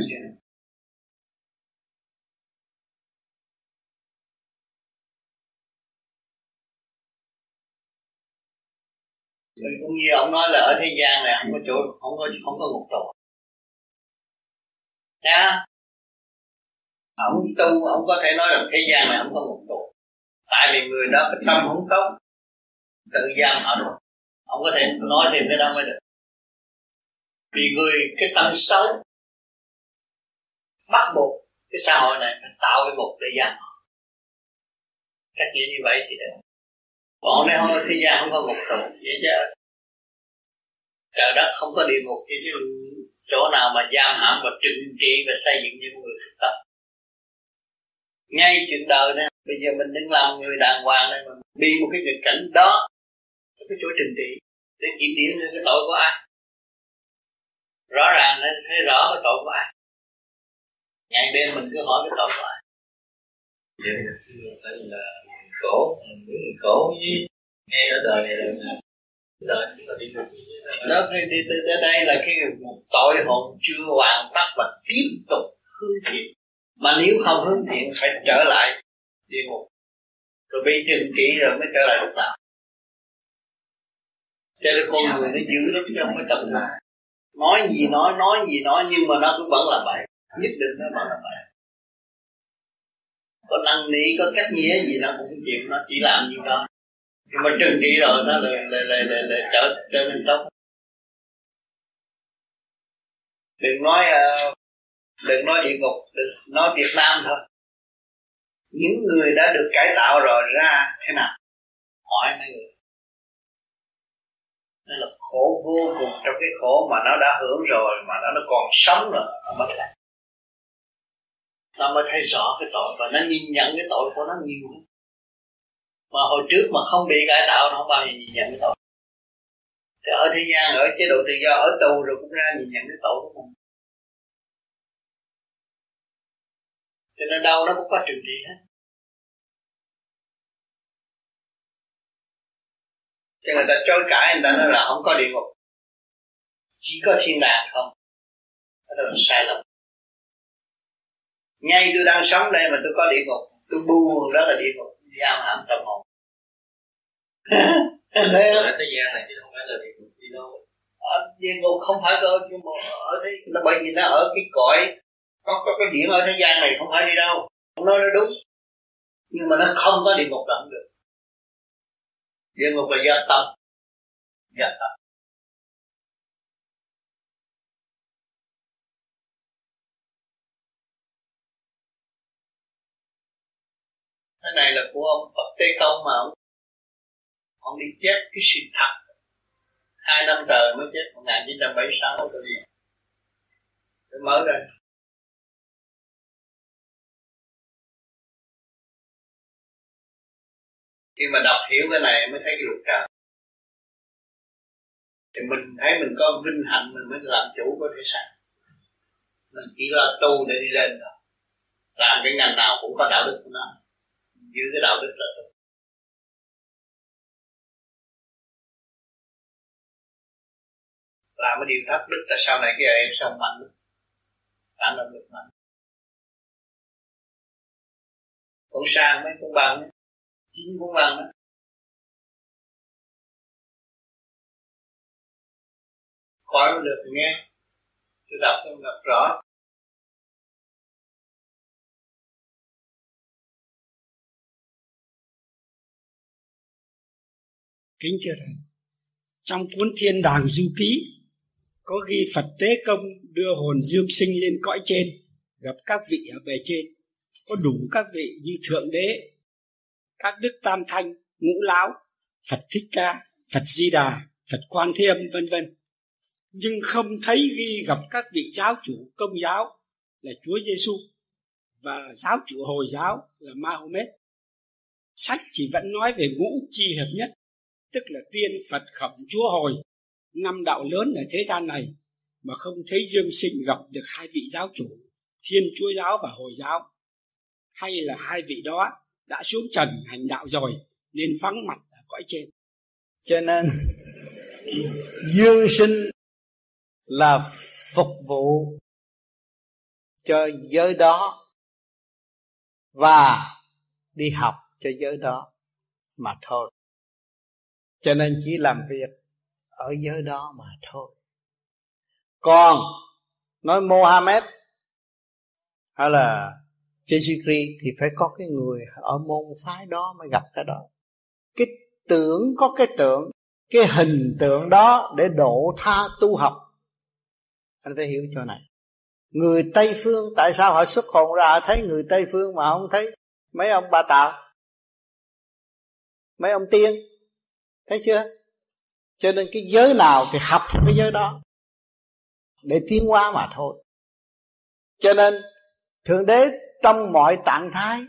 Rồi cũng như ông nói là ở thế gian này không có chỗ, không có không có ngục tù nha. Ông tu, ông có thể nói là thế gian này không có ngục tù tại vì người đó cái tâm không tốt, tự giam họ rồi ông có thể nói thêm cái đó mới được. Vì người cái tâm xấu, bắt buộc cái xã hội này phải tạo cái ngục để giam họ cách nghĩ như vậy thì được còn nếu thôi, thế gian không có ngục tù vậy chứ trời đất không có địa ngục chứ chỗ nào mà giam hãm và trừng trị và xây dựng những người thực tập. Ngay chuyện đời này, bây giờ mình đứng làm người đàng hoàng này mà bị một cái nghịch cảnh đó cái chỗ trừng trị, để kiểm điểm lên cái tội của ai. Rõ ràng nên thấy rõ cái tội của ai. Ngày đêm mình cứ hỏi cái tội của ai. Vậy là khổ những người khổ với ngay ở đời này là đời chúng ta đi ngục đó đi, đi, đi, đi đây là cái tội hồn chưa hoàn tất và tiếp tục hướng thiện. Mà nếu không hướng thiện phải trở lại địa ngục. Rồi bị trừng trị rồi mới trở lại lúc nào cho nên con người nó dữ lắm chứ không phải tâm là nói gì nói nói gì nói nhưng mà nó cũng vẫn là bậy. Nhất định nó vẫn là bậy có năng lý có cách nghĩa gì nó cũng chịu nó chỉ làm như đó. Nhưng mà trừng trị rồi nó lại lại lại lại, lại trở trở nên tốt. Đừng nói ờ, đừng nói địa ngục đừng nói Việt Nam thôi. Những người đã được cải tạo rồi ra thế nào? Hỏi mấy người. Nó là khổ vô cùng trong cái khổ mà nó đã hưởng rồi mà nó nó còn sống rồi nó mới thấy nó mới thấy rõ cái tội và nó nhìn nhận cái tội của nó nhiều hơn mà hồi trước mà không bị cải tạo nó không bao giờ nhìn nhận cái tội. Thì ở thế gian, ở chế độ tự do, ở tù rồi cũng ra nhìn nhận cái tội của mình. Cho nên đâu nó cũng có trừng trị hết. Cho người ta chối cãi, người ta nói là không có địa ngục. Chỉ có thiên đàng không. Đó là sai lầm ngay tôi đang sống đây mà tôi có địa ngục. Tôi buồn đó là địa ngục. Giam hãm tâm hồn. Thế thế gian này chứ không phải là địa ngục đi đâu. Ở địa ngục không phải cơ nhưng mà ở thế nó bởi vì nó ở cái cõi có có cái điểm ở thế gian này không phải đi đâu. Không nói nó đúng nhưng mà nó không có địa ngục là không được. Địa ngục là do tâm. Do tâm cái này là của ông Phật Tây Công mà ông ông đi chết cái sự thật. Hai năm trời mới chết 1976 tôi đi. Tôi mở ra. Khi mà đọc hiểu cái này mới thấy cái luật trời. Thì mình thấy mình có vinh hạnh, mình mới làm chủ có thể sản mình chỉ là tu để đi lên thôi làm cái ngành nào cũng có đạo đức của nó giữ cái đạo đức là tốt. Làm cái điều thất đức là sau này cái em sống mạnh phản động lực mạnh. Con sang mấy con bằng, chín con bằng đó khỏi được nghe, tôi đọc tôi đọc rõ. Kính thưa thầy, trong cuốn thiên đàng du ký, có ghi phật tế công đưa hồn dương sinh lên cõi trên, gặp các vị ở bề trên. Có đủ các vị như thượng đế, các đức tam thanh, ngũ lão, phật thích ca, phật di đà, phật quan thiêm, vân vân. Nhưng không thấy ghi gặp các vị giáo chủ công giáo là chúa giêsu và giáo chủ hồi giáo là mahomet sách chỉ vẫn nói về ngũ chi hợp nhất tức là tiên phật khổng chúa hồi, năm đạo lớn ở thế gian này, mà không thấy dương sinh gặp được hai vị giáo chủ, thiên chúa giáo và hồi giáo. Hay là hai vị đó đã xuống trần hành đạo rồi, nên vắng mặt ở cõi trên. Cho nên, dương sinh là phục vụ cho giới đó và đi học cho giới đó mà thôi cho nên chỉ làm việc ở giới đó mà thôi. Còn nói Mohammed hay là Jesus Christ thì phải có cái người ở môn phái đó mới gặp cái đó. Cái tưởng có cái tượng cái hình tượng đó để độ tha tu học. Anh phải hiểu chỗ này. Người tây phương tại sao họ xuất hồn ra? Thấy người tây phương mà không thấy. Mấy ông bà tạo mấy ông tiên? Thấy chưa? Cho nên cái giới nào thì học theo cái giới đó. Để tiến hóa mà thôi. Cho nên, thượng đế trong mọi trạng thái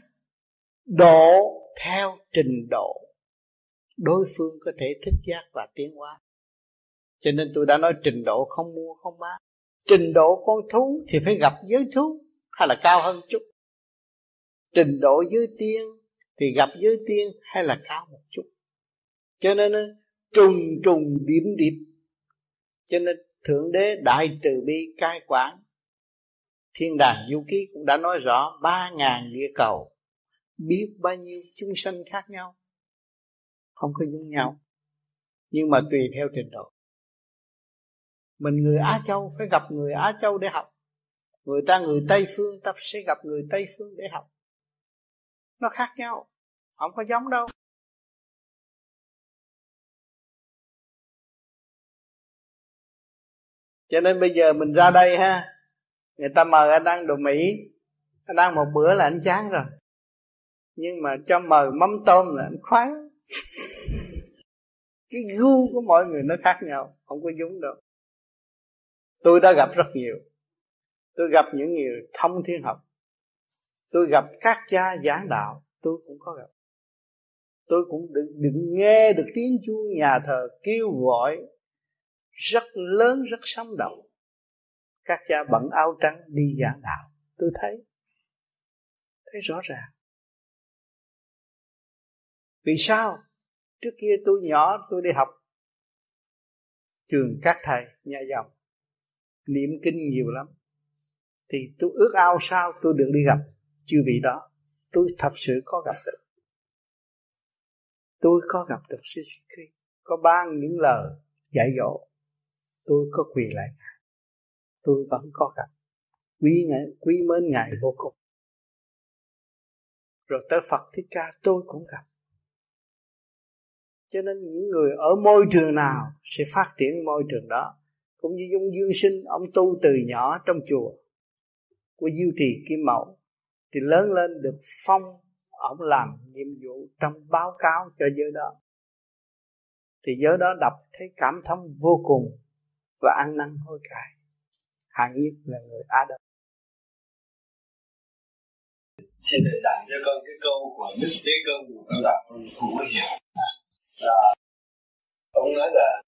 độ theo trình độ, đối phương có thể thức giác và tiến hóa. Cho nên tôi đã nói trình độ không mua, không bán. Trình độ con thú thì phải gặp giới thú hay là cao hơn chút. Trình độ giới tiên thì gặp giới tiên hay là cao một chút cho nên trùng trùng điểm điệp. Cho nên thượng đế đại từ bi cai quản, thiên đàng du ký cũng đã nói rõ ba ngàn địa cầu biết bao nhiêu chúng sanh khác nhau. Không có giống nhau, nhưng mà tùy theo trình độ. Mình người Á Châu phải gặp người Á Châu để học. Người ta người Tây phương, ta sẽ gặp người Tây phương để học. Nó khác nhau, không có giống đâu. Cho nên bây giờ mình ra đây ha. Người ta mời anh ăn đồ mỹ. Anh ăn một bữa là anh chán rồi. Nhưng mà cho mời mắm tôm là anh khoái. Cái gu của mọi người nó khác nhau không có giống đâu. Tôi đã gặp rất nhiều. Tôi gặp những người thông thiên học. Tôi gặp các cha giảng đạo tôi cũng có gặp. Tôi cũng đừng, được nghe được tiếng chuông nhà thờ kêu gọi rất lớn, rất sống động. Các cha bận áo trắng đi giảng đạo. Tôi thấy thấy rõ ràng. Vì sao? Trước kia tôi nhỏ, tôi đi học trường các thầy, nhà dòng. Niệm kinh nhiều lắm. Thì tôi ước ao sao tôi được đi gặp. Chư vị đó, tôi thật sự có gặp được. Tôi có gặp được sư Christ. Có ban những lời dạy dỗ tôi có quỳ lại ngài tôi vẫn có gặp quý ngài, quý mến ngài vô cùng. Rồi tới Phật Thích Ca, tôi cũng gặp. Cho nên những người ở môi trường nào sẽ phát triển môi trường đó. Cũng như dung dương sinh, ông tu từ nhỏ trong chùa của diêu trì kim mẫu thì lớn lên được phong ông làm nhiệm vụ trong báo cáo cho giới đó. Thì giới đó đọc thấy cảm thông vô cùng và ăn năn hối cải. Hạng nhất là người Á Đông xin thầy tặng cho con cái câu của Đức Thế Công của con đọc con có hiểu là ông nói là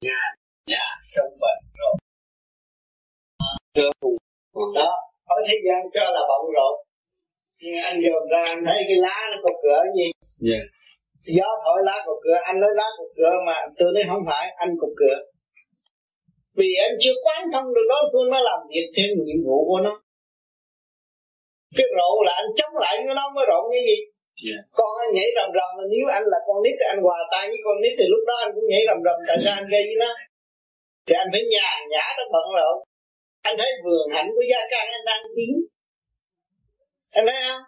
nhà nhà trong phật rồi. Đó ở thế gian cho là bận rộn. Nhưng anh dòm ra anh thấy cái lá nó cột cửa gì? Yeah. gió thổi lá cột cửa anh nói lá cột cửa mà tôi nói không phải anh cột cửa vì anh chưa quán thông được đối phương nó làm việc theo nhiệm vụ của nó. Cái rộ là anh chống lại nó nó mới rộn cái gì? Yeah. con anh nhảy rầm rầm mà nếu anh là con nít thì anh hòa tay với con nít thì lúc đó anh cũng nhảy rầm rầm tại sao anh gây với nó? Thì anh phải nhà nhã nó bận rộn. Anh thấy vườn hạnh của gia can anh đang tiến anh thấy không?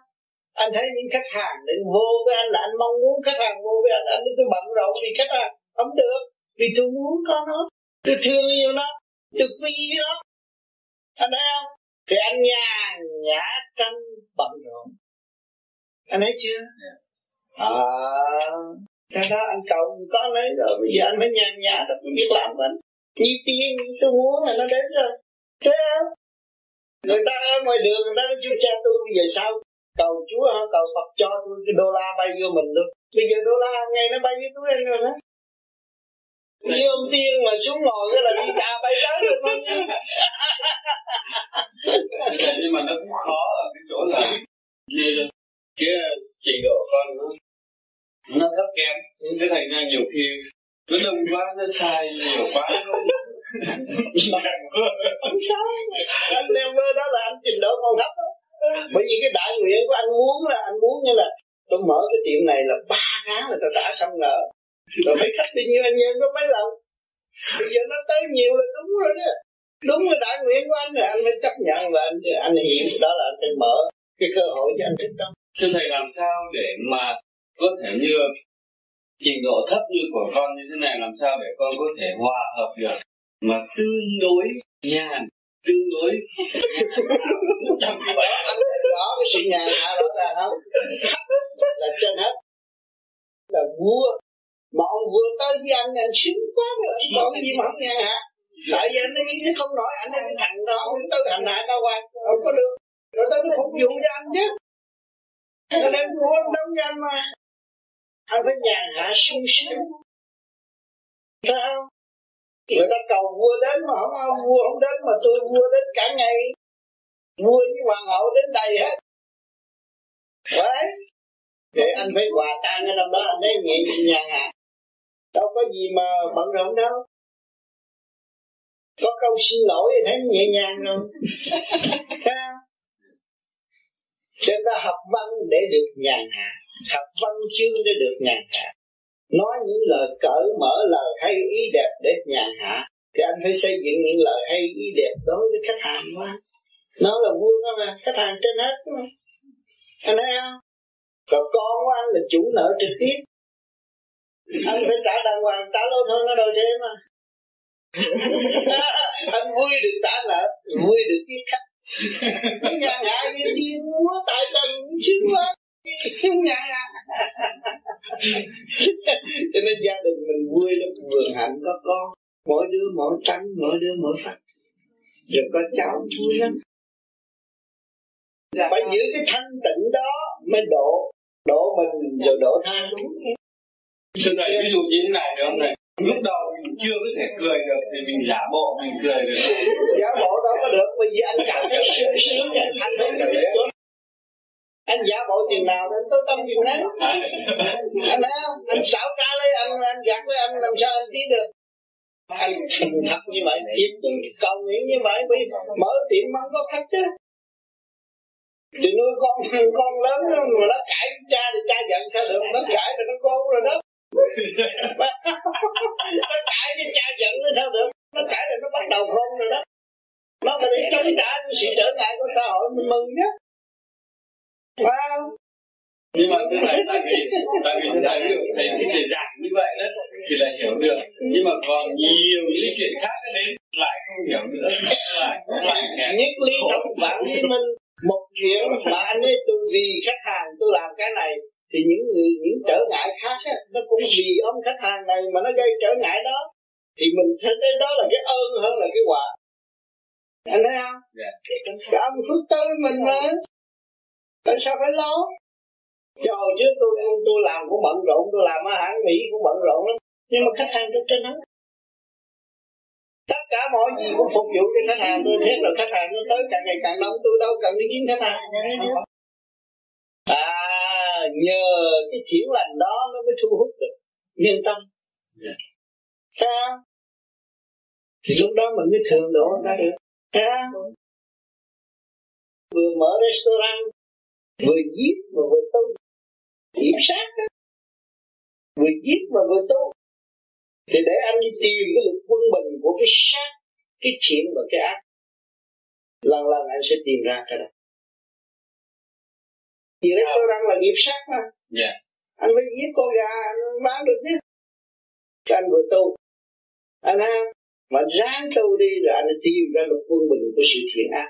Anh thấy những khách hàng đến vô với anh là anh mong muốn khách hàng vô với anh anh cứ bận rộn vì khách hàng không được vì tôi muốn có nó tôi thương yêu nó tôi quý nó. Anh thấy không? Thì anh nhàn nhã trong bận rộn. Anh thấy chưa? À. Cái đó anh cầu có lấy rồi bây giờ anh phải nhàn nhã trong cái việc làm của anh. Như tiên tôi muốn là nó đến rồi. Thế không? Người ta ở ngoài đường người ta nói chú cha tôi bây giờ sao cầu chúa hả? Cầu phật cho tôi cái đô la bay vô mình luôn. Bây giờ đô la ngày nó bay vô túi anh rồi đó như ông tiên mà xuống ngồi cái là đi đà bay tới được không nhưng mà nó cũng khó ở cái chỗ là như cái trình độ con nó nó thấp kém. Cái thành ra nhiều khi nó đông quá nó sai nhiều quá. Không sao anh nêu mơ đó là anh trình độ còn thấp đó bởi vì cái đại nguyện của anh muốn là anh muốn như là tôi mở cái tiệm này là ba tháng là tôi trả xong nợ rồi phải khách đi như anh nhân có mấy lần bây giờ nó tới nhiều là đúng rồi đó. Đúng là đại nguyện của anh là anh phải chấp nhận và anh anh hiện đó là anh phải mở cái cơ hội cho anh thích đó. Thưa thầy làm sao để mà có thể như trình độ thấp như của con như thế này làm sao để con có thể hòa hợp được mà tương đối nhàn tương đối trong cái đó anh cái sự nhàn hạ đó là không? Là trên hết. Là vua mà ông vua tới với anh anh xứng quá rồi. Còn gì mà không nhàn hạ tại vì anh nghĩ nó không nổi anh cái thằng đó ông tới hành hạ đâu qua không có được. Rồi tới nó phục vụ cho anh chứ. Nó đem của anh đóng cho anh mà. Anh phải nhàn hạ sung sướng. Phải không người ta cầu vua đến mà không ông vua không đến mà tôi vua đến cả ngày. Vua với hoàng hậu đến đầy hết. Đấy. Để anh phải hòa tan ở trong đó anh thấy nhẹ nhàng à đâu có gì mà bận rộn đâu. Có câu xin lỗi thì thấy nhẹ nhàng rồi. Chúng ta học văn để được nhàn hạ. Học văn chương để được nhàn hạ. Nói những lời cởi mở lời hay ý đẹp để nhàn hạ. Thì anh phải xây dựng những lời hay ý đẹp đối với khách hàng quá, Nó là vương đó mà, khách hàng trên hết mà. Anh thấy không? Còn con của anh là chủ nợ trực tiếp. Anh phải trả đàng hoàng, trả lâu thôi nó đòi thêm mà. Anh vui được trả nợ vui được tiếp khách. Nhà ngại như tiên múa tại tầng sướng quá. Nhà ngại cho nên gia đình mình vui lắm vườn hạnh có con. Mỗi đứa mỗi tránh mỗi đứa mỗi phật rồi có cháu vui lắm. Phải giữ cái thanh tịnh đó mới độ độ mình rồi độ tha Sư này ví dụ như thế này được không này? Lúc đầu mình chưa có thể cười được thì mình giả bộ mình cười được. giả bộ đâu có được, bởi vì anh cảm thấy sướng sướng anh thấy sướng anh giả bộ chừng nào đến tối tâm chừng đấy anh thấy không? Anh xảo tra lấy anh anh gạt với anh làm sao anh tiến được? Anh thành thật như vậy tiếp tục cầu nguyện như vậy, bởi mở tiệm mắm có khách chứ. Thì nuôi con con lớn, mà nó cãi cha thì cha giận, sao được? Nó cãi thì nó cố rồi đó nó cãi với cha giận nó sao được nó cãi là nó bắt đầu khôn rồi đó nó phải để chống trả sự trở ngại của xã hội mình mừng nhất phải không nhưng mà cái này tại vì tại vì chúng ta ví dụ thấy cái chuyện dạng như vậy đó thì là hiểu được nhưng mà còn nhiều những chuyện khác đến lại không hiểu nữa lại lại nhất lý trong bản lý minh một chuyện mà anh ấy tôi vì khách hàng tôi làm cái này thì những người những trở ngại khác á, nó cũng vì ông khách hàng này mà nó gây trở ngại đó. Thì mình thấy cái đó là cái ơn hơn là cái quả anh thấy không? Yeah. cả ông phước tới mình mà. Tại sao phải lo? Chứ hồi trước tôi tôi làm cũng bận rộn tôi làm ở hãng mỹ cũng bận rộn lắm. Nhưng mà khách hàng tôi trên hết tất cả mọi gì cũng phục vụ cho khách hàng tôi thiết rồi khách hàng nó tới càng ngày càng đông tôi đâu cần đi kiếm khách hàng. À nhờ cái thiện lành đó nó mới thu hút được nhân tâm. Sao thì lúc đó mình mới thường độ ra được. Sao vừa mở restaurant vừa giết mà vừa tu. Kiểm sát đó. vừa giết mà vừa tu. Thì để anh đi tìm cái lực quân bình của cái sát cái thiện và cái ác lần lần anh sẽ tìm ra cái đó vì đấy tôi đang là nghiệp sát mà. Yeah. anh phải giết con gà anh bán được chứ anh vừa tu anh ha mà ráng tu đi rồi anh tiêu ra luật quân bình của sự thiện ác.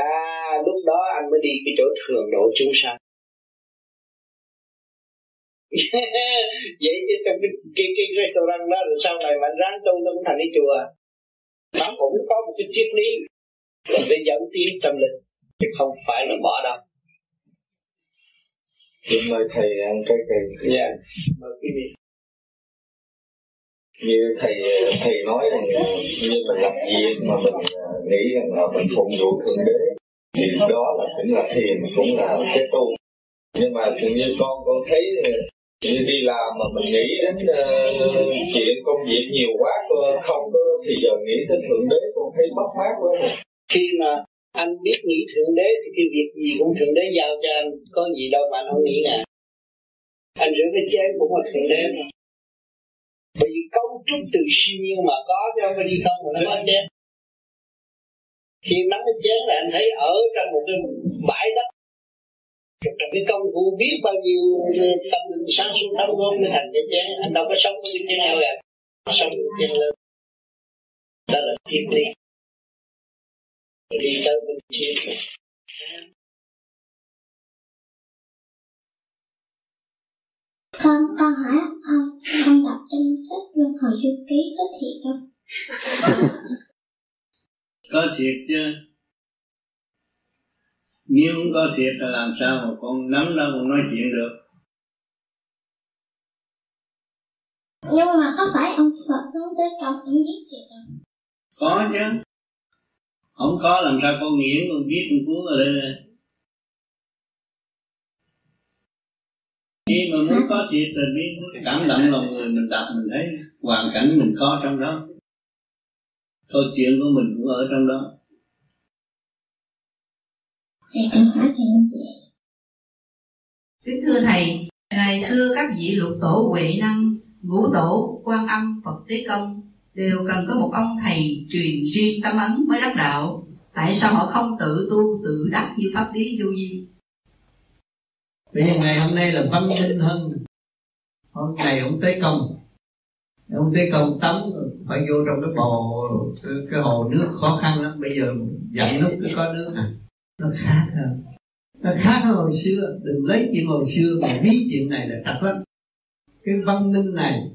À lúc đó anh mới đi cái chỗ thường độ chúng sanh. Vậy chứ trong cái cái cái restaurant đó rồi sau này mà ráng tu nó cũng thành cái chùa. Nó cũng có một cái triết lý là để dẫn tiến tâm linh chứ không phải là bỏ đâu Xin mời thầy ăn cái cây. Dạ. Mời quý vị. Như thầy thầy nói rằng như mình làm việc mà mình à, nghĩ rằng là mình phụng vụ thượng đế thì đó là cũng là thiền cũng là cái tu nhưng mà tự nhiên con con thấy như đi làm mà mình nghĩ đến uh, chuyện công việc nhiều quá không có thì giờ nghĩ đến thượng đế con thấy mất mát quá khi mà anh biết nghĩ thượng đế, thì cái việc gì cũng thượng đế giao cho anh, có gì đâu mà anh không nghĩ nè anh rửa cái chén cũng là thượng đế mà. Bởi vì cấu trúc từ siêu nhiên mà có, chứ không phải đi không mà nó có chén. Khi nắm cái chén là anh thấy ở trong một cái bãi đất, trong cái công phu biết bao nhiêu ừ, tâm linh sáng suốt đóng góp để thành cái chén. Anh đâu có sống với cái chén nào cả sống với chén lớn. Đó là thiên lý đi tới bên kia con con hỏi ông ông đọc trong sách luân hồi du ký có thiệt không? Có thiệt chứ. Nếu không có thiệt là làm sao mà con nắm đâu mà nói chuyện được. Nhưng mà có phải ông Phật sống tới công ông giết thiệt không? Có chứ không có làm sao con nghiện con viết con cuốn ở đây khi mà muốn có thiệt là biết cảm động lòng người mình đọc mình thấy hoàn cảnh mình có trong đó. Câu chuyện của mình cũng ở trong đó. Thầy cần hỏi thầy như vậy kính thưa thầy ngày xưa các vị lục tổ huệ năng ngũ tổ quan âm phật tế công đều cần có một ông thầy truyền riêng tâm ấn mới đắc đạo. Tại sao họ không tự tu tự đắc như pháp lý vô vi? Bây giờ ngày hôm nay là văn minh hơn. Hôm nay ông tế công ông tế công tắm phải vô trong cái bồ cái, cái hồ nước khó khăn lắm. Bây giờ dặn nước cứ có nước à. Nó khác hơn. Nó khác hơn hồi xưa. Đừng lấy chuyện hồi xưa mà ví chuyện này là thật lắm. Cái văn minh này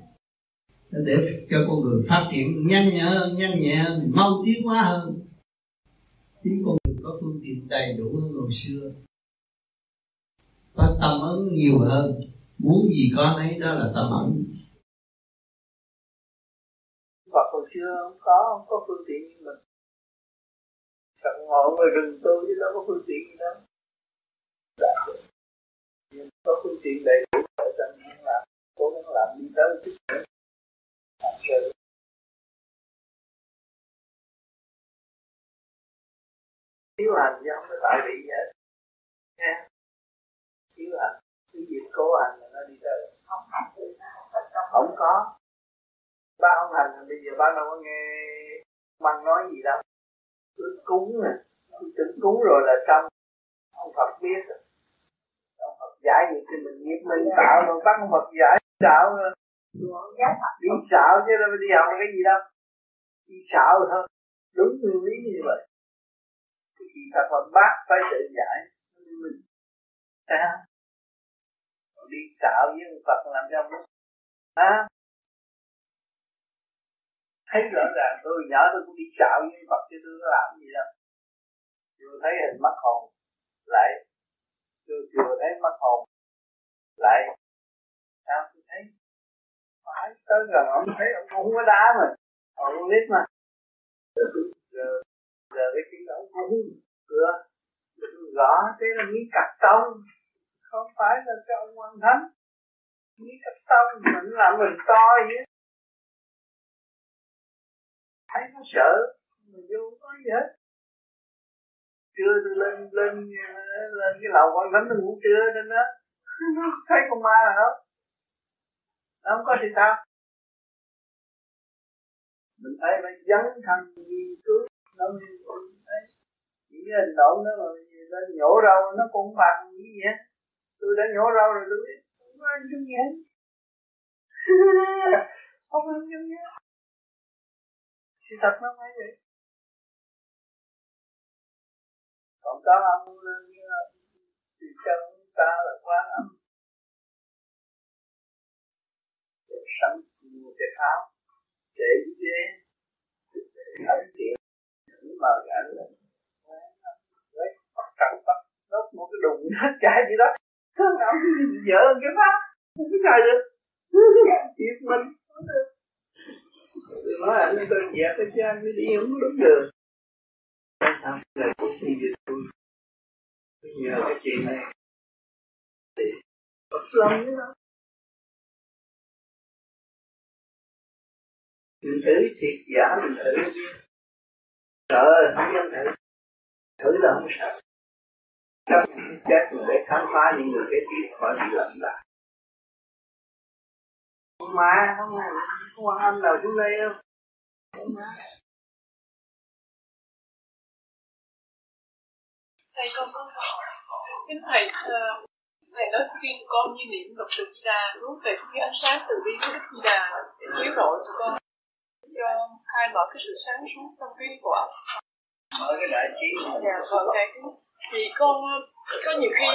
để cho con người phát triển nhanh nhẹ hơn nhanh nhẹ hơn mau tiến hóa hơn. Chính con người có phương tiện đầy đủ hơn hồi xưa. Có tâm ấn nhiều hơn. Muốn gì có nấy đó là tâm ấn. Phật hồi xưa không có không có phương tiện như mình. Phật ngộ người rừng tu chứ đâu có phương tiện gì đâu. Đã. Nhưng có phương tiện đầy đủ để cho làm, là cố gắng làm đi tới chút thiếu hành chứ không có tại vị gì hết. Nha. Thiếu hành cái gì cố hành là nó đi tới không không có. Ba ông hành, bây giờ ba đâu có nghe băng nói gì đâu. Cứ cúng nè cứ tưởng cúng rồi là xong. Ông Phật biết. Rồi ông Phật giải gì thì mình nghiệp mình tạo rồi. Bắt ông Phật giải tạo rồi đi xạo chứ đâu đi học cái gì đâu. Đi xạo thôi. Đúng nguyên lý như vậy. Thì thật mà bác phải tự giải mình. Sao đi xạo với ông Phật làm cho ông à, thấy rõ ràng tôi nhỏ tôi cũng đi xạo với Phật chứ tôi có làm gì đâu. Chưa thấy hình mắt hồn. Lại chưa chưa thấy mắt hồn. Lại phải tới gần ông thấy ông không có đá mà. Ông không biết mà. Giờ giờ cái tiếng ông cũng cửa rõ thế là miếng cặp tông. Không phải là cái ông quan thánh. Miếng cặp tông mình làm mình to vậy thấy nó sợ mình vô có gì hết. Trưa tôi lên lên lên cái lầu quan thánh tôi ngủ trưa nên đó thấy con ma là không? Nó không có gì sao mình thấy phải dấn thân nghiên cứu nó thấy những cái hành động đó mà lên nhổ rau nó cũng bằng như vậy tôi đã nhổ rau rồi tôi biết không có ăn chung gì không ăn chung nhé sự thật nó phải vậy còn có ông thì chân ta là quan âm sẵn một cái tháo để dễ để ấn tiện thử mở ảnh. Lên lấy bắt cẳng bắt đốt một cái đùng hết chạy gì đó. Thương ông dở cái pháp không biết chạy được. Giết mình. Không được nói anh tôi dẹp cái cha mới đi không đúng đường không là cũng tôi nhờ cái chuyện này. Thì bất mình thử thiệt giả mình thử. Sợ không dám thử. Thử là không sợ. Chấp chết mình để khám phá những người kế tiếp khỏi bị lầm lạc. Không mà không mà không quan âm nào xuống đây đâu không mà thầy con có hỏi kính thầy uh, thầy nói khuyên con như niệm lục từ di đà. Rút về cái ánh sáng từ bi của đức di đà. Để chiếu rọi cho con cho khai mở cái sự sáng suốt trong cái của ông mở cái đại trí dạ vâng thầy thì con có nhiều khi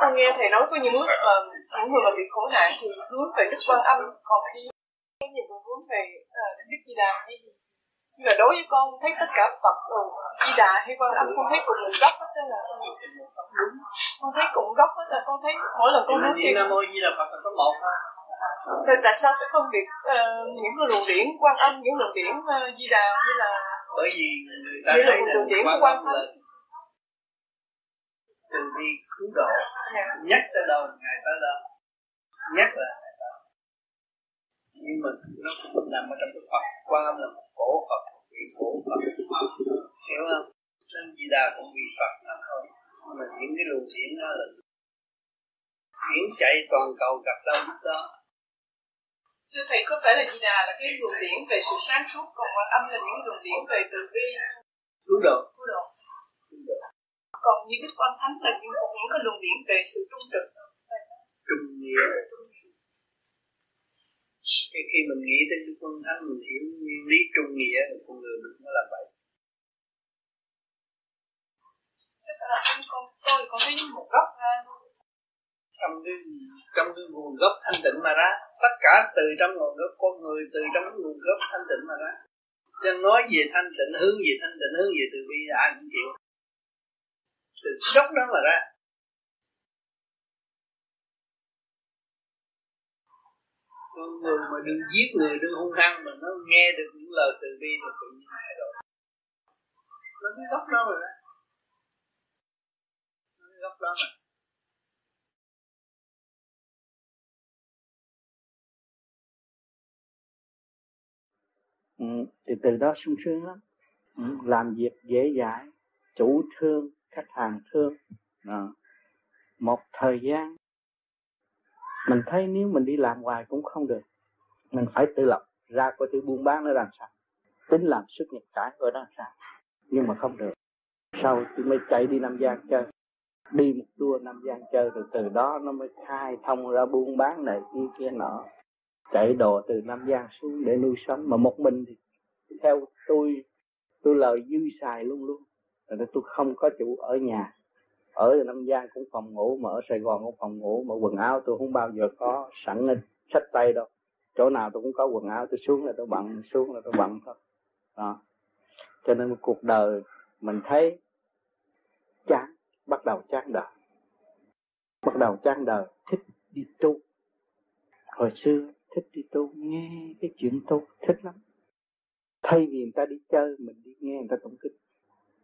con nghe thầy nói có những lúc mà những người mà bị khổ nạn thì hướng về đức quan âm. Còn khi có nhiều người hướng về uh, đức di đà hay gì nhưng mà đối với con thấy tất cả phật đồ di đà hay quan âm con thấy cùng một gốc hết là con thấy cùng gốc hết là con thấy mỗi lần con nói chuyện nam mô di đà phật là có một thôi Rồi tại sao sẽ phân biệt uh, những cái luồng điển quan âm những luồng điển uh, di đà như là bởi vì người ta là thấy luồng điển quan quan âm là từ bi cứu độ. Nhắc tới đâu ngài tới đó. Nhắc là ngài tới nhưng mà nó cũng nằm ở trong cái Phật. Quan âm là một cổ Phật một vị cổ Phật. Hiểu không? Nên Di Đà cũng vì Phật nó thôi. Mà những cái luồng điển đó là điển chạy toàn cầu gặp đâu lúc đó thưa thầy có phải là di đà là cái luồng điển về sự sáng suốt còn quan âm là những luồng điển về từ bi? Cứu độ. Cứu độ. Còn như đức quan thánh là những những cái luồng điển về sự trung trực trung nghĩa. Cái khi mình nghĩ tới đức quân thánh mình hiểu nguyên lý trung nghĩa thì con người mình nó là vậy. Tức là con tôi con thấy một góc ra trong cái trong cái nguồn gốc thanh tịnh mà ra. Tất cả từ trong nguồn gốc, con người từ trong cái nguồn gốc thanh tịnh mà ra. Cho nói về thanh tịnh, hướng về thanh tịnh, hướng về từ bi, ai cũng chịu. Từ gốc đó mà ra. Con người mà đừng giết người, đừng hung hăng mà nó nghe được những lời từ bi thì tự nhiên hại rồi. Nó cái gốc đó mà ra. Nó cái gốc đó mà. Ừ, thì từ đó sung sướng lắm. Ừ, làm việc dễ dãi chủ thương khách hàng thương. À. một thời gian mình thấy nếu mình đi làm hoài cũng không được. Mình phải tự lập ra coi tự buôn bán nó làm sao. Tính làm xuất nhập cảnh ở đó làm sao. Nhưng mà không được. Sau tôi mới chạy đi Nam Giang chơi. Đi một tour Nam Giang chơi rồi từ đó nó mới khai thông ra buôn bán này kia kia nọ chạy đồ từ Nam Giang xuống để nuôi sống. Mà một mình thì theo tôi tôi lời dư xài luôn luôn. Rồi tôi không có chủ ở nhà. Ở Nam Giang cũng phòng ngủ, mà ở Sài Gòn cũng phòng ngủ, mà quần áo tôi không bao giờ có sẵn sách tay đâu. Chỗ nào tôi cũng có quần áo, tôi xuống là tôi bận, xuống là tôi bận thôi. Đó. Cho nên cuộc đời mình thấy chán, bắt đầu chán đời. Bắt đầu chán đời, thích đi tu. Hồi xưa thích đi tu nghe cái chuyện tu thích lắm. Thay vì người ta đi chơi mình đi nghe người ta tụng kinh.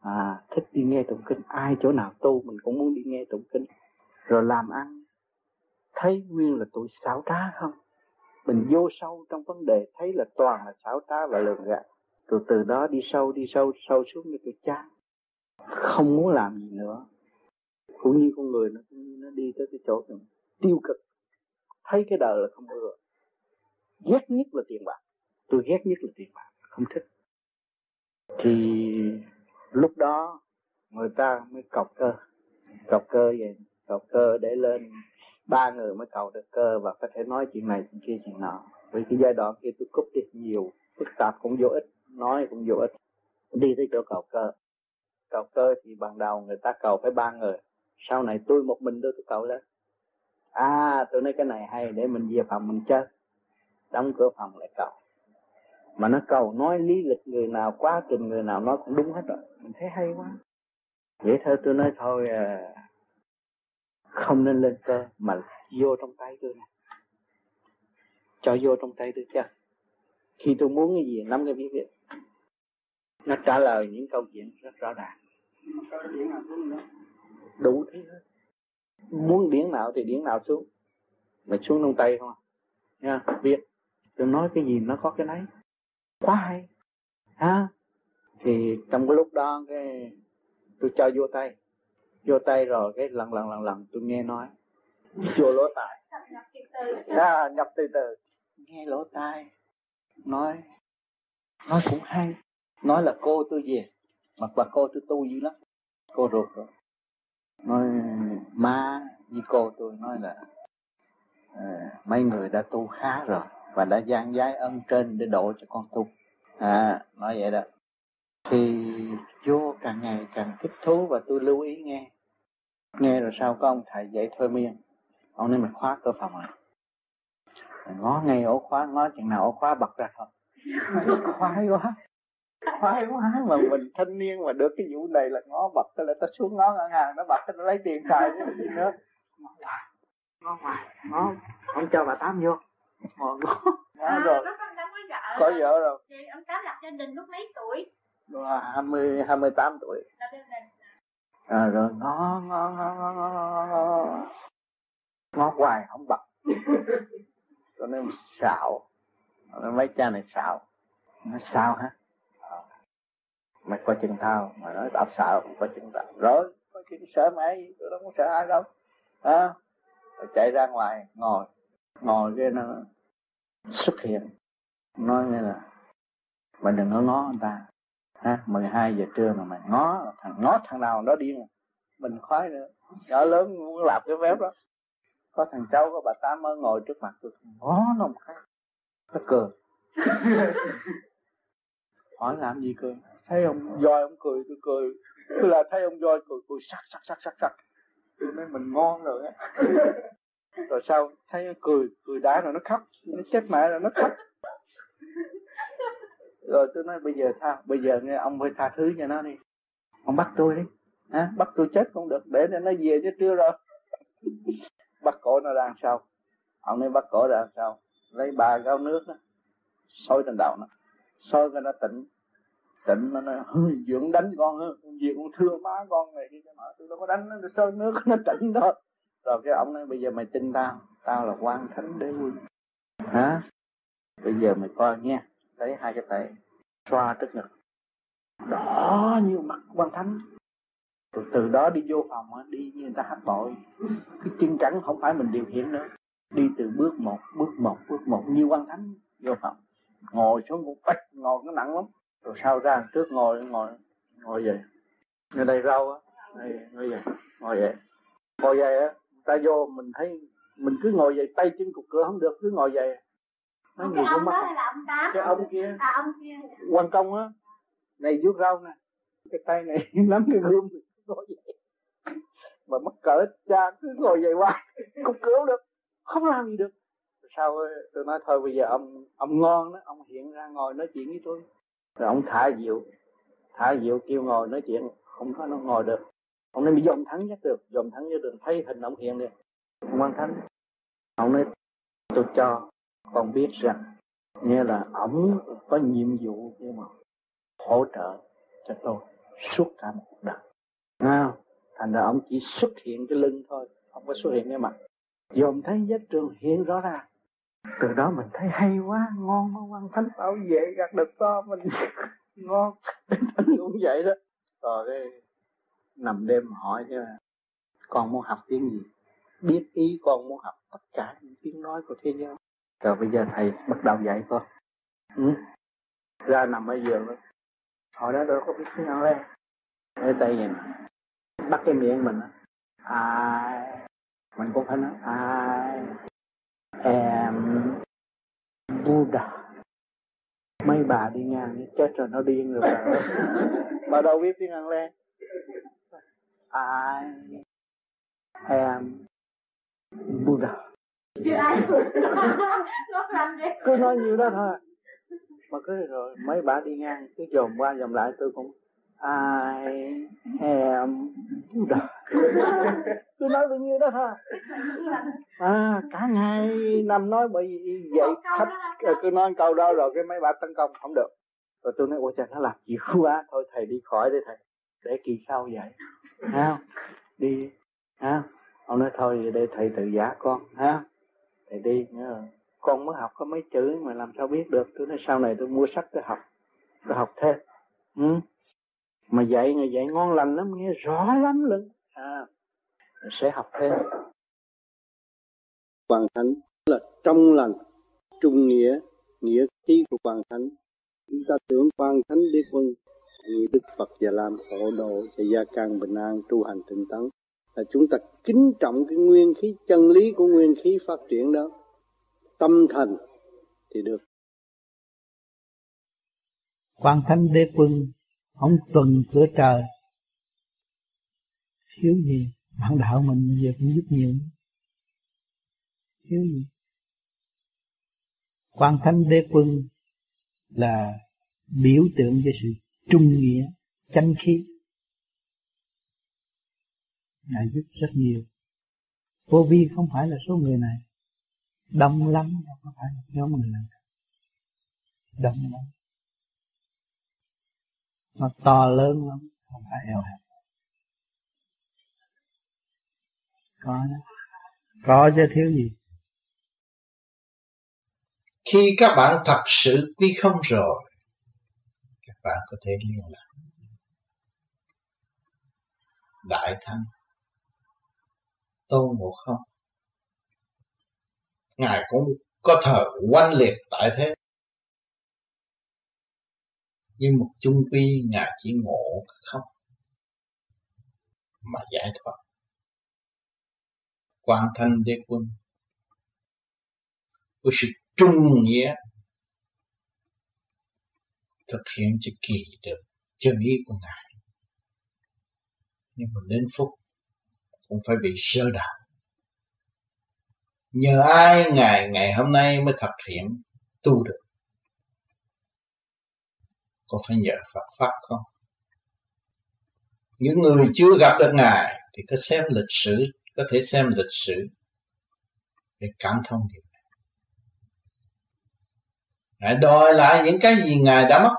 À thích đi nghe tụng kinh. Ai chỗ nào tu mình cũng muốn đi nghe tụng kinh. Rồi làm ăn. Thấy nguyên là tụi xảo trá không? Mình vô sâu trong vấn đề thấy là toàn là xảo trá và lường gạt. Từ từ đó đi sâu đi sâu sâu xuống như tôi chán. Không muốn làm gì nữa. Cũng như con người nó nó đi tới cái chỗ này, tiêu cực. Thấy cái đời là không ưa ghét nhất là tiền bạc. Tôi ghét nhất là tiền bạc, không thích. Thì lúc đó người ta mới cọc cơ. Cọc cơ vậy, cọc cơ để lên ba người mới cầu được cơ và có thể nói chuyện này chuyện kia, chuyện nọ. Vì cái giai đoạn kia tôi cúp đi nhiều, phức tạp cũng vô ích, nói cũng vô ích. Đi tới chỗ cầu cơ. Cầu cơ thì ban đầu người ta cầu phải ba người. Sau này tôi một mình tôi tôi cầu lên. À tôi nói cái này hay, để mình về phòng mình chơi đóng cửa phòng lại cầu. Mà nó cầu nói lý lịch người nào quá trình người nào nói cũng đúng hết rồi. Mình thấy hay quá. Vậy thôi tôi nói thôi à, không nên lên cơ mà vô trong tay tôi nè. Cho vô trong tay tôi chứ khi tôi muốn cái gì nắm cái biết việc nó trả lời những câu chuyện rất rõ ràng. Đủ thứ hết. Muốn điển nào thì điển nào xuống. Mà xuống trong tay không nha biết tôi nói cái gì nó có cái nấy. Quá hay. Ha? Thì trong cái lúc đó cái tôi cho vô tay. Vô tay rồi cái lần lần lần lần tôi nghe nói. Vô lỗ tai. À, nhập từ từ. Nghe lỗ tai. Nói. Nói cũng hay. Nói là cô tôi về. Mà bà cô tôi tu dữ lắm. Cô ruột rồi. Nói má với cô tôi nói là uh, mấy người đã tu khá rồi và đã gian giái ân trên để độ cho con tu. À nói vậy đó. Thì vô càng ngày càng thích thú và tôi lưu ý nghe. Nghe rồi sau có ông thầy dạy thôi miên. Ông nói mình khóa cửa phòng lại ngó ngay ổ khóa, ngó chừng nào ổ khóa bật ra thôi. Khoái quá. Khoái quá mà mình thanh niên mà được cái vụ này là ngó bật cái là ta xuống ngó ngân hàng nó bật nó lấy tiền xài chứ gì nữa. Ngó hoài ngó hoài ngó. Không cho bà tám vô. Ờ, mà dạ, có vợ có rồi. vợ rồi. Ông tám lập gia đình lúc mấy tuổi? Là hai mươi hai mươi tám tuổi. À? à, rồi ngon ngon ngon ngon ngon ngon ngon hoài không bật. Cho nên xạo. Mấy cha này xạo. Nó sao hả? Ờ. Mày có chân thao mà nói tao sợ mày có chân tao. Rồi có chuyện sợ mày tôi đâu có sợ ai đâu. À, chạy ra ngoài ngồi ngồi cái nó xuất hiện. Nói như là mày đừng có ngó người ta. Ha 12 giờ trưa mà mày ngó thằng ngó thằng nào nó điên mình khoái nữa. Nhỏ lớn muốn làm cái phép đó. Có thằng cháu có bà tám mới ngồi trước mặt tôi. Ngó nó một cái. Nó cười. Hỏi làm gì cười? Thấy ông voi ông cười tôi cười. Tức là thấy ông voi cười cười sắc sắc sắc sắc sắc. Tôi nói mình ngon rồi á rồi sau thấy nó cười cười đá rồi nó khóc. Nó chết mẹ rồi nó khóc. Rồi tôi nói bây giờ sao bây giờ nghe ông phải tha thứ cho nó đi. Ông bắt tôi đi. À, bắt tôi chết không được. Để nó về chứ chưa rồi. Bắt cổ nó ra sao? Ông ấy bắt cổ ra sao? Lấy ba gáo nước đó sôi trên đầu nó. Sôi cái nó tỉnh. Tỉnh nó nói dưỡng đánh con gì con thưa má con này. Kia mà tôi đâu có đánh nó sôi nước nó tỉnh thôi rồi cái ông nói, bây giờ mày tin tao tao là quan thánh đế quân hả? Bây giờ mày coi nha lấy hai cái tay xoa trước ngực. Đỏ như mặt quan thánh. Từ từ đó đi vô phòng đi như người ta hát bội. Cái chân trắng không phải mình điều khiển nữa. Đi từ bước một bước một bước một, như quan thánh vô phòng. Ngồi xuống cũng bách ngồi nó nặng lắm. Rồi sau ra trước ngồi ngồi ngồi về nơi đây rau á. Ngồi về ngồi về ngồi về á ta vô mình thấy mình cứ ngồi về tay chân cục cửa không được cứ ngồi về mấy người cũng mất cái ông kia. À, ông kia quan công á này vuốt rau nè. Cái tay này nắm cái gươm ngồi vậy. Mà mắc cỡ cha cứ ngồi vậy qua cục cửa được không làm gì được. Sau tôi nói thôi bây giờ ông ông ngon đó ông hiện ra ngồi nói chuyện với tôi. Rồi ông thả diệu thả diệu kêu ngồi nói chuyện không có nó ngồi được ông nói bị dòm thắng nhất được dòm thắng nhất được thấy hình ông hiện đi ông quan thánh ông nói tôi cho con biết rằng nghĩa là ông có nhiệm vụ nhưng mà hỗ trợ cho tôi suốt cả một cuộc đời. À, thành ra ông chỉ xuất hiện cái lưng thôi không có xuất hiện cái mặt. Dòm thấy giác trường hiện rõ ràng từ đó mình thấy hay quá ngon quá quan thánh bảo vệ gặt được to mình ngon anh cũng vậy đó. Rồi đây nằm đêm hỏi chứ con muốn học tiếng gì. Biết ý con muốn học tất cả những tiếng nói của thế giới. Rồi bây giờ thầy bắt đầu dạy con. Ừ. ra nằm ở giường. Đó hồi đó đâu có biết tiếng nào đây ở tay nhìn. Bắt cái miệng mình. Ai mình cũng phải nói ai em Buddha. Mấy bà đi ngang chết rồi nó điên rồi bà. Bà đâu biết tiếng ăn lên I am Buddha. Cứ nói nhiều đó thôi. Mà cứ rồi, mấy bà đi ngang, cứ dòm qua dòm lại, tôi cũng ai em Buddha. Cứ nói bao nhiêu đó thôi. À cả ngày nằm nói bởi vì vậy khách. Cứ nói câu đó rồi cái mấy bà tấn công không được. Rồi tôi nói ôi trời, nó làm gì quá thôi thầy đi khỏi đi thầy. Để kỳ sau vậy ha? Đi, ha? Ông nói thôi, để thầy tự giả con, ha? Thầy đi nữa con mới học có mấy chữ mà làm sao biết được? Tôi nói, sau này tôi mua sách tôi học tôi học thêm. Ừ. mà dạy người dạy ngon lành lắm, nghe rõ lắm luôn. À sẽ học thêm. Hoàn Thánh là trong lành, trung nghĩa nghĩa khí của hoàn Thánh. Chúng ta tưởng Hoàng Thánh đi Quân như Đức Phật và làm hộ độ cho gia can bình an tu hành tinh tấn. Là chúng ta kính trọng cái nguyên khí, chân lý của nguyên khí phát triển đó. Tâm thành thì được. Quan Thánh Đế Quân, ông tuần cửa trời. Thiếu gì? Bạn đạo mình giờ cũng giúp nhiều. Thiếu gì? Quan thánh đế quân là biểu tượng cho sự trung nghĩa, chánh khí. Ngài giúp rất nhiều. Vô vi không phải là số người này. Đông lắm không phải là nhóm người này. Đông lắm. Nó to lớn lắm, không phải eo hẹp. Có có chứ, thiếu gì. Khi các bạn thật sự quy không rồi bạn có thể liên lạc. Đại thánh, tôn ngộ không. Ngài cũng có thờ oanh liệt tại thế. Nhưng một chung quy, ngài chỉ ngộ không mà giải thoát. Quan thanh đế quân của sự trung nghĩa thực hiện cho kỳ được chân ý của ngài. Nhưng mà đến phút cũng phải bị sơ đạo nhờ ai ngài, ngày hôm nay mới thực hiện tu được? Có phải nhờ Phật pháp không? Những người chưa gặp được ngài thì có xem lịch sử, có thể xem lịch sử để cảm thông điều. Ngài đòi lại những cái gì Ngài đã mất.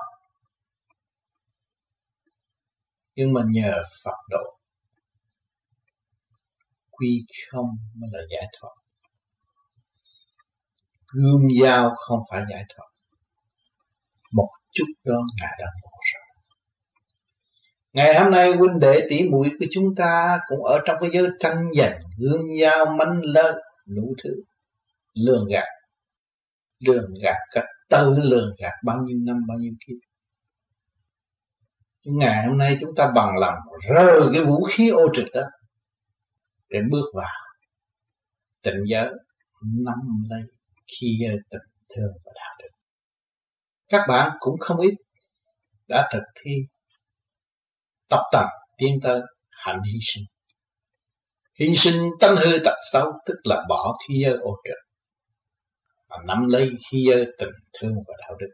Nhưng mà nhờ Phật độ quy không mới là giải thoát. Gương dao không phải giải thoát. Một chút đó Ngài đã ngộ rồi. Ngày hôm nay huynh đệ tỷ muội của chúng ta cũng ở trong cái giới tranh giành, gương dao manh lơ, đủ thứ. Lường gạt. Lường gạt cách tự lường gạt bao nhiêu năm, bao nhiêu kiếp. Nhưng ngày hôm nay chúng ta bằng lòng rơi cái vũ khí ô trực đó để bước vào tình giới nắm lấy khi tình thương và đạo đức. Các bạn cũng không ít đã thực thi tập tập tiến tới hạnh hy sinh hy sinh tánh hư tật xấu tức là bỏ khi giới ô trực và nắm lấy khí tình thương và đạo đức.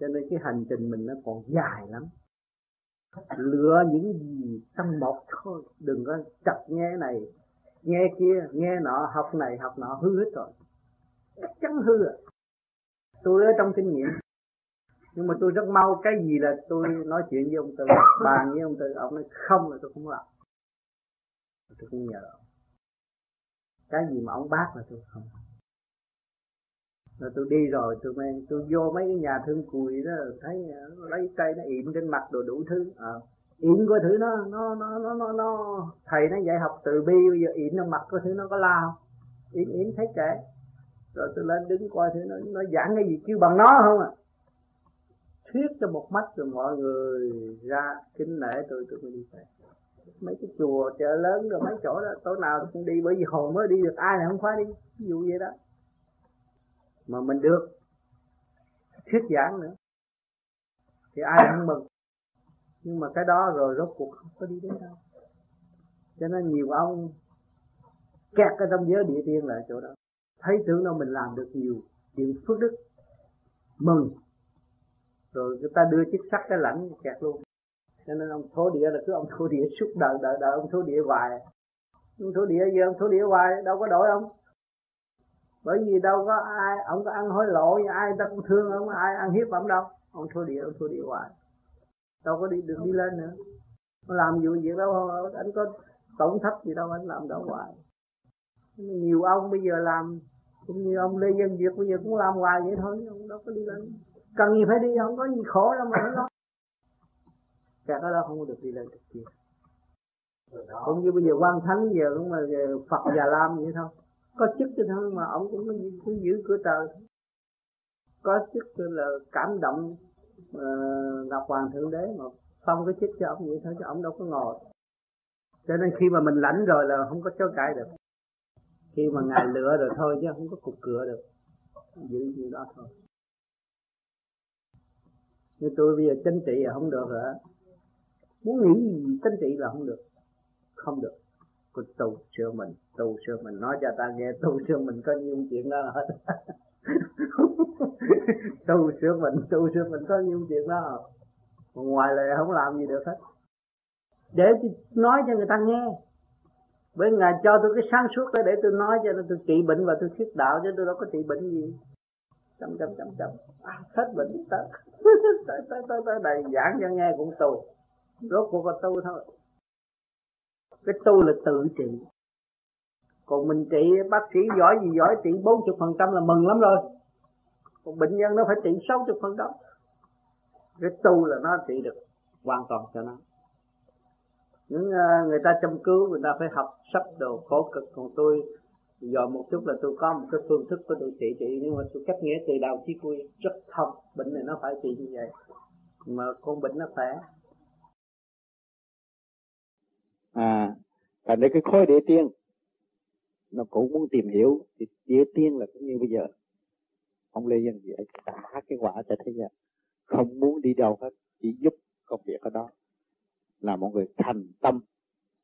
Cho nên cái hành trình mình nó còn dài lắm. Lựa những gì trong một thôi. Đừng có chặt nghe này, nghe kia, nghe nọ, học này, học nọ, hư hết rồi. Chắc chắn hư à tôi ở trong kinh nghiệm. Nhưng mà tôi rất mau cái gì là tôi nói chuyện với ông tư, bàn với ông tư, ông nói không là tôi không làm. Tôi không nhờ cái gì mà ông bác là tôi không rồi tôi đi rồi tôi mới tôi vô mấy cái nhà thương cùi đó thấy ờ, lấy cây nó yểm trên mặt đồ đủ thứ. À, yểm coi thử nó nó nó nó nó, nó thầy nó dạy học từ bi bây giờ yểm nó mặt coi thử nó có la không? Yểm yểm thấy trẻ rồi tôi lên đứng coi thử nó nó giảng cái gì kêu bằng nó không à? Thuyết cho một mắt rồi mọi người ra kính nể tôi tôi mới đi về mấy cái chùa chợ lớn rồi mấy chỗ đó tối nào cũng đi, bởi vì hồn mới đi được, ai là không khóa đi, ví dụ vậy đó. Mà mình được thuyết giảng nữa, thì ai cũng mừng. Nhưng mà cái đó rồi rốt cuộc không có đi đến đâu. Cho nên nhiều ông kẹt cái trong giới địa tiên là chỗ đó. Thấy tưởng đâu mình làm được nhiều chuyện phước đức, mừng. Rồi người ta đưa chiếc sắt cái lãnh kẹt luôn cho nên ông thổ địa là cứ ông thổ địa suốt đời đời đời ông thổ địa hoài. Ông thổ địa giờ ông thổ địa hoài, đâu có đổi ông. Bởi vì đâu có ai, ông có ăn hối lộ, ai ta cũng thương ông, ai ăn hiếp ông đâu. Ông thua địa ông thua địa hoài. Đâu có đi được đi lên nữa. Ông làm vụ việc đâu, anh có tổn thất gì đâu, anh làm đâu hoài. Nhiều ông bây giờ làm, cũng như ông lê dân việt bây giờ cũng làm hoài vậy thôi, ông đâu có đi lên. Cần gì phải đi, không có gì khổ đâu mà nó nói kẹt ở đó không có được đi lên được kia cũng như bây giờ quan thánh giờ cũng mà phật già lam vậy thôi. Có chức cho thôi mà ông cũng cứ giữ cửa trời có chức là cảm động uh, ngọc hoàng thượng đế mà phong cái chức cho ông vậy thôi chứ ông đâu có ngồi. Cho nên khi mà mình lãnh rồi là không có chối cãi được. Khi mà ngài lựa rồi thôi chứ không có cục cửa được. Giữ như đó thôi. Như tôi bây giờ chính trị là không được rồi muốn nghĩ gì chính trị là không được. Không được. Cứ tu sửa mình tu sửa mình. Nói cho ta nghe tu sửa mình có nhiêu chuyện đó hết. Tu sửa mình tu sửa mình có nhiêu chuyện đó còn ngoài lại không làm gì được hết. Để nói cho người ta nghe. Bởi ngài cho tôi cái sáng suốt đó để tôi nói cho nên tôi trị bệnh và tôi thuyết đạo chứ tôi đâu có trị bệnh gì. Chậm chậm chậm chậm à, hết bệnh tới tới tới tới tới đây giảng cho nghe cũng tu rốt cuộc là tu thôi. Cái tu là tự trị. Còn mình trị, bác sĩ giỏi gì giỏi, trị bốn chục phần trăm là mừng lắm rồi. Còn bệnh nhân nó phải trị sáu chục phần trăm. Cái tu là nó trị được hoàn toàn cho nó. Những à, người ta chăm cứu, người ta phải học sắp đồ khổ cực. Còn tôi, giờ một chút là tôi có một cái phương thức của tôi trị trị. Nhưng mà tôi cách nghĩa từ đầu chí cuối rất thông bệnh này nó phải trị như vậy. Mà con bệnh nó khỏe à thành ra cái khối địa tiên, nó cũng muốn tìm hiểu thì địa tiên là cũng như bây giờ. Ông lê dân vậy trả cái quả cho thế gian không muốn đi đâu hết, chỉ giúp công việc ở đó. Là một người thành tâm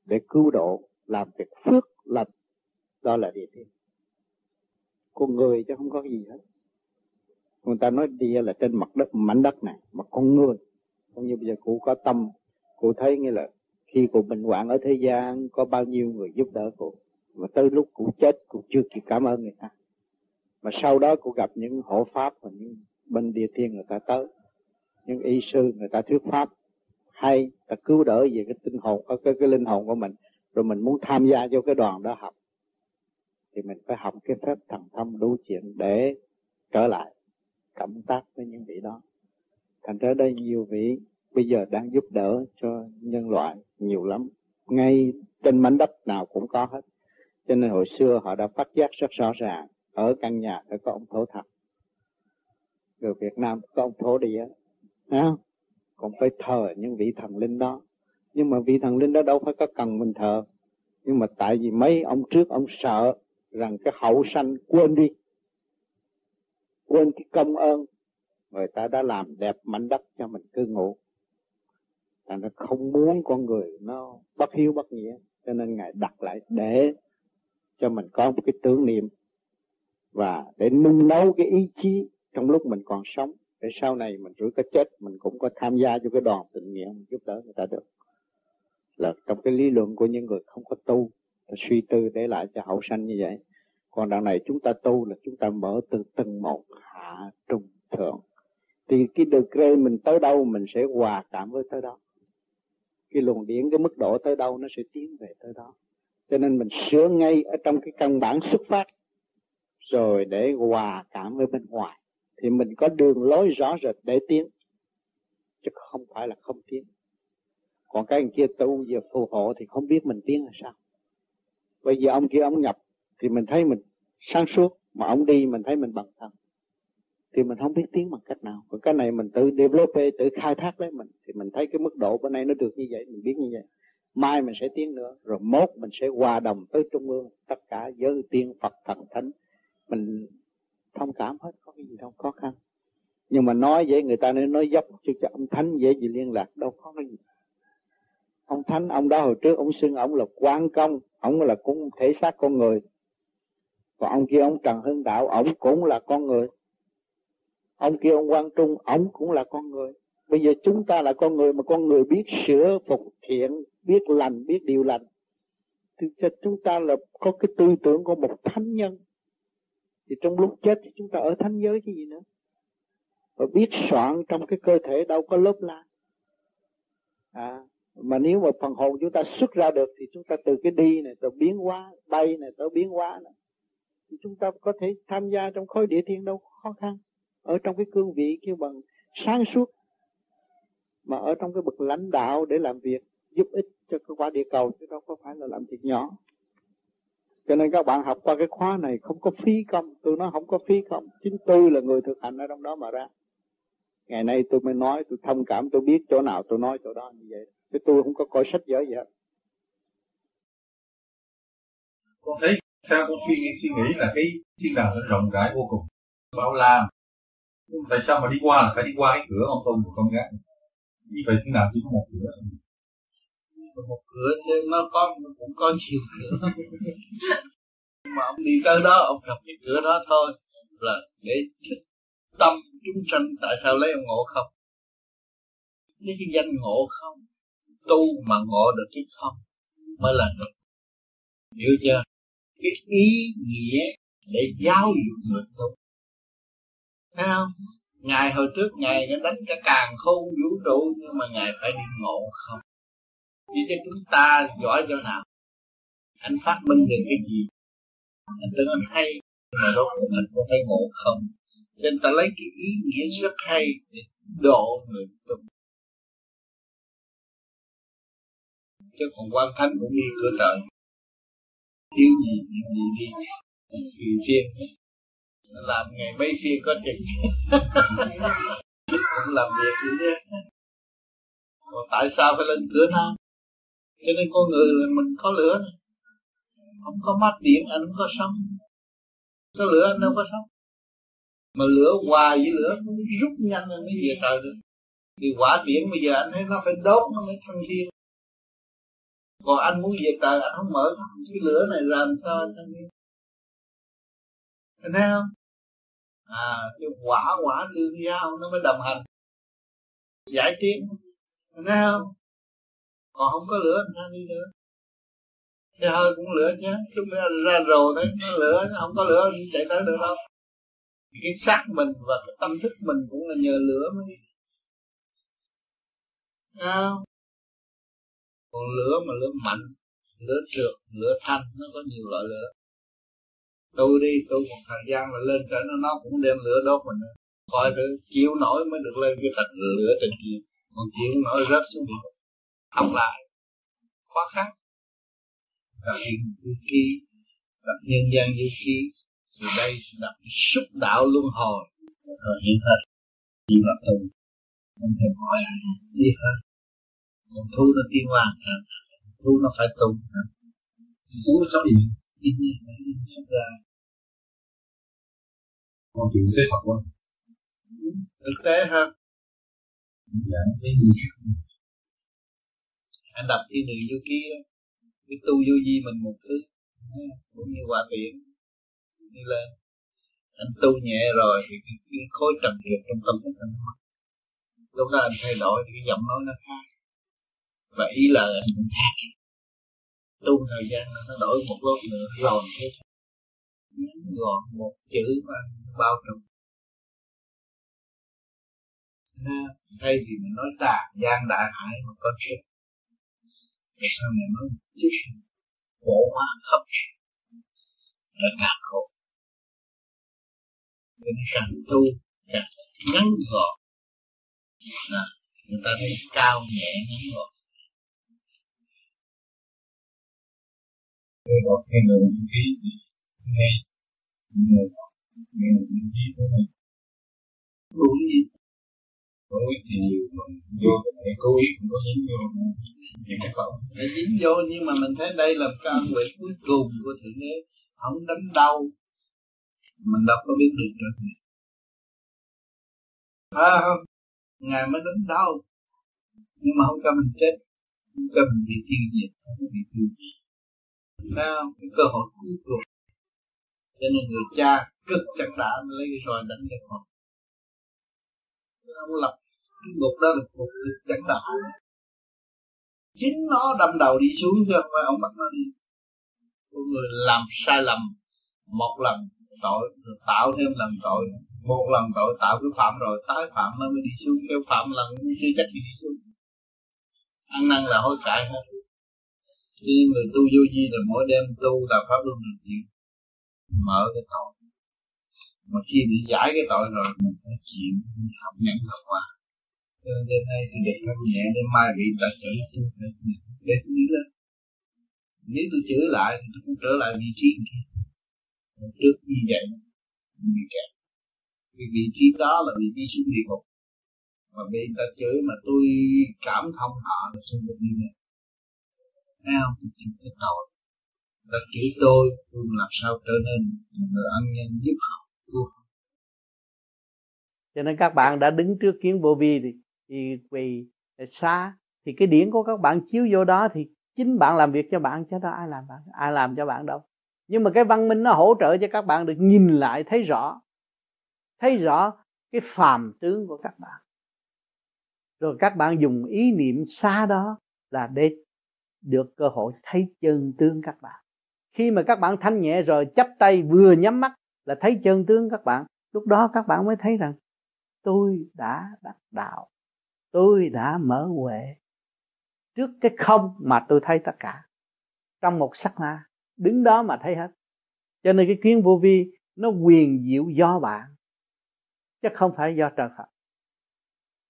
để cứu độ, làm việc phước lành, đó là địa tiên. Con người chứ không có gì hết. Người ta nói địa là trên mặt đất, mảnh đất này, mà con người, cũng như bây giờ cụ có tâm, cụ thấy như là khi cụ bệnh hoạn ở thế gian có bao nhiêu người giúp đỡ cụ mà tới lúc cụ chết cụ chưa kịp cảm ơn người ta. Mà sau đó cụ gặp những hộ pháp và những bên địa thiên người ta tới. Những y sư người ta thuyết pháp. Hay ta cứu đỡ về cái tinh hồn cái, cái, cái linh hồn của mình. Rồi mình muốn tham gia vô cái đoàn đó học. Thì mình phải học cái phép thần thông đủ chuyện để trở lại cộng tác với những vị đó. Thành ra đây nhiều vị bây giờ đang giúp đỡ cho nhân loại nhiều lắm. Ngay trên mảnh đất nào cũng có hết. Cho nên hồi xưa họ đã phát giác rất rõ ràng. Ở căn nhà phải có ông thổ thật người Việt Nam có ông thổ địa. À, còn phải thờ những vị thần linh đó. Nhưng mà vị thần linh đó đâu phải có cần mình thờ. Nhưng mà tại vì mấy ông trước ông sợ rằng cái hậu sanh quên đi. Quên cái công ơn. Người ta đã làm đẹp mảnh đất cho mình cư ngụ thành ra không muốn con người nó bất hiếu bất nghĩa. Cho nên ngài đặt lại để cho mình có một cái tưởng niệm và để nung nấu cái ý chí trong lúc mình còn sống. Để sau này mình rủi có chết, mình cũng có tham gia cho cái đoàn tình nguyện giúp đỡ người ta được. Là trong cái lý luận của những người không có tu suy tư để lại cho hậu sanh như vậy. Còn đằng này chúng ta tu là chúng ta mở từ từng một hạ trung thượng. Thì cái degree mình tới đâu, mình sẽ hòa cảm với tới đó cái luồng điển cái mức độ tới đâu nó sẽ tiến về tới đó. Cho nên mình sửa ngay ở trong cái căn bản xuất phát, rồi để hòa cảm với bên ngoài. Thì mình có đường lối rõ rệt để tiến, chứ không phải là không tiến. Còn cái anh kia tu giờ phù hộ thì không biết mình tiến là sao. Bây giờ ông kia ông nhập thì mình thấy mình sáng suốt, mà ông đi mình thấy mình bằng thân thì mình không biết tiến bằng cách nào. Còn cái này mình tự develop tự khai thác lấy mình, thì mình thấy cái mức độ bữa nay nó được như vậy, mình biết như vậy. Mai mình sẽ tiến nữa, rồi mốt mình sẽ hòa đồng tới trung ương, tất cả giới tiên, phật, thần, thánh. Mình thông cảm hết, có cái gì đâu, khó khăn. Nhưng mà nói vậy người ta nên nói dốc cho cho ông thánh dễ gì liên lạc, đâu có cái gì. Ông thánh, ông đó hồi trước ông xưng ông là quan công, ông là cũng thể xác con người. Còn ông kia ông trần hưng đạo, ông cũng là con người ông kia ông quang trung, ông cũng là con người. Bây giờ chúng ta là con người mà con người biết sửa phục thiện, biết lành, biết điều lành. Thì cho chúng ta là có cái tư tưởng của một thánh nhân. Thì trong lúc chết thì chúng ta ở thánh giới cái gì nữa? Và biết soạn trong cái cơ thể đâu có lớp la. À mà nếu mà phần hồn chúng ta xuất ra được thì chúng ta từ cái đi này tới biến hóa, bay này, tới biến hóa này thì chúng ta có thể tham gia trong khối địa thiên đâu khó khăn ở trong cái cương vị kêu bằng sáng suốt, mà ở trong cái bậc lãnh đạo để làm việc, giúp ích cho cái quả địa cầu, chứ đâu có phải là làm việc nhỏ. Cho nên các bạn học qua cái khóa này không có phí công tôi nói không có phí công. Chính tôi là người thực hành ở trong đó mà ra. Ngày nay tôi mới nói tôi thông cảm tôi biết chỗ nào tôi nói, chỗ đó như vậy. Chứ tôi không có coi sách vở gì hết. Con thấy sao con suy nghĩ suy nghĩ là cái thiên đàng nó rộng rãi vô cùng. Bao la tại sao mà đi qua là phải đi qua cái cửa ông tôn của con gái? Như vậy thế nào chỉ có một cửa. Một cửa nên nó có cũng có nhiều cửa. Mà ông đi tới đó, ông gặp cái cửa đó thôi, là để thức tâm chúng sanh tại sao lấy ông ngộ không? Lấy cái danh ngộ không? Tu mà ngộ được cái không mới là được. Hiểu chưa? Cái ý nghĩa để giáo dục người tu thấy không? Ngài hồi trước ngài đã đánh cả càng khôn vũ trụ, nhưng mà ngài phải đi ngộ không? Vì cho chúng ta giỏi chỗ nào. Anh phát minh được cái gì? Anh tưởng anh hay mà rốt cuộc anh có thấy ngộ không? Cho nên ta lấy cái ý nghĩa rất hay để độ người tu. Chứ còn quan thánh cũng đi cửa trời. Thiếu gì chuyện gì đi. Vì riêng làm ngày mấy phiên có chừng cũng làm việc gì chứ còn tại sao phải lên cửa nam? Cho nên con người mình có lửa này. Không có mắt điện anh không có sống có lửa anh đâu có sống mà lửa hòa với lửa cũng rút nhanh lên mới về trời được. Thì quả điện bây giờ anh thấy nó phải đốt nó mới thăng thiên. Còn anh muốn về trời anh không mở cái lửa này làm sao anh thăng thiên thấy không? À cái quả quả tương giao nó mới đồng hành. Giải tiến thấy không? Còn không có lửa làm sao đi nữa. Xe hơi cũng lửa chứ. Chúng ta ra rồi đấy nó lửa không có lửa thì chạy tới được đâu. Cái xác mình và cái tâm thức mình cũng là nhờ lửa mới đi. Còn lửa mà lửa mạnh, lửa trượt, lửa thanh, nó có nhiều loại lửa tu đi tu một thời gian là lên trở nó nó cũng đem lửa đốt mình. Coi thử, chịu nổi mới được lên cái thành lửa trên kia. Còn chịu nổi, rớt xuống địa học lại khó khăn gặp hiện du ký gặp nhân gian du ký từ đây đặt xúc đạo luân hồi. Rồi hiện hết chỉ là tu không thể hỏi đi hết. Còn thu nó tiên hoàng sao thu nó phải tu. Thu nó sống đi đi đi xuất ra còn chuyện tế Phật quá thực tế hơn dạ cái gì anh đọc thiên đường vô ký đó. Cái tu vô di mình một thứ. Cũng như hòa tiện. Đi lên. Anh tu nhẹ rồi thì cái, cái khối trần trượt trong tâm thức anh mất. Lúc đó anh thay đổi thì cái giọng nói nó khác. Và ý lời anh cũng khác tu thời gian nó đổi một lúc nữa rồi thế ngắn gọn một chữ mà bao trùm. Thay vì mình nói tà, gian đại hại mà có chuyện. Tại sao mình nói chút khổ hóa khắp là càng khổ. Nên càng tu, càng ngắn gọn. Là người ta thấy cao nhẹ ngắn gọn. Thế một cái người khí nghe. Người nghe người khí thế này đúng gì cố thì mình mà vô cái cố ý cũng có dính vô. Những cái khẩu dính vô nhưng mà mình thấy đây là cái ân huệ cuối cùng của thượng đế. Không đánh đau. Mình đâu có biết được được à, không ngài mới đánh đau. Nhưng mà không cho mình chết. Không cho mình bị tiêu diệt. Không có bị tiêu diệt. Thấy không? Cái cơ hội cuối cùng. Cho nên người cha cực chặt đã lấy rồi roi đánh cho con Ông lập cái ngục đó là một cực chặt đã. Chính nó đâm đầu đi xuống chứ không phải ông bắt nó đi Con người làm sai lầm, Một lần tội rồi tạo thêm lần tội một lần tội tạo cái phạm rồi, tái phạm nó mới đi xuống. Kêu phạm lần chưa chắc đi xuống. Ăn năn là hối cải hết. Khi người tu vô vi là mỗi đêm tu là pháp luân thường chuyển mở cái tội. Mà khi bị giải cái tội rồi, mình phải chịu học nhận học qua. Cho nên đêm nay tôi được thanh nhẹ, đêm mai bị ta chửi tôi, phải để tôi đi lên. Nếu tôi chửi lại, thì tôi cũng trở lại vị trí kia trước như vậy mình bị kẹt. Vì vị trí đó là vị trí xuống địa ngục. Mà bị ta chửi mà tôi cảm thông họ, là không được đi lên thấy không? Tôi chịu cái tội và chỉ tôi tôi làm sao trở nên một người ân nhân giúp họ cứu cho nên các bạn đã đứng trước kiến vô vi thì, thì vì xa thì cái điển của các bạn chiếu vô đó thì chính bạn làm việc cho bạn chứ đâu ai làm bạn ai làm cho bạn đâu. Nhưng mà cái văn minh nó hỗ trợ cho các bạn được nhìn lại thấy rõ. Thấy rõ cái phàm tướng của các bạn. Rồi các bạn dùng ý niệm xa đó là để được cơ hội thấy chân tướng các bạn khi mà các bạn thanh nhẹ rồi chấp tay vừa nhắm mắt là thấy chân tướng các bạn. Lúc đó các bạn mới thấy rằng tôi đã đắc đạo tôi đã mở huệ trước cái không mà tôi thấy tất cả. Trong một sắc na đứng đó mà thấy hết. Cho nên cái kiến vô vi nó quyền diệu do bạn chứ không phải do trời Phật.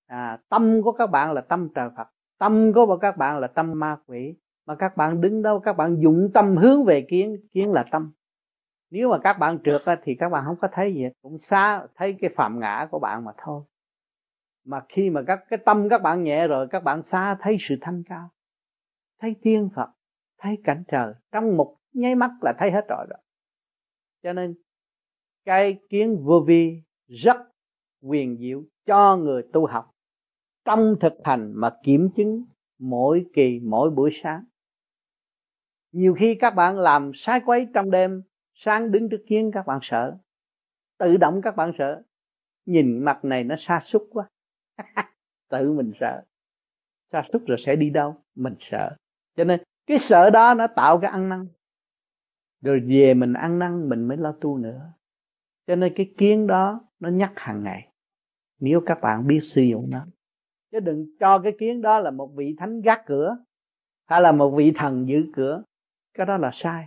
À, tâm của các bạn là tâm trời Phật tâm của các bạn là tâm ma quỷ mà các bạn đứng đâu, các bạn dụng tâm hướng về kiến kiến là tâm. Nếu mà các bạn trượt thì các bạn không có thấy gì cũng xa, thấy cái phạm ngã của bạn mà thôi. Mà khi mà các, cái tâm các bạn nhẹ rồi, các bạn xa thấy sự thanh cao. Thấy tiên phật, thấy cảnh trời. Trong một nháy mắt là thấy hết rồi đó. Cho nên, cái kiến vô vi rất quyền diệu cho người tu học. Trong thực hành mà kiểm chứng mỗi kỳ, mỗi buổi sáng nhiều khi các bạn làm sai quấy trong đêm, sáng đứng trước kiến các bạn sợ. Tự động các bạn sợ. Nhìn mặt này nó xa xúc quá. Tự mình sợ. Xa xúc rồi sẽ đi đâu? Mình sợ. Cho nên, cái sợ đó nó tạo cái ăn năn. Rồi về mình ăn năn, mình mới lo tu nữa. Cho nên cái kiến đó nó nhắc hàng ngày. Nếu các bạn biết sử dụng nó. Chứ đừng cho cái kiến đó là một vị thánh gác cửa, hay là một vị thần giữ cửa cái đó là sai.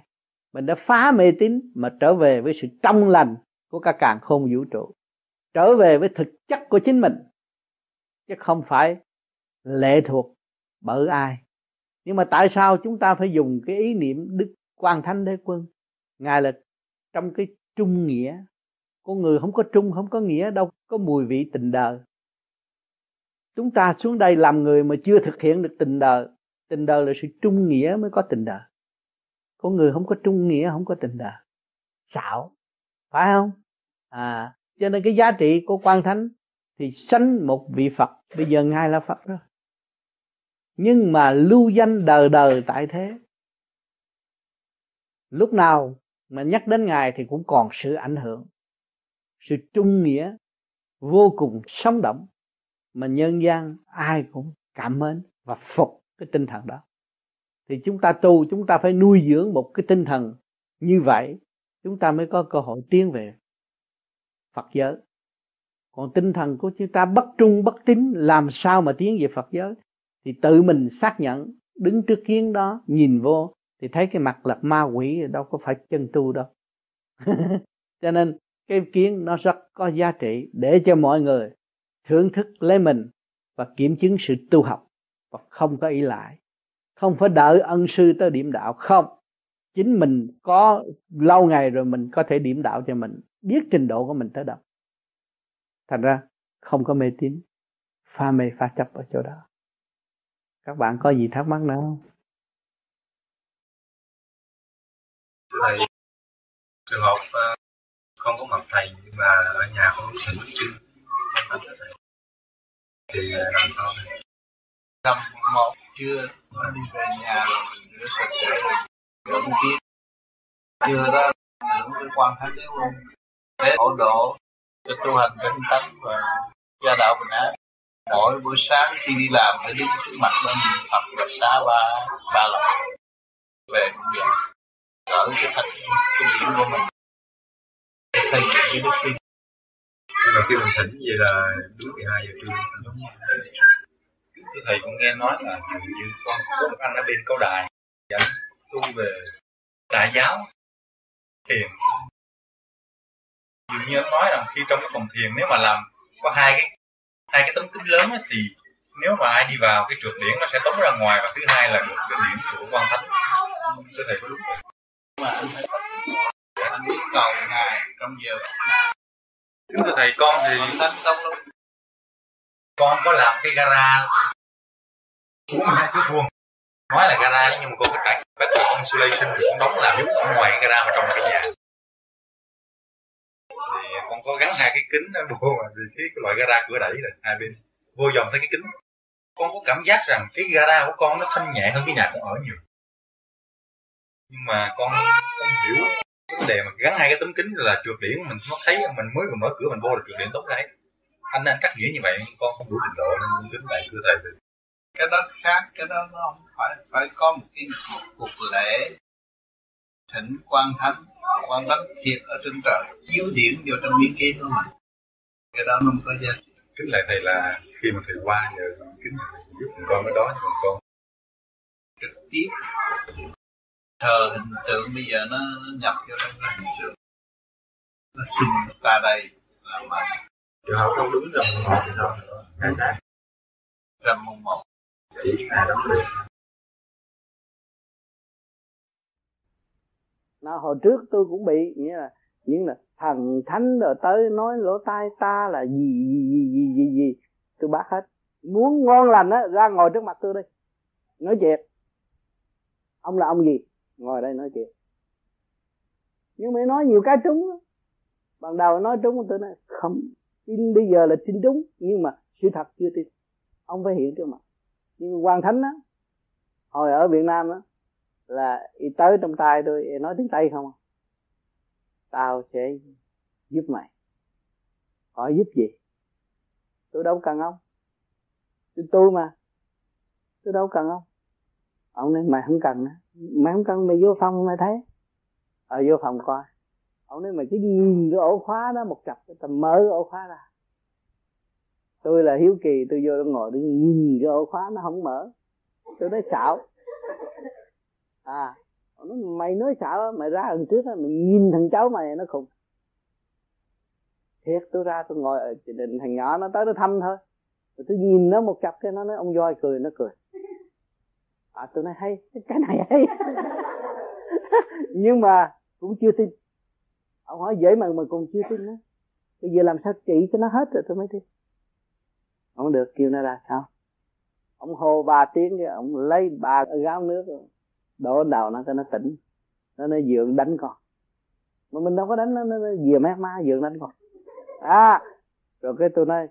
Mình đã phá mê tín mà trở về với sự trong lành của cả càng khôn vũ trụ. Trở về với thực chất của chính mình. Chứ không phải lệ thuộc bởi ai. Nhưng mà tại sao chúng ta phải dùng cái ý niệm đức quan thánh đế quân? Ngài là trong cái trung nghĩa. Con người không có trung, không có nghĩa đâu, có mùi vị tình đời chúng ta xuống đây làm người mà chưa thực hiện được tình đời tình đời là sự trung nghĩa mới có tình đời con người không có trung nghĩa, không có tình đời xạo, phải không? À cho nên cái giá trị của quan thánh thì sanh một vị phật. Bây giờ ngài là phật rồi. Nhưng mà lưu danh đời đời tại thế. Lúc nào mà nhắc đến ngài thì cũng còn sự ảnh hưởng, sự trung nghĩa, vô cùng sống động, mà nhân gian ai cũng cảm mến và phục cái tinh thần đó thì chúng ta tu, chúng ta phải nuôi dưỡng một cái tinh thần như vậy, chúng ta mới có cơ hội tiến về Phật giới. Còn tinh thần của chúng ta bất trung, bất tín, làm sao mà tiến về Phật giới? Thì tự mình xác nhận, đứng trước kiến đó, nhìn vô, thì thấy cái mặt là ma quỷ, đâu có phải chân tu đâu. Cho nên, cái kiến nó rất có giá trị để cho mọi người thưởng thức lấy mình và kiểm chứng sự tu học và không có ý lại không phải đợi ân sư tới điểm đạo không. Chính mình có lâu ngày rồi mình có thể điểm đạo cho mình biết trình độ của mình tới đâu. Thành ra không có mê tín pha mê pha chấp ở chỗ đó. Các bạn có gì thắc mắc nữa không? Thầy trường hợp uh, ờ, không có mặt thầy nhưng mà ở nhà không có thỉnh kinh thì ờ, làm sao thầy? Tầm một chưa đi về nhà rồi rửa sạch sẽ rồi rửa kia chưa đó tưởng với quan thánh đế luôn. Để hỗ độ cho tu hành tinh tấn và gia đạo bình an. Mỗi buổi sáng khi đi làm phải đứng trước mặt bên Phật và xá ba ba lần về cũng vậy ở cái thành cái điểm của mình. Để xây dựng cái đức tin. Mà khi mình thỉnh vậy là đúng 12 giờ trưa đúng không? Thưa thầy cũng nghe nói là như con có một anh ở bên câu đài dẫn tu về đại giáo thiền. Dường như ông nói rằng khi trong cái phòng thiền nếu mà làm có hai cái hai cái tấm kính lớn ấy, thì nếu mà ai đi vào cái trượt điển nó sẽ tống ra ngoài và thứ hai là được cái điển của quan thánh. Thưa thầy có đúng không mà anh phải anh biết cầu ngài trong giờ kính thưa thầy con thì thánh công luôn con có làm cái gara 42 thước vuông nói là gara nhưng mà con phải cải battery insulation thì cũng đóng làm giống ở ngoài cái gara mà trong cái nhà. Thì con có gắn hai cái kính ở vô mà vì cái, cái loại gara cửa đẩy này hai bên vô dòng tới cái kính. Con có cảm giác rằng cái gara của con nó thanh nhẹ hơn cái nhà con ở nhiều. Nhưng mà con không hiểu vấn đề mà gắn hai cái tấm kính là trượt điển mình nó thấy mình mới vừa mở cửa mình vô là trượt điển tốt đấy anh anh cắt nghĩa như vậy con không đủ trình độ nên kính lại thưa thầy cái đó khác cái đó nó không phải phải có một cái cuộc lễ thỉnh quan thánh. Quan thánh thiệt ở trên trời chiếu điển vô trong miếng kia đó mà cái đó nó không có giá trị. Kính lại thầy là khi mà thầy qua nhờ kính giúp con cái đó nhưng con trực tiếp. Thờ hình tượng bây giờ nó, nó nhập vô trong cái hình tượng. Nó xin ta đây là mà. Trường hợp không đúng rằm mùng một thì sao ngày nay rằm mùng một chỉ là đóng được nó hồi trước tôi cũng bị, nghĩa là những là thần thánh rồi tới nói lỗ tai ta là gì gì gì gì gì gì. Tôi bác hết. Muốn ngon lành á, ra ngồi trước mặt tôi đi. Nói chuyện. Ông là ông gì? Ngồi đây nói chuyện. Nhưng mà nói nhiều cái trúng ban đầu nói trúng, tôi nói, không, tin bây giờ là tin đúng nhưng mà sự thật chưa tin. Ông phải hiện trước mặt nhưng quan thánh á hồi ở việt nam á là y tới trong tay tôi nói tiếng tây không à? tao sẽ giúp mày. Hỏi giúp gì? Tôi đâu cần ông. Tôi tôi mà. Tôi đâu cần ông. Ông nói mày không cần mày không cần mày vô phòng mày thấy. Ở ờ, vô phòng coi. Ông nói mày cứ nhìn cái ổ khóa đó một cặp tầm mở ổ khóa ra tôi là hiếu kỳ, tôi vô tôi ngồi tôi nhìn cái ổ khóa nó không mở. Tôi nói, xạo. À nó mày nói xạo mày ra lần trước mày nhìn thằng cháu mày, nó khùng. Thiệt, tôi ra tôi ngồi ở định thằng nhỏ, nó tới nó thăm thôi. Rồi tôi nhìn nó một cặp cái nó nói, ông voi cười, nó cười. À tôi nói, hay, cái này hay. Nhưng mà cũng chưa tin. Ông hỏi, dễ mà mà còn chưa tin nữa bây giờ làm sao trị cho nó hết rồi tôi mới tin ông được kêu nó ra sao? Ông hô ba tiếng cái ông lấy ba gáo nước đổ đầu nó cho nó tỉnh. Nó nó dượng đánh con. Mà mình đâu có đánh nó nó, nó dìa mát má dượng đánh con. À rồi cái tôi nói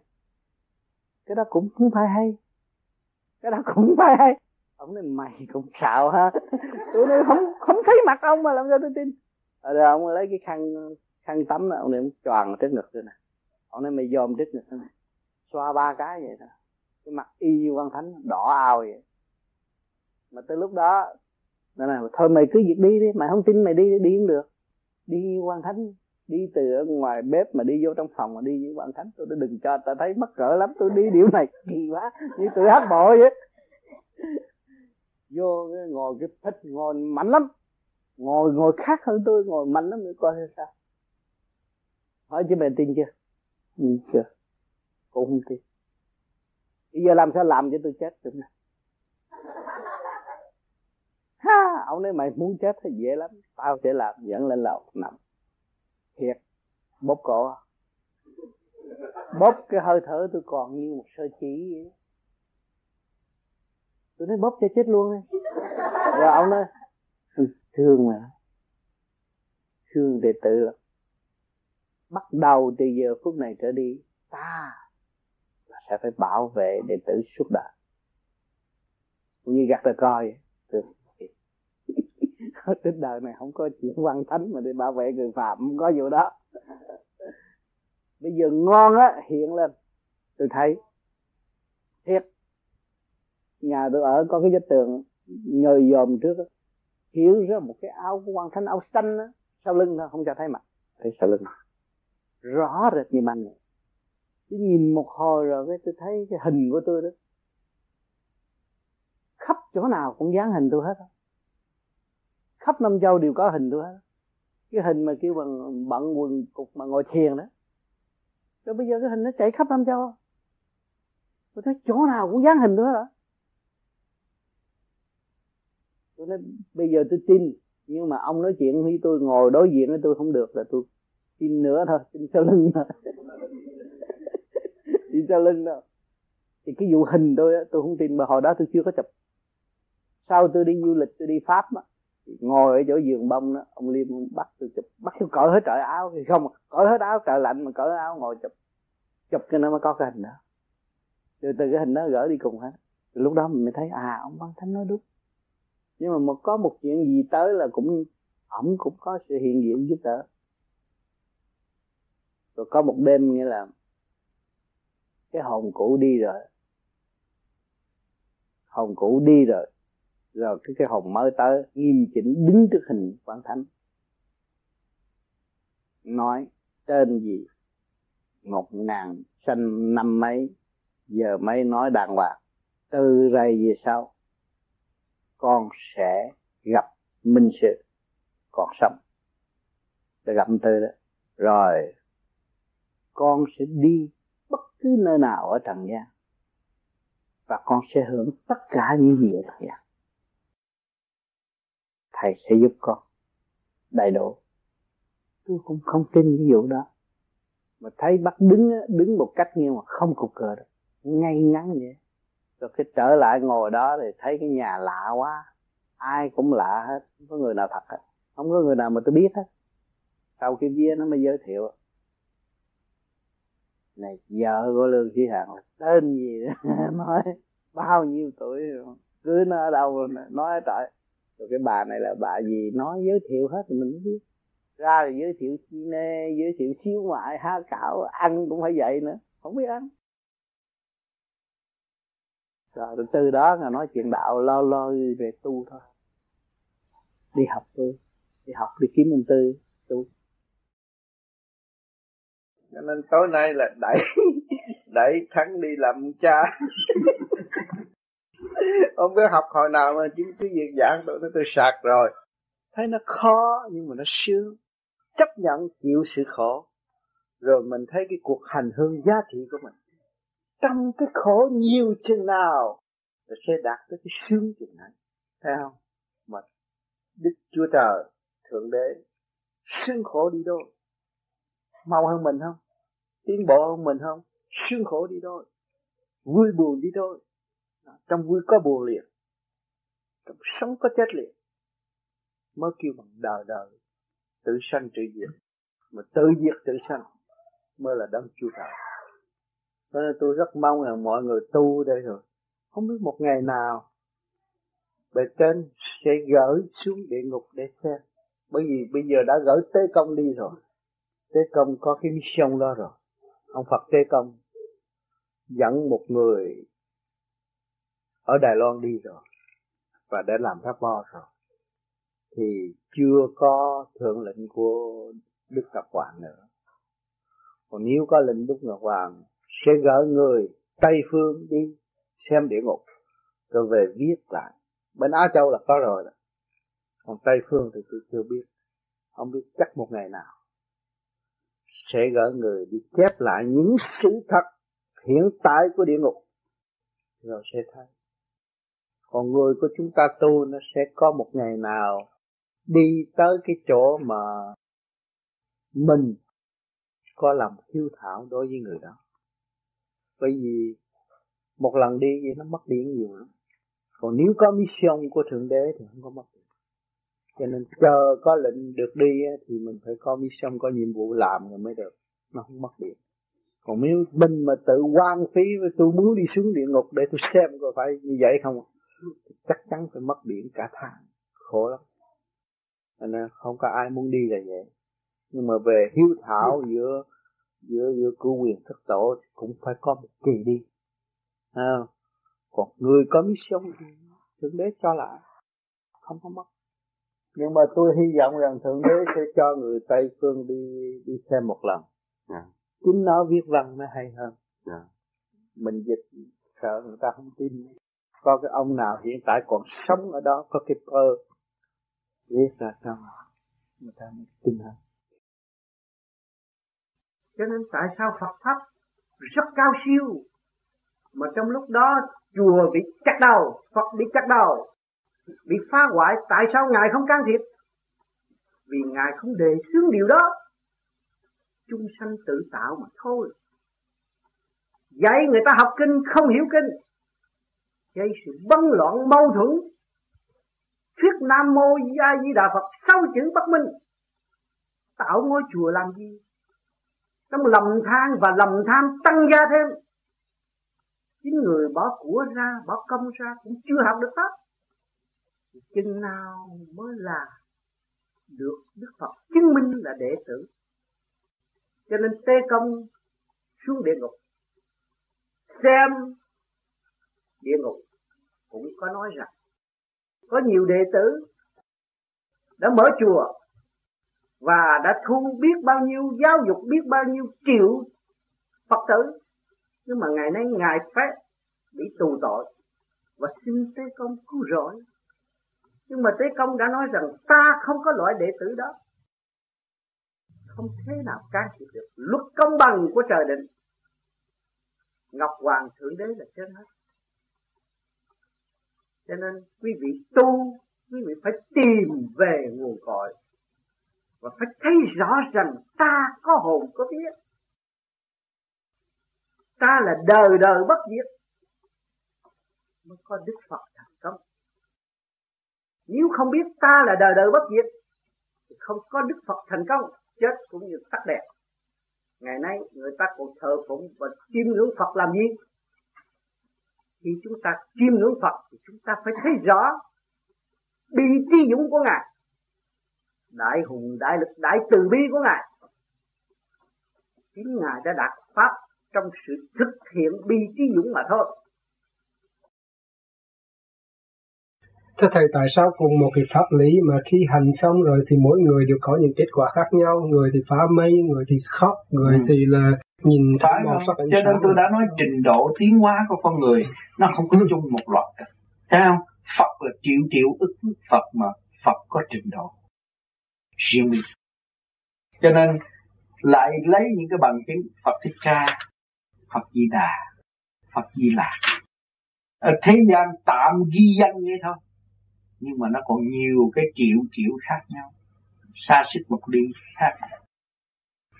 cái đó cũng không phải hay. Cái đó cũng phải hay. Ông nói mày cũng xạo ha. Tôi nói không không thấy mặt ông mà làm sao tôi tin. Rồi ông lấy cái khăn khăn tắm ông này ông choàng trước ngực rồi nè. Ông nói mày dòm trước ngực này xoa ba cái vậy thôi. Cái mặt y như quan thánh đỏ ao vậy. Mà tới lúc đó nó là thôi mày cứ việc đi đi mày không tin mày đi đi cũng được. Đi như quan thánh đi từ ở ngoài bếp mà đi vô trong phòng mà đi với quan thánh tôi đừng cho tao thấy mắc cỡ lắm tôi đi điều này kỳ quá như tự hát bộ vậy. Vô ngồi cái thích ngồi mạnh lắm. Ngồi ngồi khác hơn tôi ngồi mạnh lắm để coi sao. Hỏi chứ mày tin chưa? Ừ, chưa? Cô không tin bây giờ làm sao làm cho tôi chết được? Này ha, ông nói mày muốn chết thì dễ lắm. Tao sẽ làm, dẫn lên lầu, nằm. Thiệt, bóp cổ. Bóp cái hơi thở tôi còn như một sơ chỉ vậy. Tôi nói bóp cho chết luôn đi. Rồi ông nói ừ, thương mà. Thương đệ tử lắm. Bắt đầu từ giờ phút này trở đi, ta sẽ phải bảo vệ đệ tử suốt đời. Cũng như gặt ra coi trên đời này không có chuyện quan thánh mà để bảo vệ người phạm, không có vụ đó. Bây giờ ngon á, hiện lên. Tôi thấy, thiệt, nhà tôi ở có cái vết tường nhồi dòm trước đó. hiểu ra một cái áo của quan thánh, áo xanh á, sau lưng nó không cho thấy mặt. Thấy sau lưng. Rõ rệt như ban ngày tôi nhìn một hồi rồi cái tôi thấy cái hình của tôi đó, khắp chỗ nào cũng dán hình tôi hết khắp năm châu đều có hình tôi hết cái hình mà kêu bằng, bận quần cục mà ngồi thiền đó. Rồi bây giờ cái hình nó chạy khắp năm châu tôi thấy chỗ nào cũng dán hình tôi hết tôi nói, bây giờ tôi tin, nhưng mà ông nói chuyện với tôi, ngồi đối diện với tôi không được là tôi tin nữa thôi, tin sau lưng thôi đi ra lưng đâu thì cái vụ hình tôi tôi không tin, mà hồi đó tôi chưa có chụp. Sau tôi đi du lịch, tôi đi pháp á ngồi ở chỗ giường bông đó, ông liêm bắt tôi chụp. Bắt tôi cởi hết trời áo, thì không, cởi hết áo trời lạnh, mà cởi áo ngồi chụp. Chụp cho nó mới có cái hình đó. Rồi từ cái hình đó gỡ đi cùng hết. Lúc đó mình mới thấy à ông văn thánh nói đúng. Nhưng mà một, có một chuyện gì tới là cũng, ổng cũng có sự hiện diện giúp đỡ. Rồi có một đêm nghĩa là cái hồn cũ đi rồi. Hồn cũ đi rồi. Rồi cái cái hồn mới tới, nghiêm chỉnh đứng trước hình quán thánh. Nói tên gì? Một ngàn sanh năm mấy. Giờ mấy nói đàng hoàng. Từ đây về sau, con sẽ gặp minh sự còn sống. Sẽ gặp tư đó. Rồi, con sẽ đi cứ nơi nào ở trần gian, và con sẽ hưởng tất cả những gì ở trần gian. Thầy sẽ giúp con đầy đủ. Tôi cũng không tin ví dụ đó. Mà thấy bắt đứng đứng một cách nhưng mà không cục cờ được. Ngay ngắn vậy. Rồi cái trở lại ngồi đó thì thấy cái nhà lạ quá. Ai cũng lạ hết. Không có người nào thật hết. Không có người nào mà tôi biết hết. Sau khi bia nó mới giới thiệu này, vợ của lương chí hằng là tên gì đó, nói bao nhiêu tuổi cứ nó ở đâu nói trời rồi cái bà này là bà gì, nói giới thiệu hết thì mình mới biết. Ra thì giới thiệu cine giới thiệu xíu ngoại, há cảo, ăn cũng phải vậy nữa, không biết ăn. Rồi từ đó là nói chuyện đạo, lo lo về tu thôi. Đi học tu, đi học, đi kiếm ông tư tu cho nên tối nay là đẩy đẩy thắng đi làm cha. Ông cứ học hồi nào mà chính cái việc giảng tôi nó tôi sạc rồi. Thấy nó khó nhưng mà nó sướng. Chấp nhận chịu sự khổ. Rồi mình thấy cái cuộc hành hương giá trị của mình. Trong cái khổ nhiều chừng nào rồi sẽ đạt tới cái sướng chừng này. Thấy không? Mà đức chúa trời thượng đế sướng khổ đi đâu? Mau hơn mình không? Tiến bộ hơn mình không? Sướng khổ đi thôi. Vui buồn đi thôi. Trong vui có buồn liền trong sống có chết liền mới kêu bằng đời đời. Tự sanh tự diệt. Mà tự diệt tự sanh mới là đấng chúa trời. Cho nên tôi rất mong rằng mọi người tu đây rồi. Không biết một ngày nào bề trên sẽ gửi xuống địa ngục để xem. Bởi vì bây giờ đã gửi tế công đi rồi tế công có cái mission đó rồi. Ông phật tế công dẫn một người ở đài loan đi rồi và đã làm pháp bo rồi. Thì chưa có thượng lệnh của đức ngọc hoàng nữa. Còn nếu có lệnh đức ngọc hoàng, sẽ gỡ người tây phương đi xem địa ngục, rồi về viết lại. Bên á châu là có rồi đó. Còn tây phương thì tôi chưa biết. Không biết chắc một ngày nào sẽ gỡ người đi chép lại những sự thật hiện tại của địa ngục. Rồi sẽ thấy còn người của chúng ta tu nó sẽ có một ngày nào đi tới cái chỗ mà mình có lòng hiếu thảo đối với người đó. Bởi vì một lần đi vậy nó mất điện nhiều lắm. Còn nếu có mission của thượng đế thì không có mất điện cho nên chờ có lệnh được đi thì mình phải có mission có nhiệm vụ làm rồi mới được. Nó không mất điện. Còn nếu mình mà tự quan phí với tôi muốn đi xuống địa ngục để tôi xem có phải như vậy không chắc chắn phải mất điện cả tháng. Khổ lắm. Nên không có ai muốn đi là vậy. Nhưng mà về hiếu thảo giữa giữa giữa cứu quyền thất tổ thì cũng phải có một kỳ đi. À, còn người có mission thượng đế cho lại. Không có mất nhưng mà tôi hy vọng rằng thượng đế sẽ cho người tây phương đi đi xem một lần yeah. Dạ. chính nó viết văn nó hay hơn yeah. Dạ. mình dịch sợ người ta không tin có cái ông nào hiện tại còn sống ở đó có cái pơ viết ra sao người ta mới tin hơn cho nên tại sao Phật pháp rất cao siêu mà trong lúc đó chùa bị chặt đầu Phật bị chặt đầu bị phá hoại, tại sao ngài không can thiệp? Vì ngài không đề xướng điều đó. Chúng sanh tự tạo mà thôi. Dạy người ta học kinh không hiểu kinh. Gây sự bấn loạn, mâu thuẫn. Thuyết nam mô a di đà phật sau chữ bất minh. Tạo ngôi chùa làm gì? Trong lầm than và lầm tham tăng gia thêm. Chính người bỏ của ra, bỏ công ra cũng chưa học được pháp chừng nào mới là được Đức Phật chứng minh là đệ tử? Cho nên tê công xuống địa ngục. Xem địa ngục cũng có nói rằng có nhiều đệ tử đã mở chùa và đã thu biết bao nhiêu, giáo dục biết bao nhiêu triệu Phật tử. Nhưng mà ngày nay ngài phép bị tù tội và xin tế công cứu rỗi nhưng mà tế công đã nói rằng ta không có loại đệ tử đó. Không thế nào can thiệp được. Luật công bằng của trời định. Ngọc hoàng thượng đế là trên hết. Cho nên quý vị tu, quý vị phải tìm về nguồn cội. Và phải thấy rõ rằng ta có hồn, có vía. Ta là đời đời bất diệt. Mới có đức phật nếu không biết ta là đời đời bất diệt, thì không có đức phật thành công, chết cũng như tắt đèn ngày nay, người ta còn thờ phụng và chiêm ngưỡng phật làm gì? Khi chúng ta chiêm ngưỡng phật, thì chúng ta phải thấy rõ bi trí dũng của ngài, đại hùng, đại lực, đại từ bi của ngài. Chính ngài đã đạt pháp trong sự thực hiện bi trí dũng mà thôi. Thưa Thầy, tại sao cùng một cái pháp lý mà khi hành xong rồi thì mỗi người đều có những kết quả khác nhau, người thì phá mây, người thì khóc, người ừ. thì là nhìn phải màu sắc Cho nên tôi đã nói trình độ tiến hóa của con người nó không có chung một loạt cả. Thấy không? Phật là triệu triệu ức Phật mà Phật có trình độ riêng biệt. Cho nên lại lấy những cái bằng chứng Phật Thích Ca, Phật Di Đà, Phật Di Lạc. Ở thế gian tạm ghi danh như thôi nhưng mà nó còn nhiều cái triệu triệu khác nhau. Xa xích một đi khác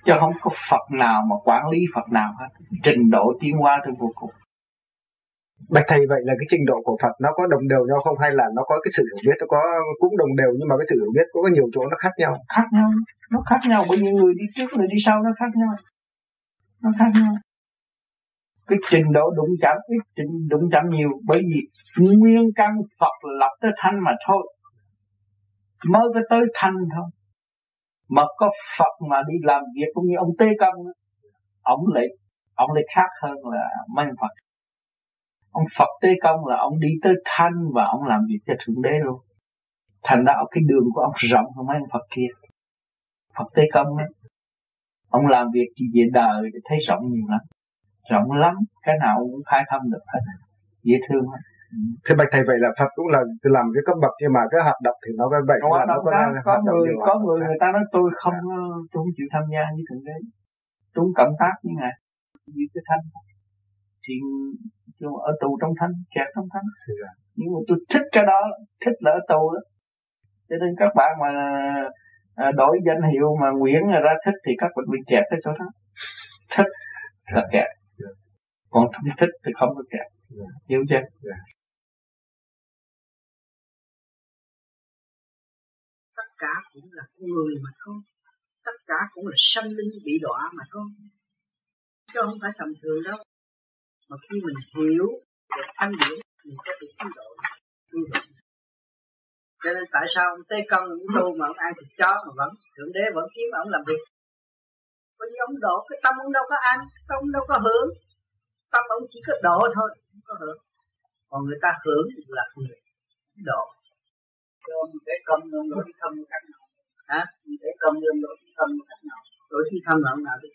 chứ không có Phật nào mà quản lý Phật nào hết. Trình độ tiến hóa tới vô cùng. Bạch thầy vậy là cái trình độ của Phật nó có đồng đều nhau không? Hay là nó có cái sự hiểu biết? Nó có cũng đồng đều nhưng mà cái sự hiểu biết có nhiều chỗ nó khác nhau? Khác nhau. Nó khác nhau bởi vì người đi trước người đi sau nó khác nhau. Nó khác nhau cái trình độ đụng chạm ít trình đụng chạm nhiều, bởi vì nguyên căn Phật lập tới thanh mà thôi. Mới có tới thanh thôi. Mà có Phật mà đi làm việc cũng như ông Tê Công ông lại ông lại khác hơn là mấy Phật. Ông Phật Tê Công là ông đi tới thanh và ông làm việc cho thượng đế luôn. Thành ra cái đường của ông rộng hơn mấy Phật kia. Phật Tê Công ấy ông làm việc chỉ về đời thì thấy rộng nhiều lắm rộng lắm cái nào cũng khai thông được hết. Dễ thương hết Thế bạch thầy vậy là Phật cũng là làm cái cấp bậc nhưng mà cái hoạt động thì nó cái vậy có, nó có, có người có người người ta nói tôi không tôi không chịu tham gia với thượng đế. Tôi không cộng tác với ngài. Như cái thanh thì ở tù trong thanh kẹt trong thanh nhưng mà tôi thích cái đó thích là ở tù đó. Cho nên các bạn mà à, đổi danh hiệu mà Nguyễn ra thích thì các bạn bị kẹt cái chỗ đó. Thích là kẹt còn không thích thì không có kẹt. Hiểu chưa tất cả cũng là người mà thôi. Tất cả cũng là sanh linh bị đọa mà thôi. Chứ không phải tầm thường đâu. Mà khi mình hiểu được thanh điển mình cứu độ. Cứu độ. Cho nên tại sao ông tê công ông tu mà ông ăn thịt chó mà vẫn thượng đế vẫn kiếm ông làm việc? Bởi vì ông độ cái tâm ông đâu có ăn tâm ông đâu có hưởng tâm ông chỉ có độ thôi không có hưởng. Còn người ta hưởng là người độ. Cho cái công ông đổi cái thâm khác nào hả? Cái công ông đổi cái thâm khác nào đổi cái thâm là ông nào đi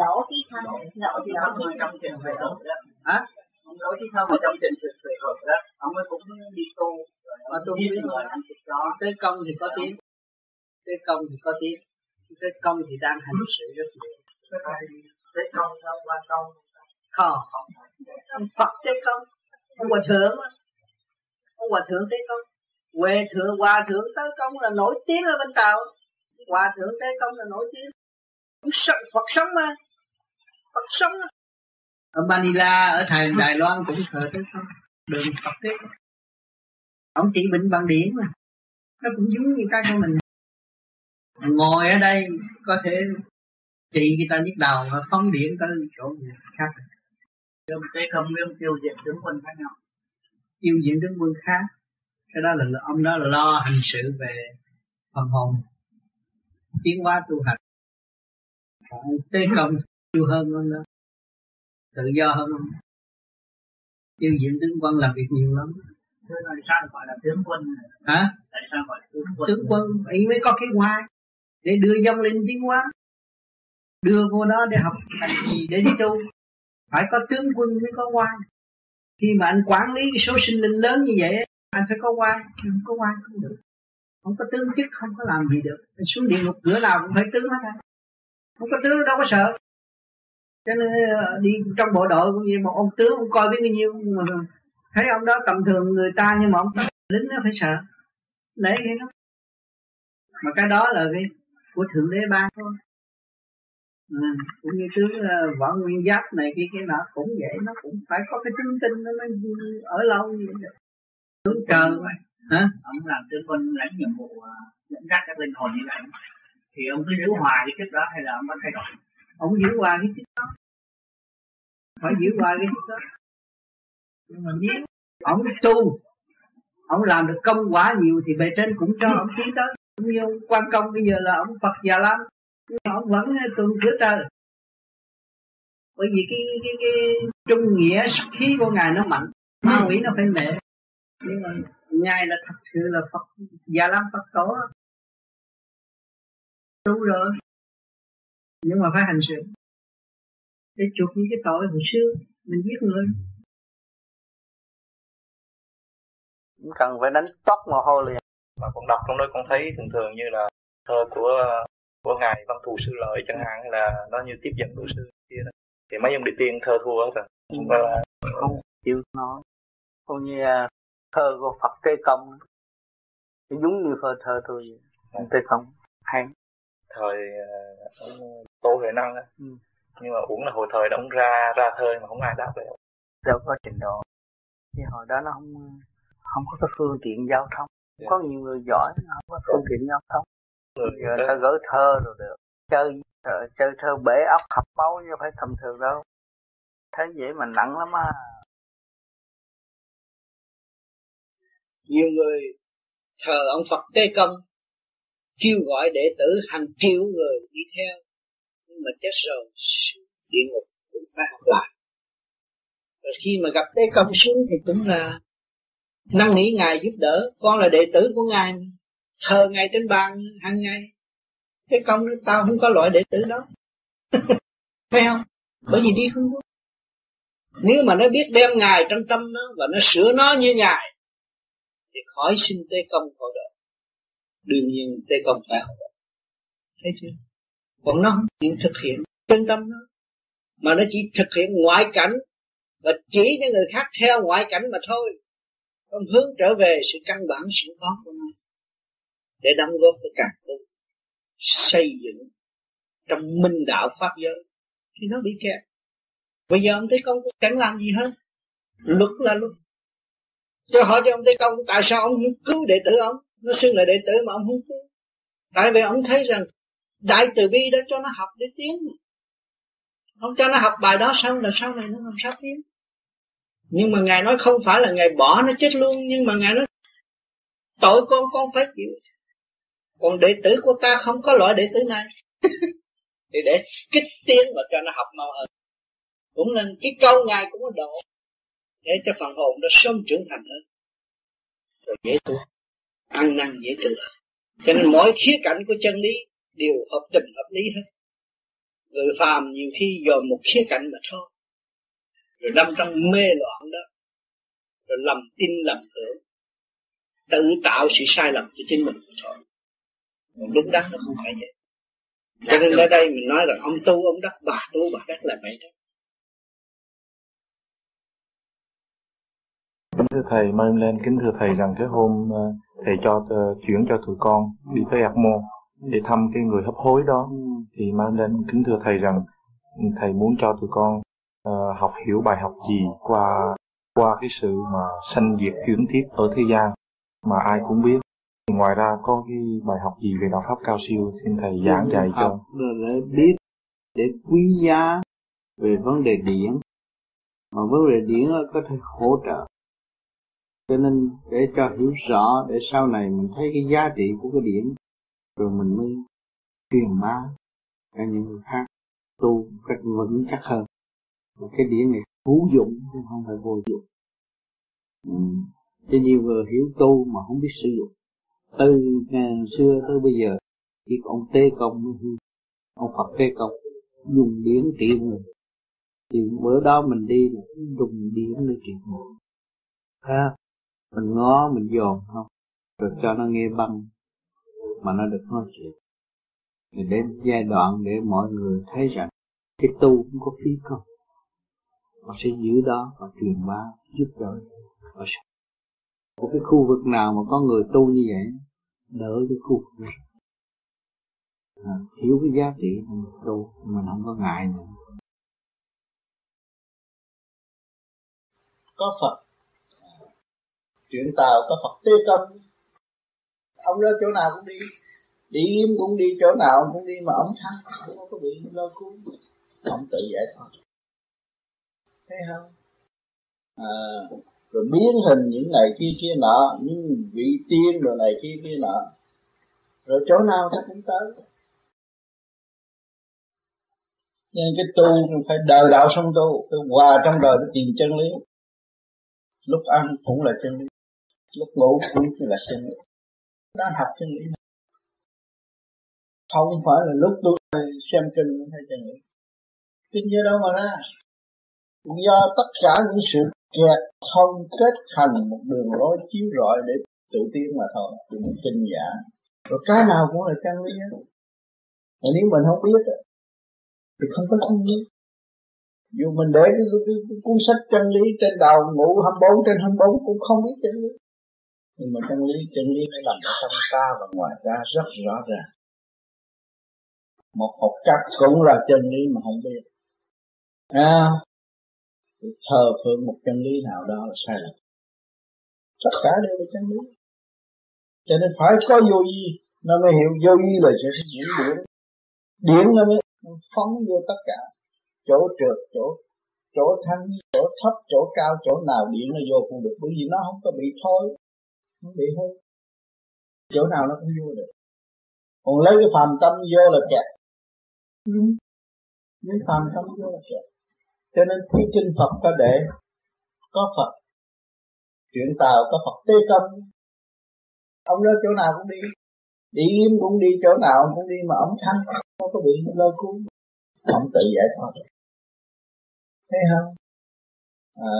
lỗ cái thâm lỗ cái thâm mà trong trình về đó. Hả? Ông đổi cái thâm mà trong trình về rồi đó. Ông mới cũng đi tu. Mà tôi biết rồi. tới công thì có tiếng. Tới công thì có tiếng. Tới công thì đang hành sự rất nhiều. Tới công đâu qua công không ông Phật thế công ông hòa thượng ông hòa thượng thế công huệ thượng, hòa thượng tế công là nổi tiếng ở bên tàu. Hòa thượng tế công là nổi tiếng. Ông sống Phật sống mà. Phật sống ở Manila, ở Đài Đài Loan cũng thờ tế công. Đường Phật tế công ông trị bệnh bằng điện mà. Nó cũng giống như cái của mình. Ngồi ở đây, có thể trị người ta nhức đầu phóng điện tới chỗ khác. Trong cái không nguyên tiêu diệt tướng quân khác nhau tiêu diệt tướng quân khác. Cái đó là ông đó là lo hành sự về phần hồn. Tiến hóa tu hành. Tế công nhiều hơn ông đó. Tự do hơn ông. Tiêu diệt tướng quân làm việc nhiều lắm. Thế tại sao gọi là tướng quân? Hả? Tại sao gọi là tướng quân? Tướng quân ý mới có cái hoa. Để đưa dông linh tiến hóa. Đưa vô đó để học hành gì để đi tu phải có tướng quân mới có quan. Khi mà anh quản lý cái số sinh linh lớn như vậy, anh phải có quan. Không có quan không được. Không có tướng chức, không có làm gì được. Anh xuống địa ngục, cửa nào cũng phải tướng hết á. Không có tướng, đâu có sợ. Cho nên ờ, đi trong bộ đội cũng như một ông tướng ông coi biết bao nhiêu mà thấy ông đó tầm thường người ta nhưng mà ông lính nó phải sợ. Lễ cái đó mà cái đó là cái của thượng đế ban thôi à, cũng như tướng uh, võ nguyên giáp này kia kia nọ cũng vậy nó cũng phải có cái chứng tinh nó mới ở lâu như vậy tướng trời hả? Ông làm tướng quân lãnh nhiệm vụ uh, dẫn dắt các linh hồn như vậy. Thì ông cứ giữ hòa cái chức đó hay là ông có thay đổi? Ông giữ hòa cái chức đó. Phải giữ hòa cái chức đó. Nhưng mà nếu ông tu ông làm được công quả nhiều thì bề trên cũng cho ông tiến tới. Cũng như quan công bây giờ là ông Phật già lắm nhưng ông vẫn tuần cửa trời bởi vì cái cái cái trung nghĩa sắc khí của ngài nó mạnh ma quỷ nó phải nể nhưng mà ngài là thật sự là Phật già lắm Phật tổ. Tu rồi. Nhưng mà phải hành sự. Để chuộc những cái tội hồi xưa mình giết người. Cần phải đánh tóc mồ hôi liền. Mà con đọc trong đó con thấy thường thường như là thơ của của ngài văn thù sư lợi chẳng hạn là nó như tiếp dẫn của sư kia đó. thì mấy ông địa tiên thơ thua hết rồi. Không phải là không chịu nói. Không như à, thơ của Phật Tê Công giống như thơ thơ tôi vậy. Tê Công hay. Thời uh, ông Tô Huệ Năng á. Ừ. nhưng mà uống là hồi thời đó ông ra ra thơ mà không ai đáp lại. Đâu có trình độ. Thì hồi đó nó không không có cái phương tiện giao thông. Yeah. có nhiều người giỏi không có phương tiện giao thông giờ ta gửi thơ rồi được chơi rồi, chơi thơ bể óc học máu chứ phải tầm thường đâu. Thế vậy mà nặng lắm á. Nhiều người thờ ông Phật Tế Công kêu gọi đệ tử hàng triệu người đi theo nhưng mà chết rồi địa ngục cũng phải học lại. Rồi khi mà gặp Tế Công xuống thì cũng là năn nỉ ngài giúp đỡ con là đệ tử của ngài thờ ngày trên bàn hàng ngày cái công tao không có loại đệ tử đó. Phải không? Bởi vì đi không có. Nếu mà nó biết đem ngài trong tâm nó và nó sửa nó như ngài, thì khỏi xin tê công khổ độ đương nhiên, tê công phải hộ độ thấy chưa? Còn nó không chịu thực hiện chân tâm nó. Mà nó chỉ thực hiện ngoại cảnh và chỉ cho người khác theo ngoại cảnh mà thôi. Không hướng trở về sự căn bản sẵn có của nó để đóng góp cho càng tu, xây dựng trong minh đạo pháp giới. Thì nó bị kẹt. Bây giờ ông thấy Công cũng chẳng làm gì hết. Luật là luật. Cho hỏi cho ông thấy Công, tại sao ông không cứu đệ tử ông? Nó xưng là đệ tử mà ông không cứu. Tại vì ông thấy rằng đại từ bi đã cho nó học để tiến. Ông cho nó học bài đó xong là sau này nó làm sao tiến? Nhưng mà ngài nói không phải là ngài bỏ nó chết luôn, nhưng mà ngài nói tội con con phải chịu còn đệ tử của ta không có loại đệ tử này. Thì để kích tiến và cho nó học mau hơn. Cũng là cái câu ngài cũng có độ để cho phần hồn nó sớm trưởng thành hơn. Rồi dễ tu ăn năn dễ tu cho nên mỗi khía cạnh của chân lý đều hợp tình hợp lý hết. Người phàm nhiều khi dòm một khía cạnh mà thôi. Rồi lâm trong mê loạn đó. Rồi lầm tin lầm tưởng. Tự tạo sự sai lầm cho chính mình thôi còn đúng đắn nó không phải vậy. Cho nên ở đây mình nói là ông tu ông đắc bà tu bà đắc là vậy đó. Kính thưa thầy, mời em lên kính thưa thầy rằng cái hôm ờ, thầy cho uh, chuyển cho tụi con đi tới Atmo để thăm cái người hấp hối đó. Thì mang lên kính thưa thầy rằng thầy muốn cho tụi con uh, học hiểu bài học gì qua qua cái sự mà sanh diệt chuyển thiết ở thế gian mà ai cũng biết ngoài ra có cái bài học gì về đạo pháp cao siêu xin thầy giảng dạy cho? để biết để quý giá về vấn đề điển. Mà vấn đề điển có thể hỗ trợ. Cho nên để cho hiểu rõ để sau này mình thấy cái giá trị của cái điển rồi mình mới truyền bá cho những người khác tu cách vững chắc hơn. Và cái điển này hữu dụng chứ không phải vô dụng. Ừ. cho nhiều người hiểu tu mà không biết sử dụng từ ngày xưa tới bây giờ, chỉ ông Tế Công ông Phật tê Công dùng điển trị người thì bữa đó mình đi là dùng điển để trị người ha à, mình ngó, mình dồn không? Rồi cho nó nghe băng, mà nó được nói chuyện. Thì đến giai đoạn để mọi người thấy rằng cái tu cũng có phí không họ sẽ giữ đó và truyền bá, giúp đỡ ở một cái khu vực nào mà có người tu như vậy đỡ cái khu vực à, hiểu cái giá trị của mình tu mà không có ngại nữa. Có Phật. Chuyện tàu có Phật tê công ông đó chỗ nào cũng đi. Đi yếm cũng đi chỗ nào cũng đi mà ông thắng. Không có bị lôi cuốn. Ông tự giải thoát. Thấy không? À, rồi biến hình những này kia kia nọ, những vị tiên rồi này kia kia nọ. Rồi chỗ nào ta cũng tới. Nên cái tu phải đời đạo xong tu Tôi hòa trong đời để tìm chân lý. Lúc ăn cũng là chân lý, lúc ngủ cũng là chân lý. Đang học chân lý không phải là lúc tôi xem kinh hay chân lý. Kinh như đâu mà ra. Do tất cả những sự kẹt thông kết thành một đường lối chiếu rọi để tự tiến mà thôi đừng kinh giả. Rồi cái nào cũng là chân lý hết. Mà nếu mình không biết thì không có chân lý. Dù mình để cái, cái, cái, cái cuốn sách chân lý trên đầu ngủ 24 trên 24 cũng không biết chân lý. Nhưng mà chân lý chân lý nó nằm ở trong ta và ngoài ta rất rõ ràng. Một học cách cũng là chân lý mà không biết. À, thờ phượng một chân lý nào đó là sai lầm. Tất cả đều là chân lý. Cho nên phải có vô vi, nó mới hiểu vô vi là sẽ diễn điển điển nó mới phóng vô tất cả. Chỗ trượt, chỗ chỗ thanh chỗ thấp, chỗ cao, chỗ nào điện nó vô cũng được. Bởi vì nó không có bị thôi không bị hư. Chỗ nào nó cũng vô được. Còn lấy cái phàm tâm vô là kẹt. Ừ. lấy phàm tâm vô là kẹt cho nên khi kinh Phật có để có Phật chuyện tàu có Phật tê công ông đó chỗ nào cũng đi đi im cũng đi chỗ nào cũng đi mà ông thanh không có bị lôi cuốn ông tự giải thoát thấy không? À,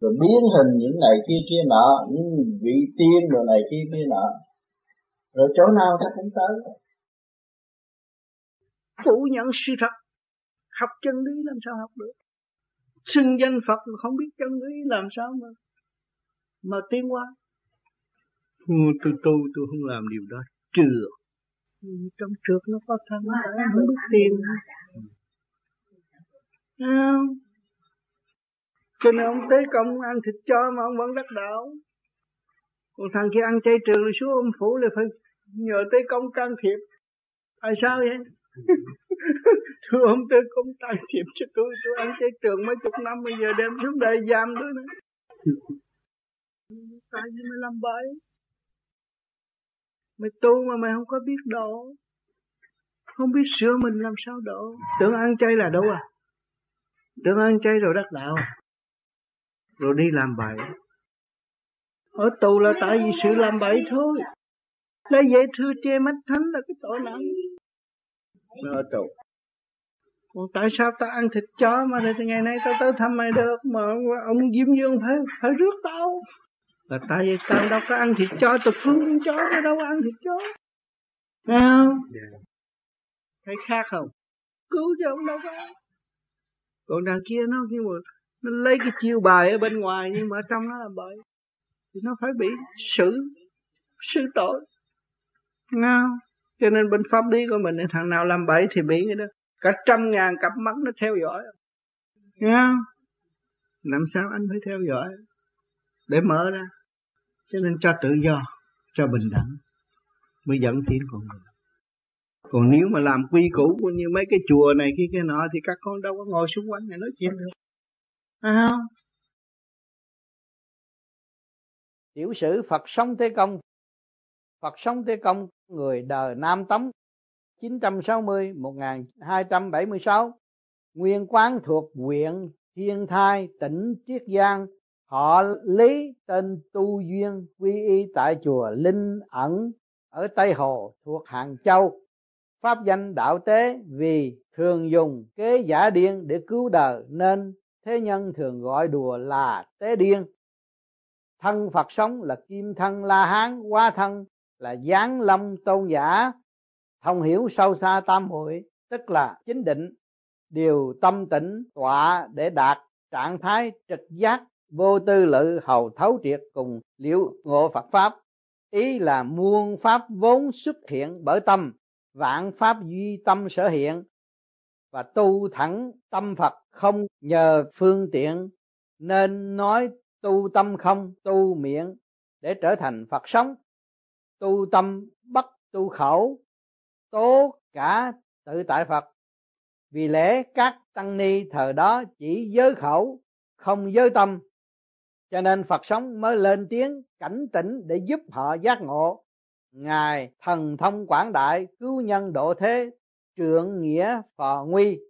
rồi biến hình những này kia kia nọ những vị tiên rồi này kia kia nọ rồi chỗ nào ta cũng tới. Phủ nhận sự thật học chân lý làm sao học được? Xưng danh Phật mà không biết chân lý làm sao mà mà tiến hóa. Ừ, tôi tu tôi không làm điều đó trượt ừ, trong trượt nó có thân không biết tiền. à, cho nên ông tế công ăn thịt chó mà ông vẫn đắc đạo. Còn thằng kia ăn chay trường rồi xuống ông phủ là phải nhờ tế công can thiệp. Tại sao vậy thưa ông tế công can thiệp cho tôi. Tôi ăn chay trường mấy chục năm bây giờ đem xuống đây giam tôi nữa. Tại vì mày làm bậy. Mày tu mà mày không có biết độ. Không biết sửa mình làm sao độ. Tưởng ăn chay là đâu à? Tưởng ăn chay rồi đắc đạo. Rồi đi làm bậy. Ở tù là tại vì sự làm bậy thôi. Lấy dễ thưa che mắt thánh là cái tội nặng ở tù còn tại sao ta ăn thịt chó mà từ ngày nay tao tới thăm mày được mà ông Diêm Dương phải phải rước tao? Là tại vì tao đâu có ăn thịt chó tao cứu con chó tao đâu có ăn thịt chó. Thấy không? Thấy khác không? Cứu cho ông đâu có Còn đằng kia nó khi mà nó lấy cái chiêu bài ở bên ngoài nhưng mà ở trong nó là bậy thì nó phải bị xử xử tội. Nghe cho nên bên pháp lý của mình, thằng nào làm bậy thì bị cái đó. Cả trăm ngàn cặp mắt nó theo dõi. Nghe Làm sao anh phải theo dõi? Để mở ra. Cho nên cho tự do, cho bình đẳng. Mới dẫn tiến con người. Còn nếu mà làm quy củ như mấy cái chùa này kia cái nọ, thì các con đâu có ngồi xung quanh này nói chuyện được. À không? Tiểu sử Phật sống thế Công Phật sống thế Công, người đời Nam Tống 960 1276 nguyên quán thuộc huyện Thiên Thai, tỉnh Triết Giang. Họ lý tên tu duyên, quy y tại chùa Linh ẩn, ở Tây Hồ, thuộc Hàng Châu. Pháp danh đạo tế vì thường dùng kế giả điên để cứu đời, nên thế nhân thường gọi đùa là tế điên. Thân Phật sống là kim thân La Hán, hóa thân là giáng lâm tôn giả, thông hiểu sâu xa tam hội tức là chính định, điều tâm tĩnh tọa để đạt trạng thái trực giác, vô tư lự hầu thấu triệt cùng liệu ngộ Phật pháp. Ý là muôn pháp vốn xuất hiện bởi tâm, vạn pháp duy tâm sở hiện, và tu thẳng tâm Phật không nhờ phương tiện, nên nói tu tâm không, tu miệng để trở thành Phật sống tu tâm bất tu khẩu tố cả tự tại Phật. Vì lẽ các tăng ni thời đó chỉ giới khẩu, không giới tâm. Cho nên Phật sống mới lên tiếng cảnh tỉnh để giúp họ giác ngộ. Ngài thần thông quảng đại, cứu nhân độ thế trượng nghĩa phò nguy.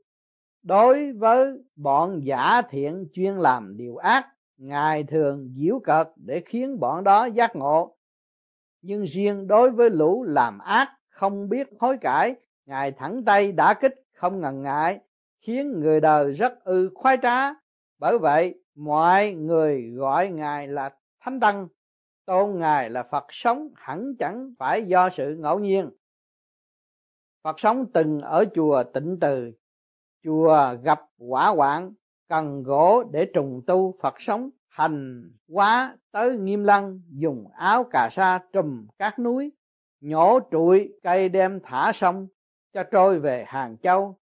Đối với bọn giả thiện chuyên làm điều ác, ngài thường diễu cợt để khiến bọn đó giác ngộ nhưng riêng đối với lũ làm ác, không biết hối cải, ngài thẳng tay đã kích, không ngần ngại, khiến người đời rất ư khoái trá. Bởi vậy, mọi người gọi ngài là thánh tăng, tôn ngài là phật sống hẳn chẳng phải do sự ngẫu nhiên. Phật sống từng ở chùa tịnh từ, chùa gặp quả quạng cần gỗ để trùng tu phật sống hành quá tới nghiêm lăng, dùng áo cà sa trùm các núi, nhổ trụi cây đem thả sông cho trôi về hàng châu.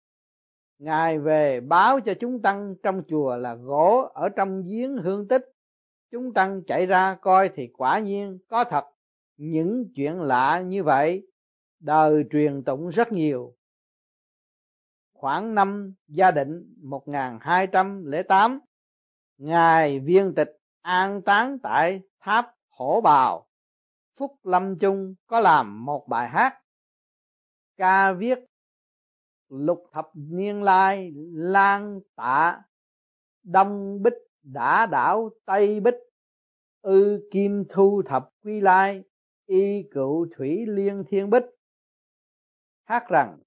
Ngài về báo cho chúng tăng trong chùa là gỗ ở trong giếng hương tích. Chúng tăng chạy ra coi thì quả nhiên có thật. Những chuyện lạ như vậy, đời truyền tụng rất nhiều. Khoảng năm gia định 1208 ngài viên tịch an táng tại tháp hổ bào. Phúc lâm chung có làm một bài hát. Ca viết, lục thập niên lai lan tạ, đông bích đã đảo tây bích, ư kim thu thập quy lai, y cựu thủy liên thiên bích. Hát rằng,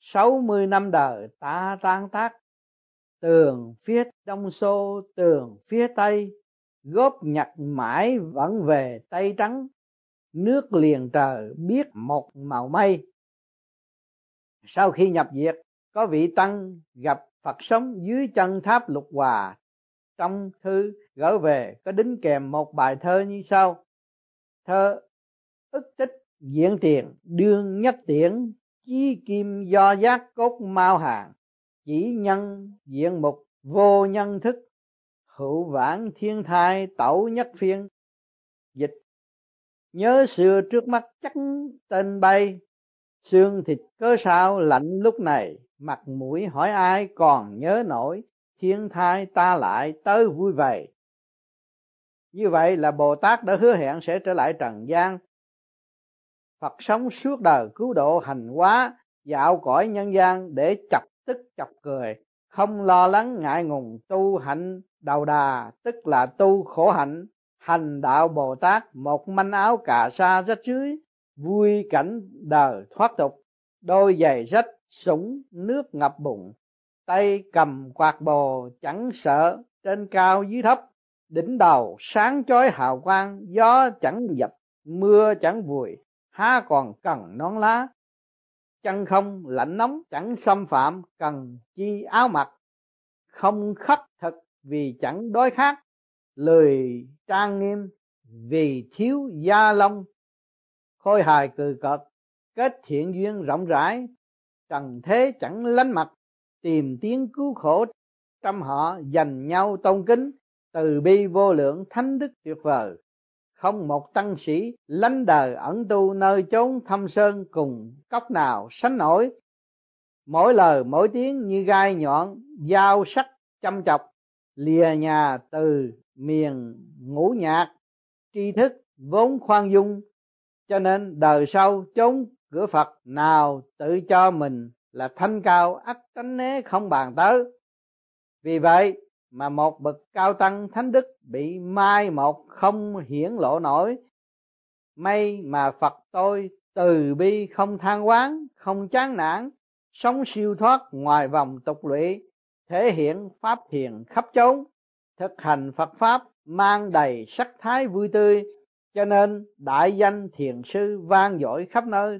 sáu mươi năm đời ta tan tác tường phía đông xô, tường phía tây. Góp nhặt mãi vẫn về tây trắng. Nước liền trời biết một màu mây. Sau khi nhập diệt, có vị tăng gặp phật sống dưới chân tháp lục hòa. Trong thư gửi về, có đính kèm một bài thơ như sau. Thơ, ức tích diễn tiền đương nhất tiễn, chí kim do giác cốt mau hàng chỉ nhân diện mục, vô nhân thức, hữu vãng thiên thai tẩu nhất phiên. Dịch. Nhớ xưa trước mắt chắc tên bay, xương thịt cớ sao lạnh lúc này. Mặt mũi hỏi ai còn nhớ nổi, thiên thai ta lại tới vui vầy. Như vậy là bồ tát đã hứa hẹn sẽ trở lại trần gian. Phật sống suốt đời cứu độ hành hóa, dạo cõi nhân gian để chọc tức chọc cười, không lo lắng ngại ngùng tu hạnh đầu đà, tức là tu khổ hạnh, hành đạo bồ tát một manh áo cà sa rách dưới vui cảnh đời thoát tục, đôi giày rách sũng nước ngập bụng, tay cầm quạt bồ chẳng sợ trên cao dưới thấp, đỉnh đầu sáng chói hào quang, gió chẳng dập, mưa chẳng vùi, há còn cần nón lá chân không lạnh nóng chẳng xâm phạm cần chi áo mặc, không khất thực vì chẳng đói khát. Lười trang nghiêm vì thiếu gia long, khôi hài cười cợt, kết thiện duyên rộng rãi. Trần thế chẳng lánh mặt, tìm tiếng cứu khổ. Trăm họ dành nhau tôn kính, từ bi vô lượng thánh đức tuyệt vời không một tăng sĩ lánh đời ẩn tu nơi chốn thâm sơn cùng cốc nào sánh nổi. Mỗi lời mỗi tiếng như gai nhọn, dao sắc châm chọc, lìa nhà từ miền ngũ nhạc. Tri thức vốn khoan dung, cho nên đời sau chốn cửa Phật nào tự cho mình là thanh cao ắt tránh né không bàn tới. Vì vậy mà một bậc cao tăng thánh đức bị mai một không hiển lộ nổi. May mà phật tôi từ bi không than quán, không chán nản, sống siêu thoát ngoài vòng tục lụy, thể hiện pháp thiền khắp chốn, thực hành phật pháp mang đầy sắc thái vui tươi, cho nên đại danh thiền sư vang dội khắp nơi.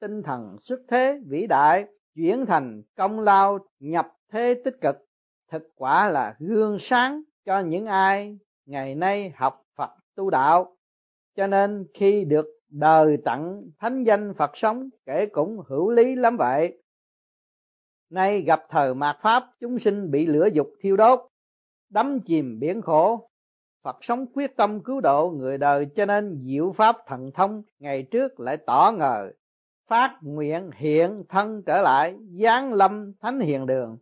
Tinh thần xuất thế vĩ đại, chuyển thành công lao nhập thế tích cực thực quả là gương sáng cho những ai ngày nay học Phật tu đạo. Cho nên khi được đời tặng thánh danh Phật sống, kể cũng hữu lý lắm vậy. Nay gặp thời mạt pháp, chúng sinh bị lửa dục thiêu đốt, đắm chìm biển khổ. Phật sống quyết tâm cứu độ người đời, cho nên diệu pháp thần thông ngày trước lại tỏ ngờ, phát nguyện hiện thân trở lại, giáng lâm thánh hiền đường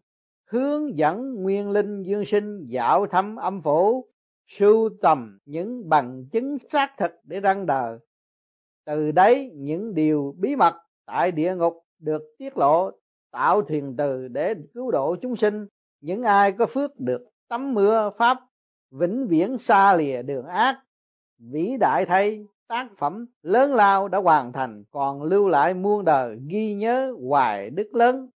hướng dẫn nguyên linh dương sinh dạo thăm âm phủ, sưu tầm những bằng chứng xác thực để răng đời từ đấy, những điều bí mật tại địa ngục được tiết lộ, tạo thuyền từ để cứu độ chúng sinh. Những ai có phước được tắm mưa pháp, vĩnh viễn xa lìa đường ác, vĩ đại thay, tác phẩm lớn lao đã hoàn thành, còn lưu lại muôn đời ghi nhớ hoài đức lớn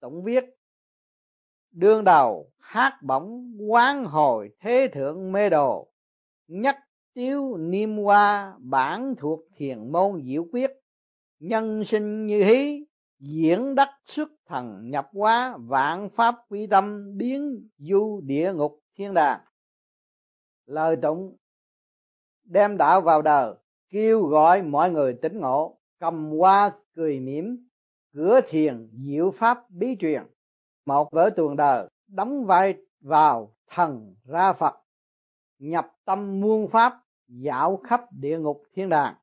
tổng viết, đương đầu hát bổng quán hồi thế thượng mê đồ nhất tiếu niêm hoa bản thuộc thiền môn diệu quyết. Nhân sinh như hí, diễn đắc xuất thần nhập hóa, vạn pháp quy tâm biến du địa ngục thiên đàng. Lời tụng đem đạo vào đời, kêu gọi mọi người tỉnh ngộ, cầm hoa cười mỉm cửa thiền diệu pháp bí truyền. Một vở tuồng đời đóng vai vào thần ra phật. Nhập tâm muôn pháp, dạo khắp địa ngục thiên đàng.